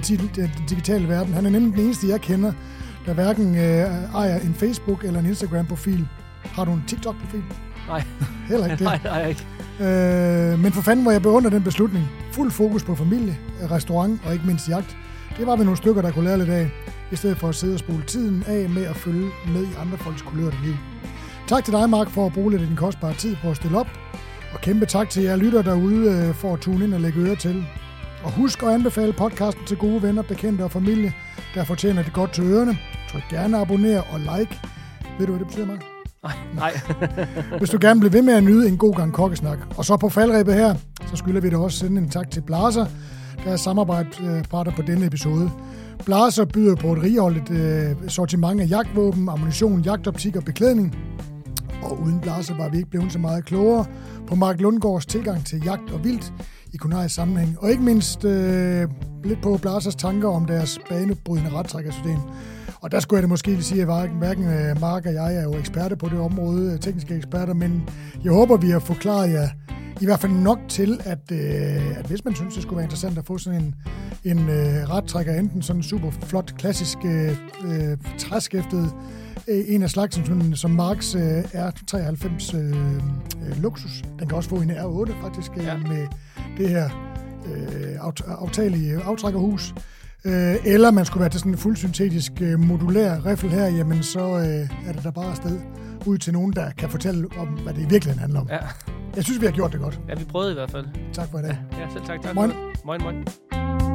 ti- den, den digitale verden. Han er nemlig den eneste, jeg kender, der hverken øh, ejer en Facebook eller en Instagram-profil. Har du en TikTok-profil? Nej. Heller ikke det. nej, nej, ikke. Øh, men for fanden, hvor jeg beundrer den beslutning. Fuld fokus på familie, restaurant og ikke mindst jagt. Det var vi nogle stykker, der kunne lære lidt af, i stedet for at sidde og spole tiden af med at følge med i andre folks kulørte liv. Tak til dig, Mark, for at bruge lidt af din kostbare tid på at stille op. Og kæmpe tak til jer lytter derude øh, for at tune ind og lægge øre til. Og husk at anbefale podcasten til gode venner, bekendte og familie, der fortjener det godt til ørerne. Tryk gerne abonner og like. Ved du, hvad det betyder, Mark? Nej, nej. Hvis du gerne vil ved med at nyde en god gang kokkesnak. Og så på faldrebet her, så skylder vi da også sende en tak til Blaser, der er samarbejdspartner på denne episode. Blaser byder på et righoldigt øh, sortiment af jagtvåben, ammunition, jagtoptik og beklædning. Og uden Blaser var vi ikke blevet så meget klogere på Mark Lundgaards tilgang til jagt og vildt i kunarisk sammenhæng. Og ikke mindst øh, lidt på Blasers tanker om deres banebrydende rettrækkersystem. Og der skulle jeg da måske lige sige, at hverken, øh, Mark og jeg er jo eksperter på det område, øh, tekniske eksperter, men jeg håber, vi har forklaret jer i hvert fald nok til, at, øh, at hvis man synes, det skulle være interessant at få sådan en, en øh, rettrækker, enten sådan en super flot, klassisk øh, øh træskæftet, øh, en af slagsen, som, som Marks øh, R93 øh, øh, Luxus. Den kan også få en R8 faktisk, øh, Ja. med det her øh, aft- aftrækkerhus. Øh, eller man skulle være til sådan en fuldsyntetisk øh, modulær riffel her, jamen så øh, er det der bare afsted ud til nogen, der kan fortælle om, hvad det i virkeligheden handler om. Ja. Jeg synes, vi har gjort det godt. ja, vi prøvede i hvert fald. Tak for i dag. Ja, selv tak. tak Moin. Moin, moin.